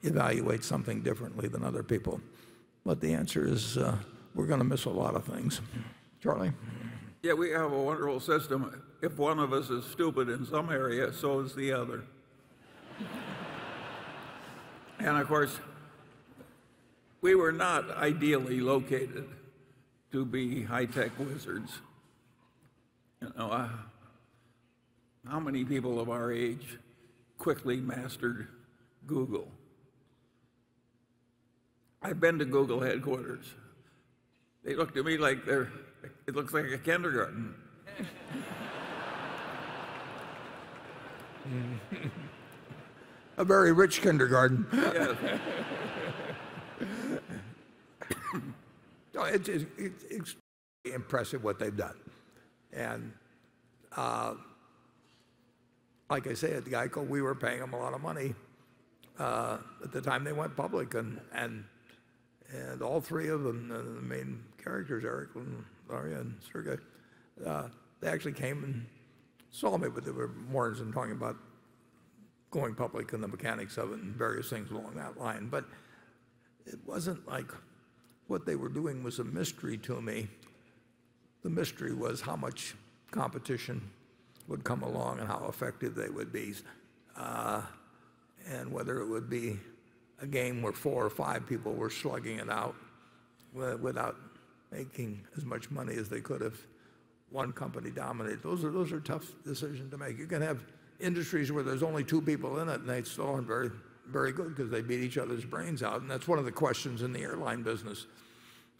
evaluate something differently than other people. But the answer is uh, we're going to miss a lot of things. Charlie? Yeah, we have a wonderful system. If one of us is stupid in some area, so is the other. and of course, we were not ideally located to be high-tech wizards. You know, uh, how many people of our age quickly mastered Google? I've been to Google headquarters. they look to me like they're, it looks like a kindergarten. A very rich kindergarten. It's, it's, it's extremely impressive what they've done. And uh, like I say, at Geico, we were paying them a lot of money uh, at the time they went public. And, and, and all three of them, the main characters, Eric and Larry and Sergey, uh, they actually came and saw me, but they were more than talking about going public and the mechanics of it and various things along that line. But it wasn't like what they were doing was a mystery to me. The mystery was how much competition would come along and how effective they would be, uh, and whether it would be a game where four or five people were slugging it out without making as much money as they could if one company dominated. Those are, those are tough decisions to make. You can have industries where there's only two people in it and they still aren't very, very good because they beat each other's brains out. And that's one of the questions in the airline business.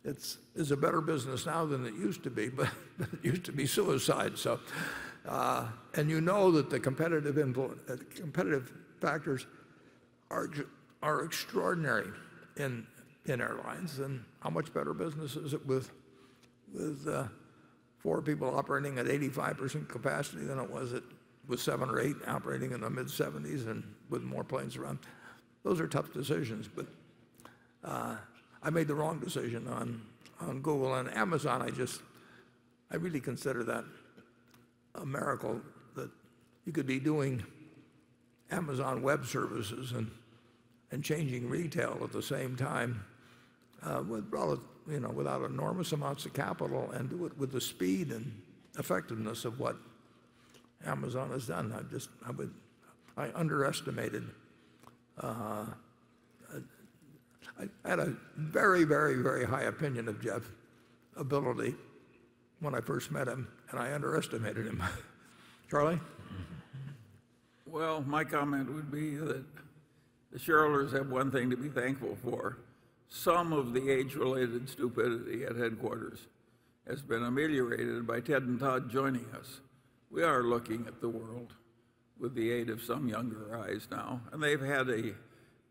It's, it's a better business now than it used to be, but, it used to be suicide. So, uh, and you know that the competitive, uh, competitive factors are, are extraordinary in, in airlines. And how much better business is it with, with uh, four people operating at 85% capacity than it was with seven or eight operating in the mid 70s and with more planes around? Those are tough decisions, but uh, I made the wrong decision on, on Google and Amazon. I just, I really consider that a miracle that you could be doing Amazon Web Services and, and changing retail at the same time uh, with, you know, without enormous amounts of capital and do it with the speed and effectiveness of what Amazon has done. I just, I would, I underestimated. Uh, I had a very, very, very high opinion of Jeff's ability when I first met him, and I underestimated him. Charlie? Well, my comment would be that the shareholders have one thing to be thankful for. Some of the age-related stupidity at headquarters has been ameliorated by Ted and Todd joining us. We are looking at the world with the aid of some younger eyes now, and they've had a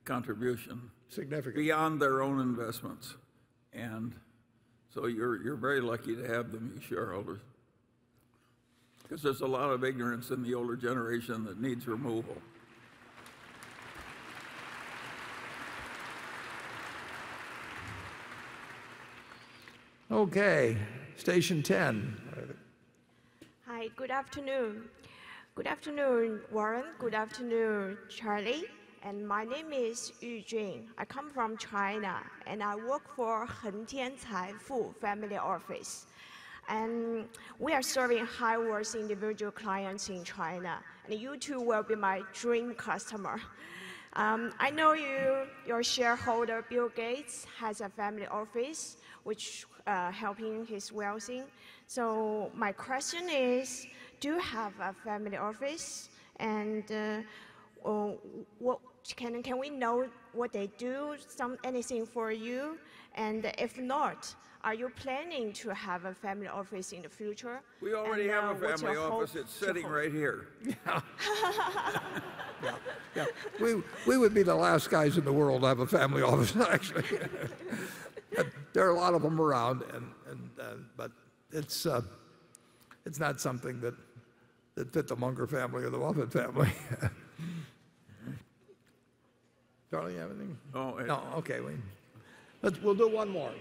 contribution significant beyond their own investments. And so you're, you're very lucky to have them, you shareholders. Because there's a lot of ignorance in the older generation that needs removal. Okay, station 10. Hi, good afternoon. Good afternoon, Warren. Good afternoon, Charlie. And my name is Yu Jun. I come from China, and I work for Hengtian Caifu Family Office. And we are serving high worth individual clients in China. And you two will be my dream customer. Um, I know you, your shareholder Bill Gates has a family office which uh, helping his wealthy. So my question is, do you have a family office? And uh, uh what can, can we know what they do, some, anything for you? And if not, are you planning to have a family office in the future? We already and, have uh, a family office. It's sitting right here. Yeah. yeah, yeah. We, we would be the last guys in the world to have a family office, actually. there are a lot of them around, and, and, uh, but it's, uh, it's not something that, that fit the Munger family or the Buffett family. Charlie, you have anything? Oh, no. Okay, we, let's, we'll do one more.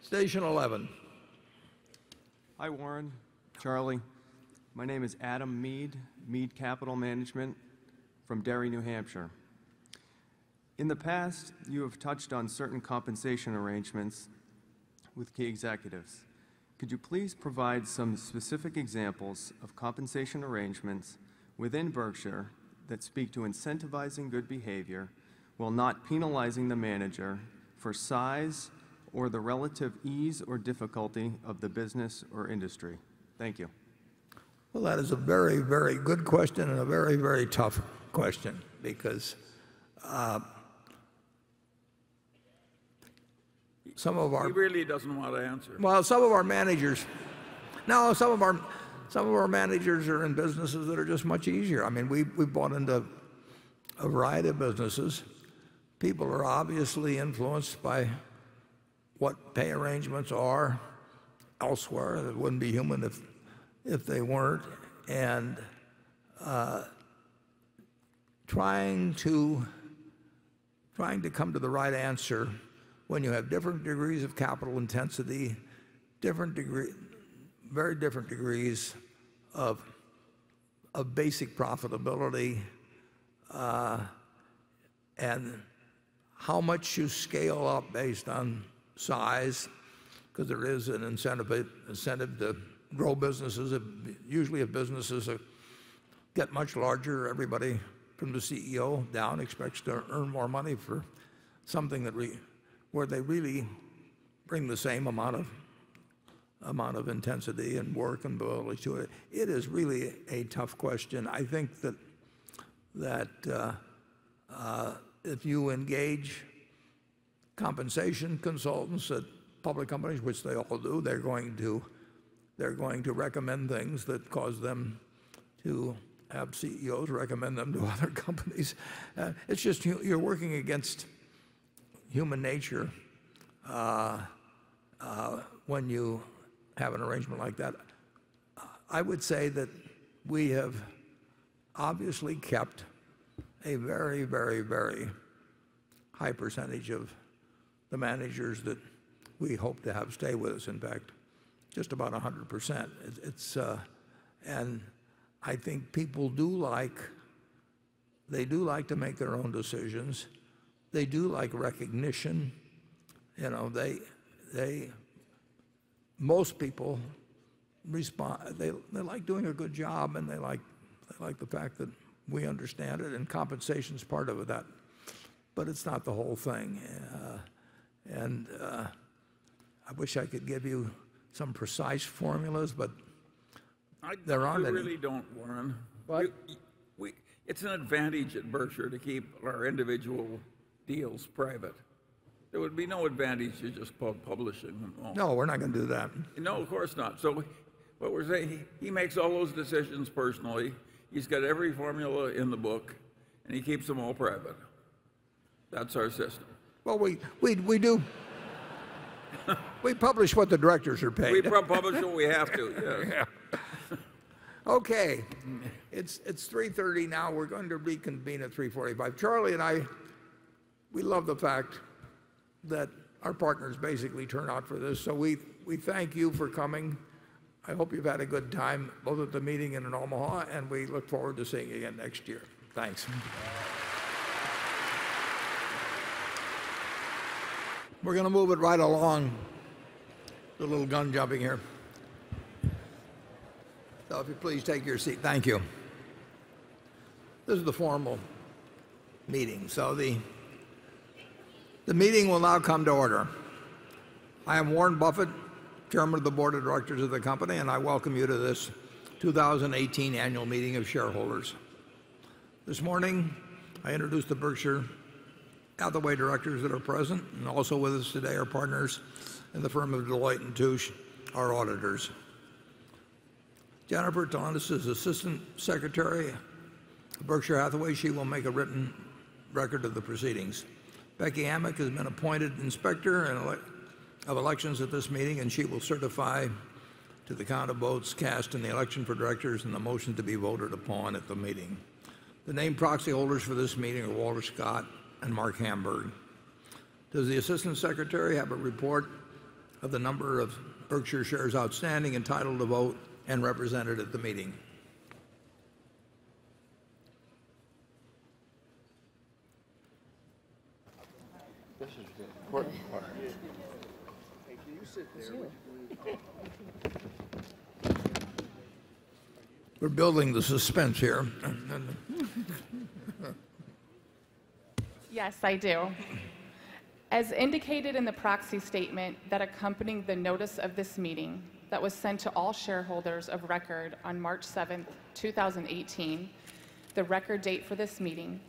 Station 11. Hi, Warren, Charlie. My name is Adam Mead, Mead Capital Management from Derry, New Hampshire. In the past, you have touched on certain compensation arrangements with key executives. Could you please provide some specific examples of compensation arrangements within Berkshire that speak to incentivizing good behavior while not penalizing the manager for size or the relative ease or difficulty of the business or industry? Thank you. Well, that is a very, very good question and a very, very tough question because uh, some of our He really doesn't want to answer. well, some of our managers, no, some of our some of our managers are in businesses that are just much easier. I mean, we we bought into a variety of businesses. People are obviously influenced by what pay arrangements are elsewhere. It wouldn't be human if if they weren't. And uh, trying to trying to come to the right answer when you have different degrees of capital intensity, different degree, very different degrees of, of basic profitability, uh, and how much you scale up based on size, because there is an incentive, incentive to grow businesses. Usually if businesses get much larger, everybody from the CEO down expects to earn more money for something that we, where they really bring the same amount of amount of intensity and work and ability to it. It is really a tough question. I think that that uh, uh, if you engage compensation consultants at public companies, which they all do, they're going to they're going to recommend things that cause them to have CEOs recommend them to other companies. Uh, it's just you're working against human nature uh, uh, when you have an arrangement like that. I would say that we have obviously kept a very, very, very high percentage of the managers that we hope to have stay with us. In fact, just about 100%. It's, uh, and I think people do like, they do like to make their own decisions. They do like recognition. You know, they, they, most people respond, they, they like doing a good job and they like, they like the fact that we understand it and compensation is part of that. But it's not the whole thing. Uh, and uh, I wish I could give you some precise formulas, but I, there aren't we any. really don't, Warren. What? We, we, it's an advantage at Berkshire to keep our individual deals private. There would be no advantage to just pub- publishing them all. No, we're not going to do that. No, of course not. So what we're saying, he, makes all those decisions personally. He's got every formula in the book, and he keeps them all private. That's our system. Well, we, we, we do. we publish what the directors are paid. We publish what we have to, yes. Okay, it's, it's 3:30 now. We're going to reconvene at 3:45. Charlie and I, we love the fact that our partners basically turn out for this. So we, we thank you for coming. I hope you've had a good time, both at the meeting and in Omaha, and we look forward to seeing you again next year. Thanks. We're going to move it right along. A little gun jumping here. So if you please take your seat. Thank you. This is the formal meeting. So the, the meeting will now come to order. I am Warren Buffett, Chairman of the Board of Directors of the company, and I welcome you to this 2018 annual meeting of shareholders. This morning, I introduced the Berkshire Hathaway directors that are present, and also with us today are partners in the firm of Deloitte & Touche, our auditors. Jennifer Tonis is Assistant Secretary of Berkshire Hathaway. She will make a written record of the proceedings. Becky Amick has been appointed Inspector of Elections at this meeting, and she will certify to the count of votes cast in the election for directors and the motion to be voted upon at the meeting. The named proxy holders for this meeting are Walter Scott and Marc Hamburg. Does the Assistant Secretary have a report of the number of Berkshire shares outstanding entitled to vote and represented at the meeting? This is the important part. Hey, can you sit there? We're building the suspense here. Yes, I do. As indicated in the proxy statement that accompanied the notice of this meeting that was sent to all shareholders of record on March 7, 2018, the record date for this meeting,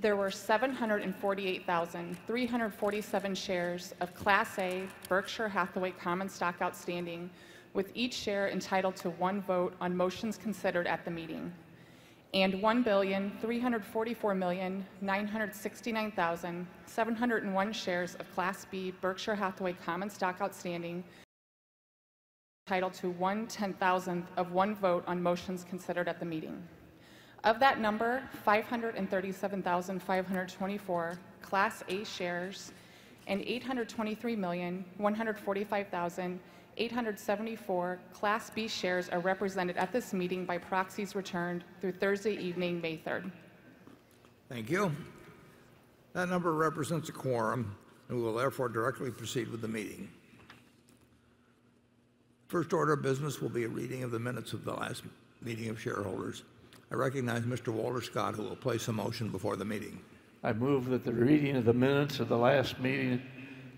there were 748,347 shares of Class A Berkshire Hathaway common stock outstanding, with each share entitled to one vote on motions considered at the meeting, and 1,344,969,701 shares of Class B Berkshire Hathaway common stock outstanding, entitled to one ten thousandth of one vote on motions considered at the meeting. Of that number, 537,524 Class A shares and 823,145,874 Class B shares are represented at this meeting by proxies returned through Thursday evening, May 3rd. Thank you. That number represents a quorum, and we will therefore directly proceed with the meeting. First order of business will be a reading of the minutes of the last meeting of shareholders. I recognize Mr. Walter Scott, who will place a motion before the meeting. I move that the reading of the minutes of the last meeting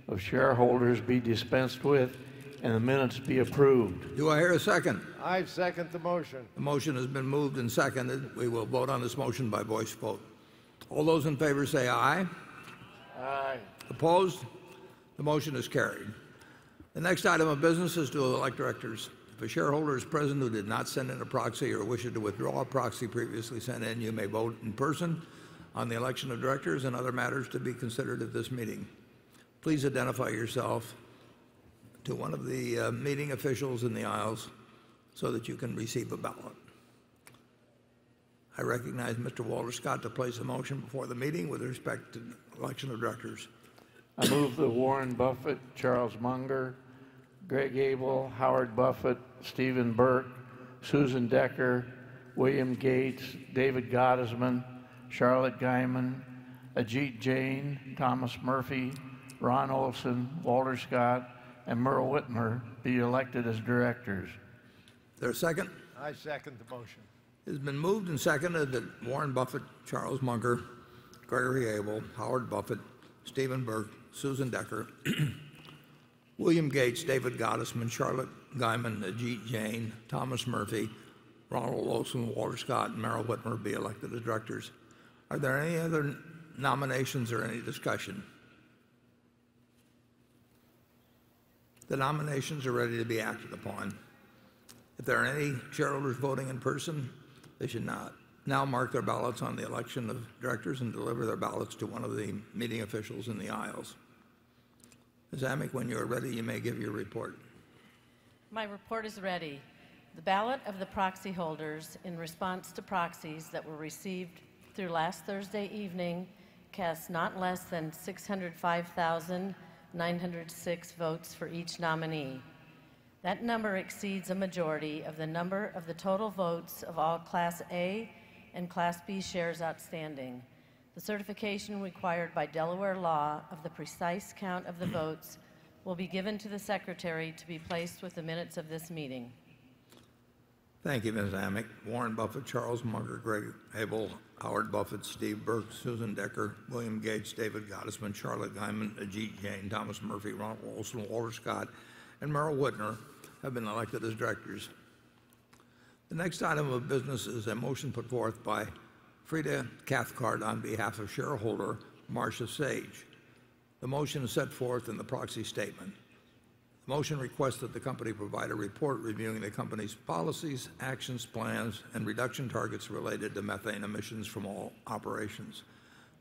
of shareholders be dispensed with and the minutes be approved. Do I hear a second? I second the motion. The motion has been moved and seconded. We will vote on this motion by voice vote. All those in favor say aye. Aye. Opposed? The motion is carried. The next item of business is to elect directors. If a shareholder is present who did not send in a proxy or wishes to withdraw a proxy previously sent in, you may vote in person on the election of directors and other matters to be considered at this meeting. Please identify yourself to one of the uh, meeting officials in the aisles so that you can receive a ballot. I recognize Mr. Walter Scott to place a motion before the meeting with respect to election of directors. I move that Warren Buffett, Charles Munger, Greg Abel, Howard Buffett, Stephen Burke, Susan Decker, William Gates, David Gottesman, Charlotte Guyman, Ajit Jain, Thomas Murphy, Ron Olson, Walter Scott, and Meryl Witmer be elected as directors. There a second? I second the motion. It has been moved and seconded that Warren Buffett, Charles Munger, Gregory Abel, Howard Buffett, Stephen Burke, Susan Decker, William Gates, David Gottesman, Charlotte Guyman, Ajit Jain, Thomas Murphy, Ronald Olson, Walter Scott, and Meryl Witmer be elected as directors. Are there any other nominations or any discussion? The nominations are ready to be acted upon. If there are any shareholders voting in person, they should not now mark their ballots on the election of directors and deliver their ballots to one of the meeting officials in the aisles. Ms. Amick, when you are ready, you may give your report. My report is ready. The ballot of the proxy holders in response to proxies that were received through last Thursday evening cast not less than 605,906 votes for each nominee. That number exceeds a majority of the number of the total votes of all Class A and Class B shares outstanding. The certification required by Delaware law of the precise count of the votes will be given to the Secretary to be placed with the minutes of this meeting. Thank you, Ms. Amick. Warren Buffett, Charles Munger, Greg Abel, Howard Buffett, Steve Burke, Susan Decker, William Gates, David Gottesman, Charlotte Guyman, Ajit Jain, Thomas Murphy, Ronald Olson, Walter Scott, and Meryl Witmer have been elected as directors. The next item of business is a motion put forth by Frida Cathcart on behalf of shareholder Marcia Sage. The motion is set forth in the proxy statement. The motion requests that the company provide a report reviewing the company's policies, actions, plans, and reduction targets related to methane emissions from all operations.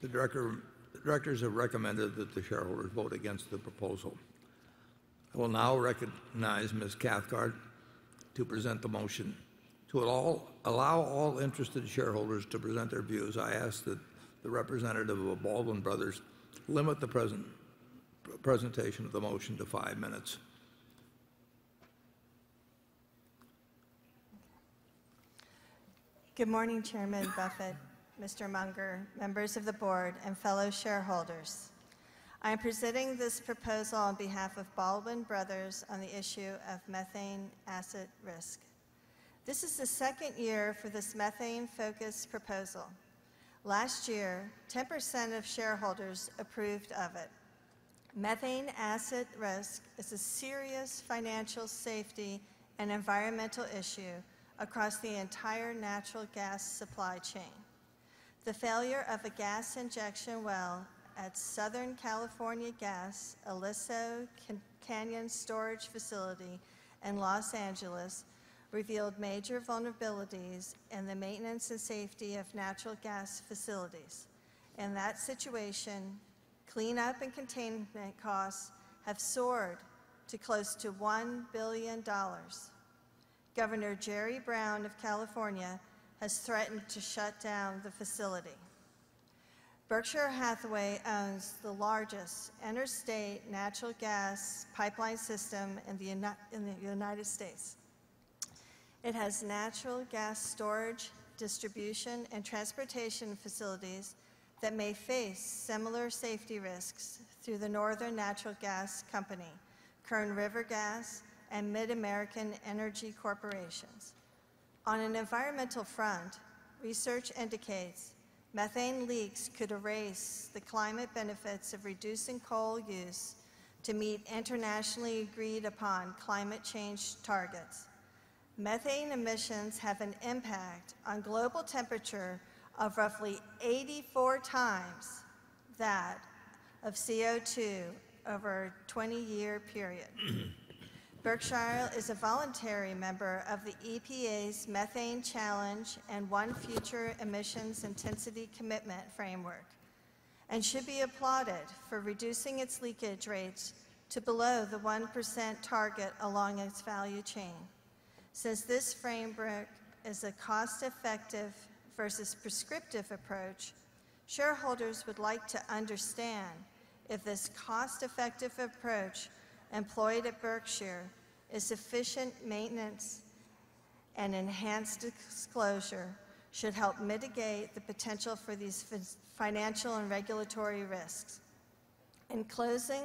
The directors have recommended that the shareholders vote against the proposal. I will now recognize Ms. Cathcart to present the motion. To allow all interested shareholders to present their views, I ask that the representative of Baldwin Brothers limit the presentation of the motion to five minutes. Good morning, Chairman Buffett, Mr. Munger, members of the board, and fellow shareholders. I am presenting this proposal on behalf of Baldwin Brothers on the issue of methane asset risk. This is the second year for this methane-focused proposal. Last year, 10% of shareholders approved of it. Methane asset risk is a serious financial safety and environmental issue across the entire natural gas supply chain. The failure of a gas injection well at Southern California Gas Aliso Canyon Storage Facility in Los Angeles revealed major vulnerabilities in the maintenance and safety of natural gas facilities. In that situation, cleanup and containment costs have soared to close to $1 billion. Governor Jerry Brown of California has threatened to shut down the facility. Berkshire Hathaway owns the largest interstate natural gas pipeline system in the, in the United States. It has natural gas storage, distribution, and transportation facilities that may face similar safety risks through the Northern Natural Gas Company, Kern River Gas, and MidAmerican Energy Corporations. On an environmental front, research indicates methane leaks could erase the climate benefits of reducing coal use to meet internationally agreed upon climate change targets. Methane emissions have an impact on global temperature of roughly 84 times that of CO2 over a 20 year period. Berkshire is a voluntary member of the EPA's Methane Challenge and One Future Emissions Intensity Commitment Framework and should be applauded for reducing its leakage rates to below the 1% target along its value chain. Since this framework is a cost effective versus prescriptive approach, shareholders would like to understand if this cost effective approach employed at Berkshire is sufficient maintenance and enhanced disclosure should help mitigate the potential for these fin- financial and regulatory risks. In closing,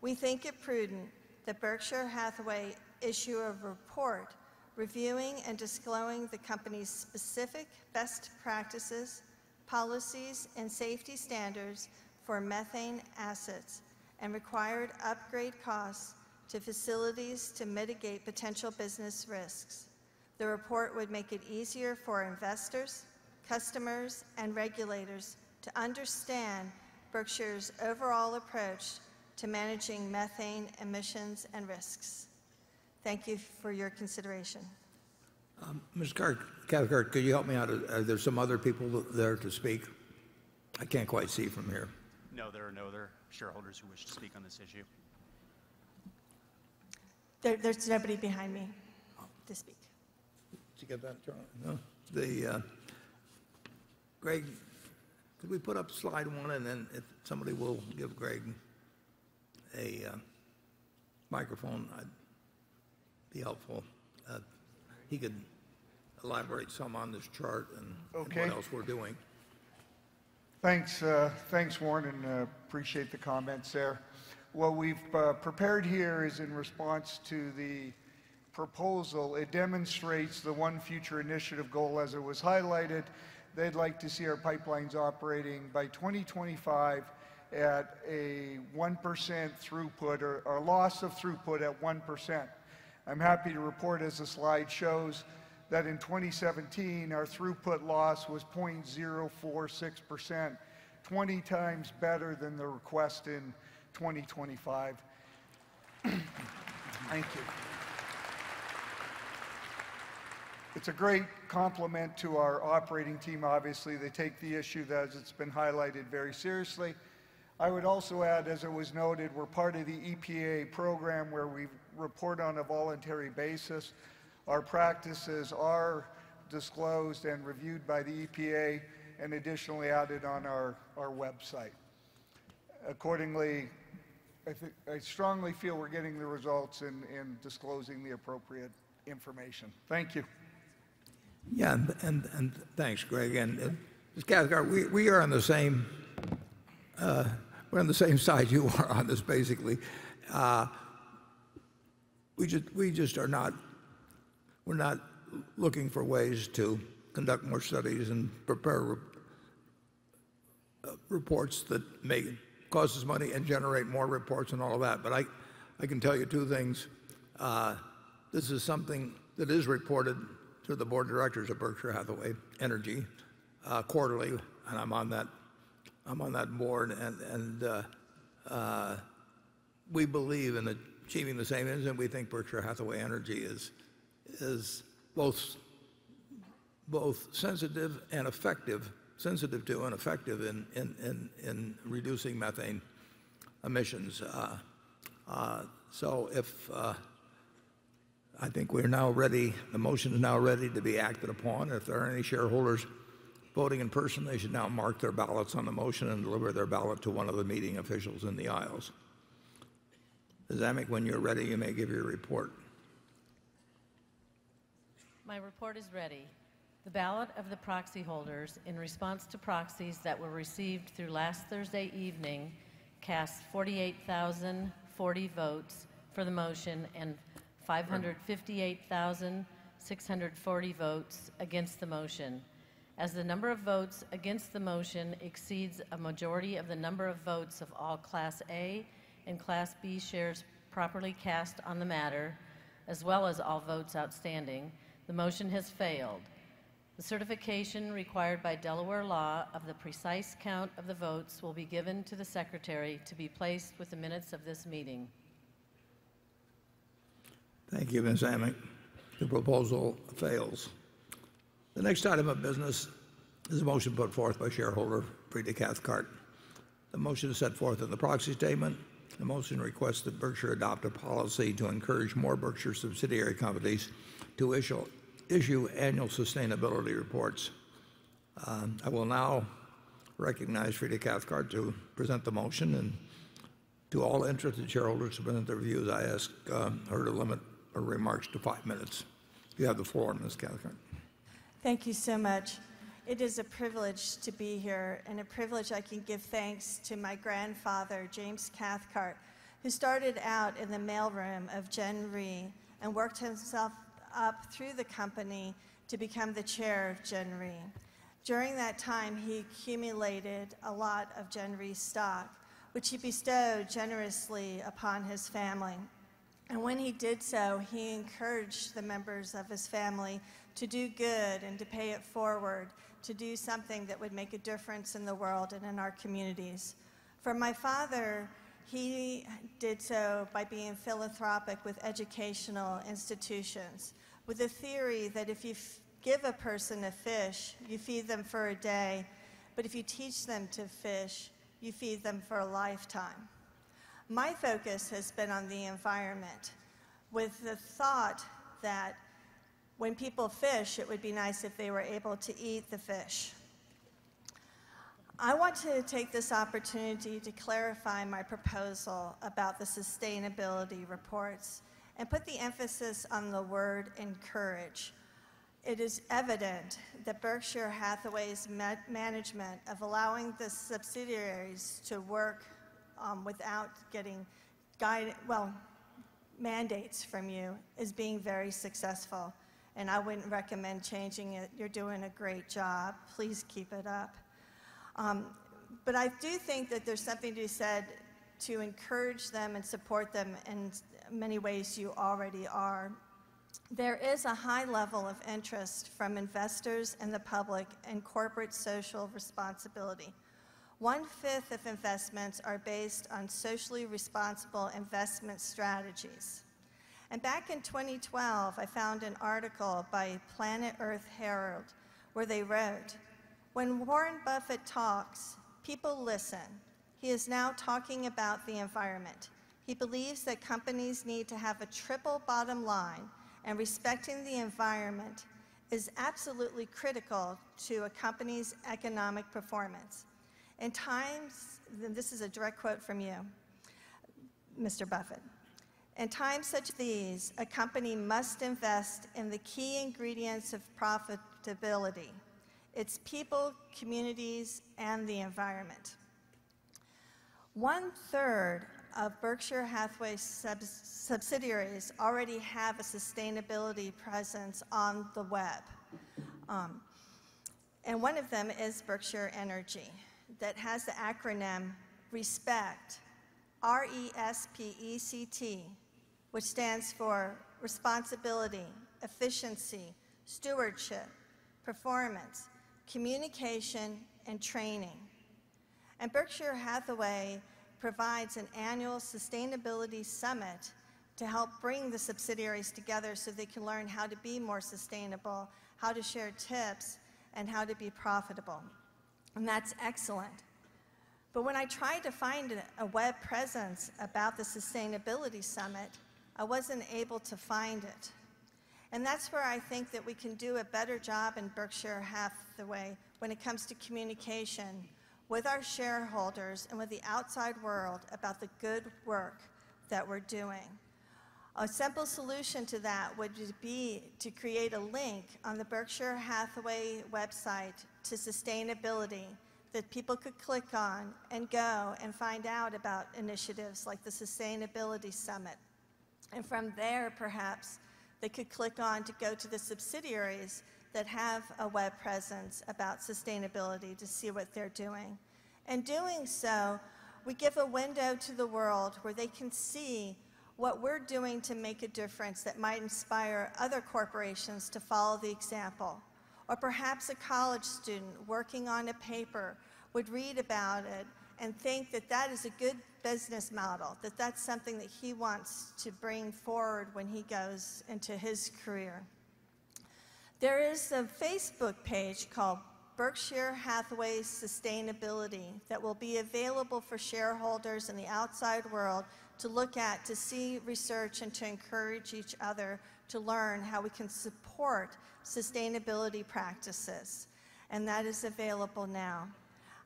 we think it prudent that Berkshire Hathaway issue a report reviewing and disclosing the company's specific best practices, policies, and safety standards for methane assets and required upgrade costs to facilities to mitigate potential business risks. The report would make it easier for investors, customers, and regulators to understand Berkshire's overall approach to managing methane emissions and risks. Thank you for your consideration. Ms. Cathcart, could you help me out? Are there some other people there to speak? I can't quite see from here. No, there are no other shareholders who wish to speak on this issue. There, there's nobody behind me to speak. Did you get that, Charlie? No? The, uh, Greg, could we put up slide one and then if somebody will give Greg a uh, microphone, I'd be helpful. Uh, He could elaborate some on this chart and and Okay. what else we're doing. Thanks, uh, thanks, Warren, and uh, appreciate the comments there. What we've uh, prepared here is in response to the proposal. It demonstrates the One Future Initiative goal as it was highlighted. They'd like to see our pipelines operating by 2025 at a 1% throughput or, or loss of throughput at 1%. I'm happy to report, as the slide shows, that in 2017, our throughput loss was 0.046%, 20 times better than the request in 2025. Thank you. It's a great compliment to our operating team, obviously. They take the issue, that, it's been highlighted, very seriously. I would also add, as it was noted, we're part of the EPA program where we report on a voluntary basis. Our practices are disclosed and reviewed by the EPA and additionally added on our, our website. Accordingly, I, I strongly feel we're getting the results in, and disclosing the appropriate information. Thank you. Yeah, and, and, and thanks, Greg. And uh, Ms. Cathcart, we, we are on the same, uh, we're on the same side you are on this, basically. Uh, we just, we just are not, we're not looking for ways to conduct more studies and prepare re- uh, reports that may cost us money and generate more reports and all of that. But I, I can tell you two things. Uh, this is something that is reported to the board of directors of Berkshire Hathaway Energy uh, quarterly and I'm on that, I'm on that board, and, and uh, uh, we believe in achieving the same ends, and we think Berkshire Hathaway Energy is, both, sensitive and effective, sensitive to and effective in, in, in, in reducing methane emissions. Uh, uh, so if uh, I think we're now ready, the motion is now ready to be acted upon. If there are any shareholders voting in person, they should now mark their ballots on the motion and deliver their ballot to one of the meeting officials in the aisles. Ms. Amick, when you're ready, you may give your report. My report is ready. The ballot of the proxy holders in response to proxies that were received through last Thursday evening cast 48,040 votes for the motion and 558,640 votes against the motion. As the number of votes against the motion exceeds a majority of the number of votes of all Class A and Class B shares properly cast on the matter, as well as all votes outstanding, the motion has failed. The certification required by Delaware law of the precise count of the votes will be given to the Secretary to be placed with the minutes of this meeting. Thank you, Ms. Amick. The proposal fails. The next item of business is a motion put forth by shareholder Frida Cathcart. The motion is set forth in the proxy statement. The motion requests that Berkshire adopt a policy to encourage more Berkshire subsidiary companies to issue, annual sustainability reports. Um, I will now recognize Frida Cathcart to present the motion, and to all interested shareholders to present their views, I ask um, her to limit her remarks to five minutes. You have the floor, Ms. Cathcart. Thank you so much. It is a privilege to be here and a privilege I can give thanks to my grandfather, James Cathcart, who started out in the mailroom of Gen Re and worked himself up through the company to become the chair of Gen Re. During that time, he accumulated a lot of Gen Re stock, which he bestowed generously upon his family. And when he did so, he encouraged the members of his family to do good and to pay it forward, to do something that would make a difference in the world and in our communities. For my father, he did so by being philanthropic with educational institutions, with the theory that if you give a person a fish, you feed them for a day, but if you teach them to fish, you feed them for a lifetime. My focus has been on the environment with the thought that when people fish, it would be nice if they were able to eat the fish. I want to take this opportunity to clarify my proposal about the sustainability reports and put the emphasis on the word encourage. It is evident that Berkshire Hathaway's ma management of allowing the subsidiaries to work um, without getting guide, well, mandates from you is being very successful. And I wouldn't recommend changing it. You're doing a great job. Please keep it up. Um, but I do think that there's something to be said to encourage them and support them in many ways you already are. There is a high level of interest from investors and the public in corporate social responsibility. One fifth of investments are based on socially responsible investment strategies. And back in 2012, I found an article by Planet Earth Herald where they wrote, when Warren Buffett talks, people listen. He is now talking about the environment. He believes that companies need to have a triple bottom line, and respecting the environment is absolutely critical to a company's economic performance. In times, this is a direct quote from you, Mr. Buffett. In times such as these, a company must invest in the key ingredients of profitability its people, communities, and the environment. One third of Berkshire Hathaway sub subsidiaries already have a sustainability presence on the web. Um, and one of them is Berkshire Energy that has the acronym RESPECT, R E S P E C T, which stands for responsibility, efficiency, stewardship, performance, communication, and training. And Berkshire Hathaway provides an annual sustainability summit to help bring the subsidiaries together so they can learn how to be more sustainable, how to share tips, and how to be profitable. And that's excellent. But when I tried to find a web presence about the Sustainability Summit, I wasn't able to find it. And that's where I think that we can do a better job in Berkshire Hathaway when it comes to communication with our shareholders and with the outside world about the good work that we're doing. A simple solution to that would be to create a link on the Berkshire Hathaway website to sustainability that people could click on and go and find out about initiatives like the Sustainability Summit. And from there, perhaps, they could click on to go to the subsidiaries that have a web presence about sustainability to see what they're doing. And doing so, we give a window to the world where they can see what we're doing to make a difference that might inspire other corporations to follow the example. Or perhaps a college student working on a paper would read about it and think that that is a good business model, that that's something that he wants to bring forward when he goes into his career. There is a Facebook page called Berkshire Hathaway Sustainability that will be available for shareholders in the outside world to look at, to see research, and to encourage each other to learn how we can support sustainability practices. And that is available now.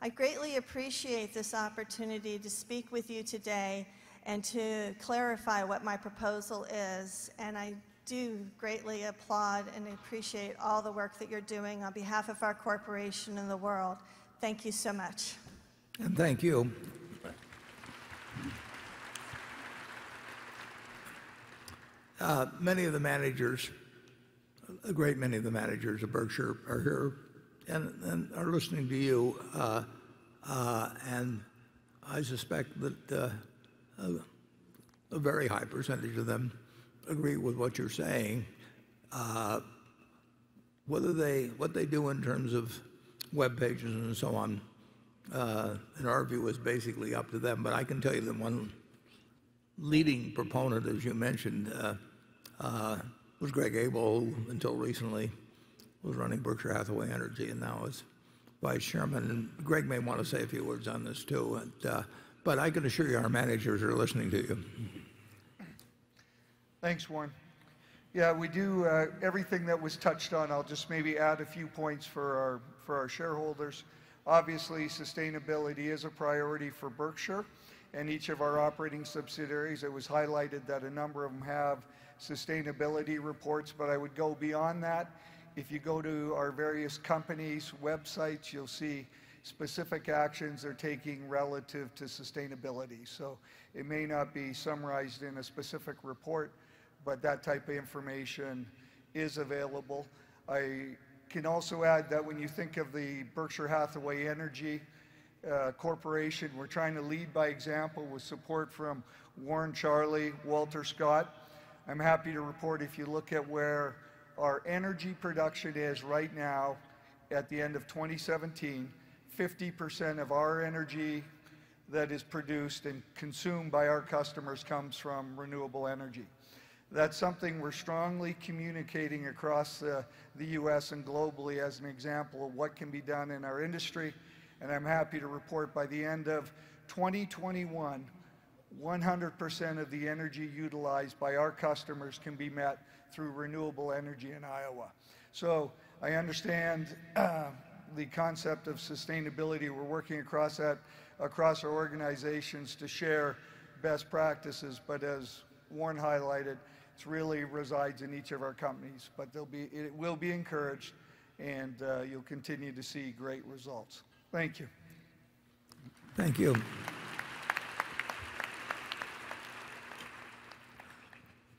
I greatly appreciate this opportunity to speak with you today and to clarify what my proposal is. And I do greatly applaud and appreciate all the work that you're doing on behalf of our corporation and the world. Thank you so much. And thank you. Uh, many of the managers, a great many of the managers of Berkshire are here and, are listening to you. Uh, uh, and I suspect that uh, a, very high percentage of them agree with what you're saying. Whether they, what they do in terms of web pages and so on, in our view, is basically up to them. But I can tell you that one leading proponent, as you mentioned, was Greg Abel, who until recently was running Berkshire Hathaway Energy and now is vice chairman. And Greg may want to say a few words on this too. Uh, but I can assure you our managers are listening to you. Thanks, Warren. Yeah, we do uh, everything that was touched on. I'll just maybe add a few points for our, for our shareholders. Obviously, sustainability is a priority for Berkshire and each of our operating subsidiaries. It was highlighted that a number of them have sustainability reports, but I would go beyond that. If you go to our various companies' websites, you'll see specific actions they're taking relative to sustainability. So it may not be summarized in a specific report, but that type of information is available. I can also add that when you think of the Berkshire Hathaway Energy uh, Corporation, we're trying to lead by example with support from Warren Charlie, Walter Scott, I'm happy to report if you look at where our energy production is right now at the end of 2017, 50% of our energy that is produced and consumed by our customers comes from renewable energy. That's something we're strongly communicating across uh, the U.S. and globally as an example of what can be done in our industry. And I'm happy to report by the end of 2021, 100% of the energy utilized by our customers can be met through renewable energy in Iowa. So I understand uh, the concept of sustainability. We're working across that, across our organizations to share best practices, but as Warren highlighted, it really resides in each of our companies. But they'll be, it will be encouraged, and uh, you'll continue to see great results. Thank you. Thank you.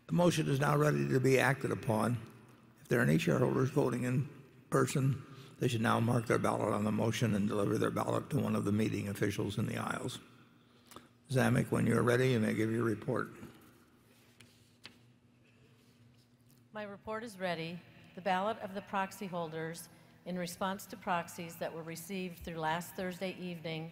The motion is now ready to be acted upon. If there are any shareholders voting in person, they should now mark their ballot on the motion and deliver their ballot to one of the meeting officials in the aisles. Ms. Amick, when you're ready, you may give your report. My report is ready. The ballot of the proxy holders in response to proxies that were received through last Thursday evening,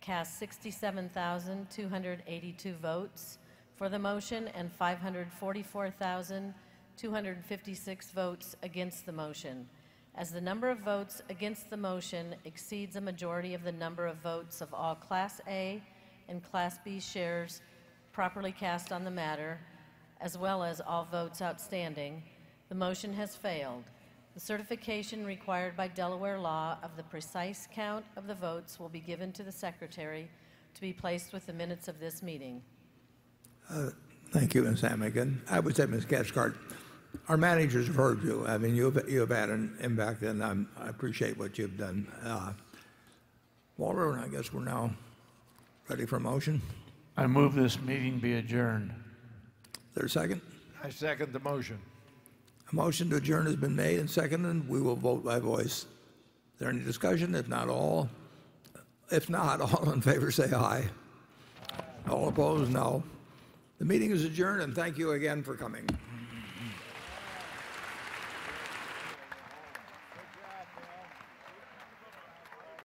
cast 67,282 votes for the motion and 544,256 votes against the motion. As the number of votes against the motion exceeds a majority of the number of votes of all Class A and Class B shares properly cast on the matter, as well as all votes outstanding, the motion has failed. The certification required by Delaware law of the precise count of the votes will be given to the Secretary to be placed with the minutes of this meeting. Uh, Thank you, Ms. Amigan. I would say, Ms. Cathcart, our managers have heard you. I mean, you've, you've had an impact, and I'm, appreciate what you've done. Uh, Walter, I guess we're now ready for a motion. I move this meeting be adjourned. Is there a second? I second the motion. A motion to adjourn has been made and seconded. We will vote by voice. Is there any discussion? If not all, if not, all in favor say aye. All opposed, no. The meeting is adjourned, and thank you again for coming.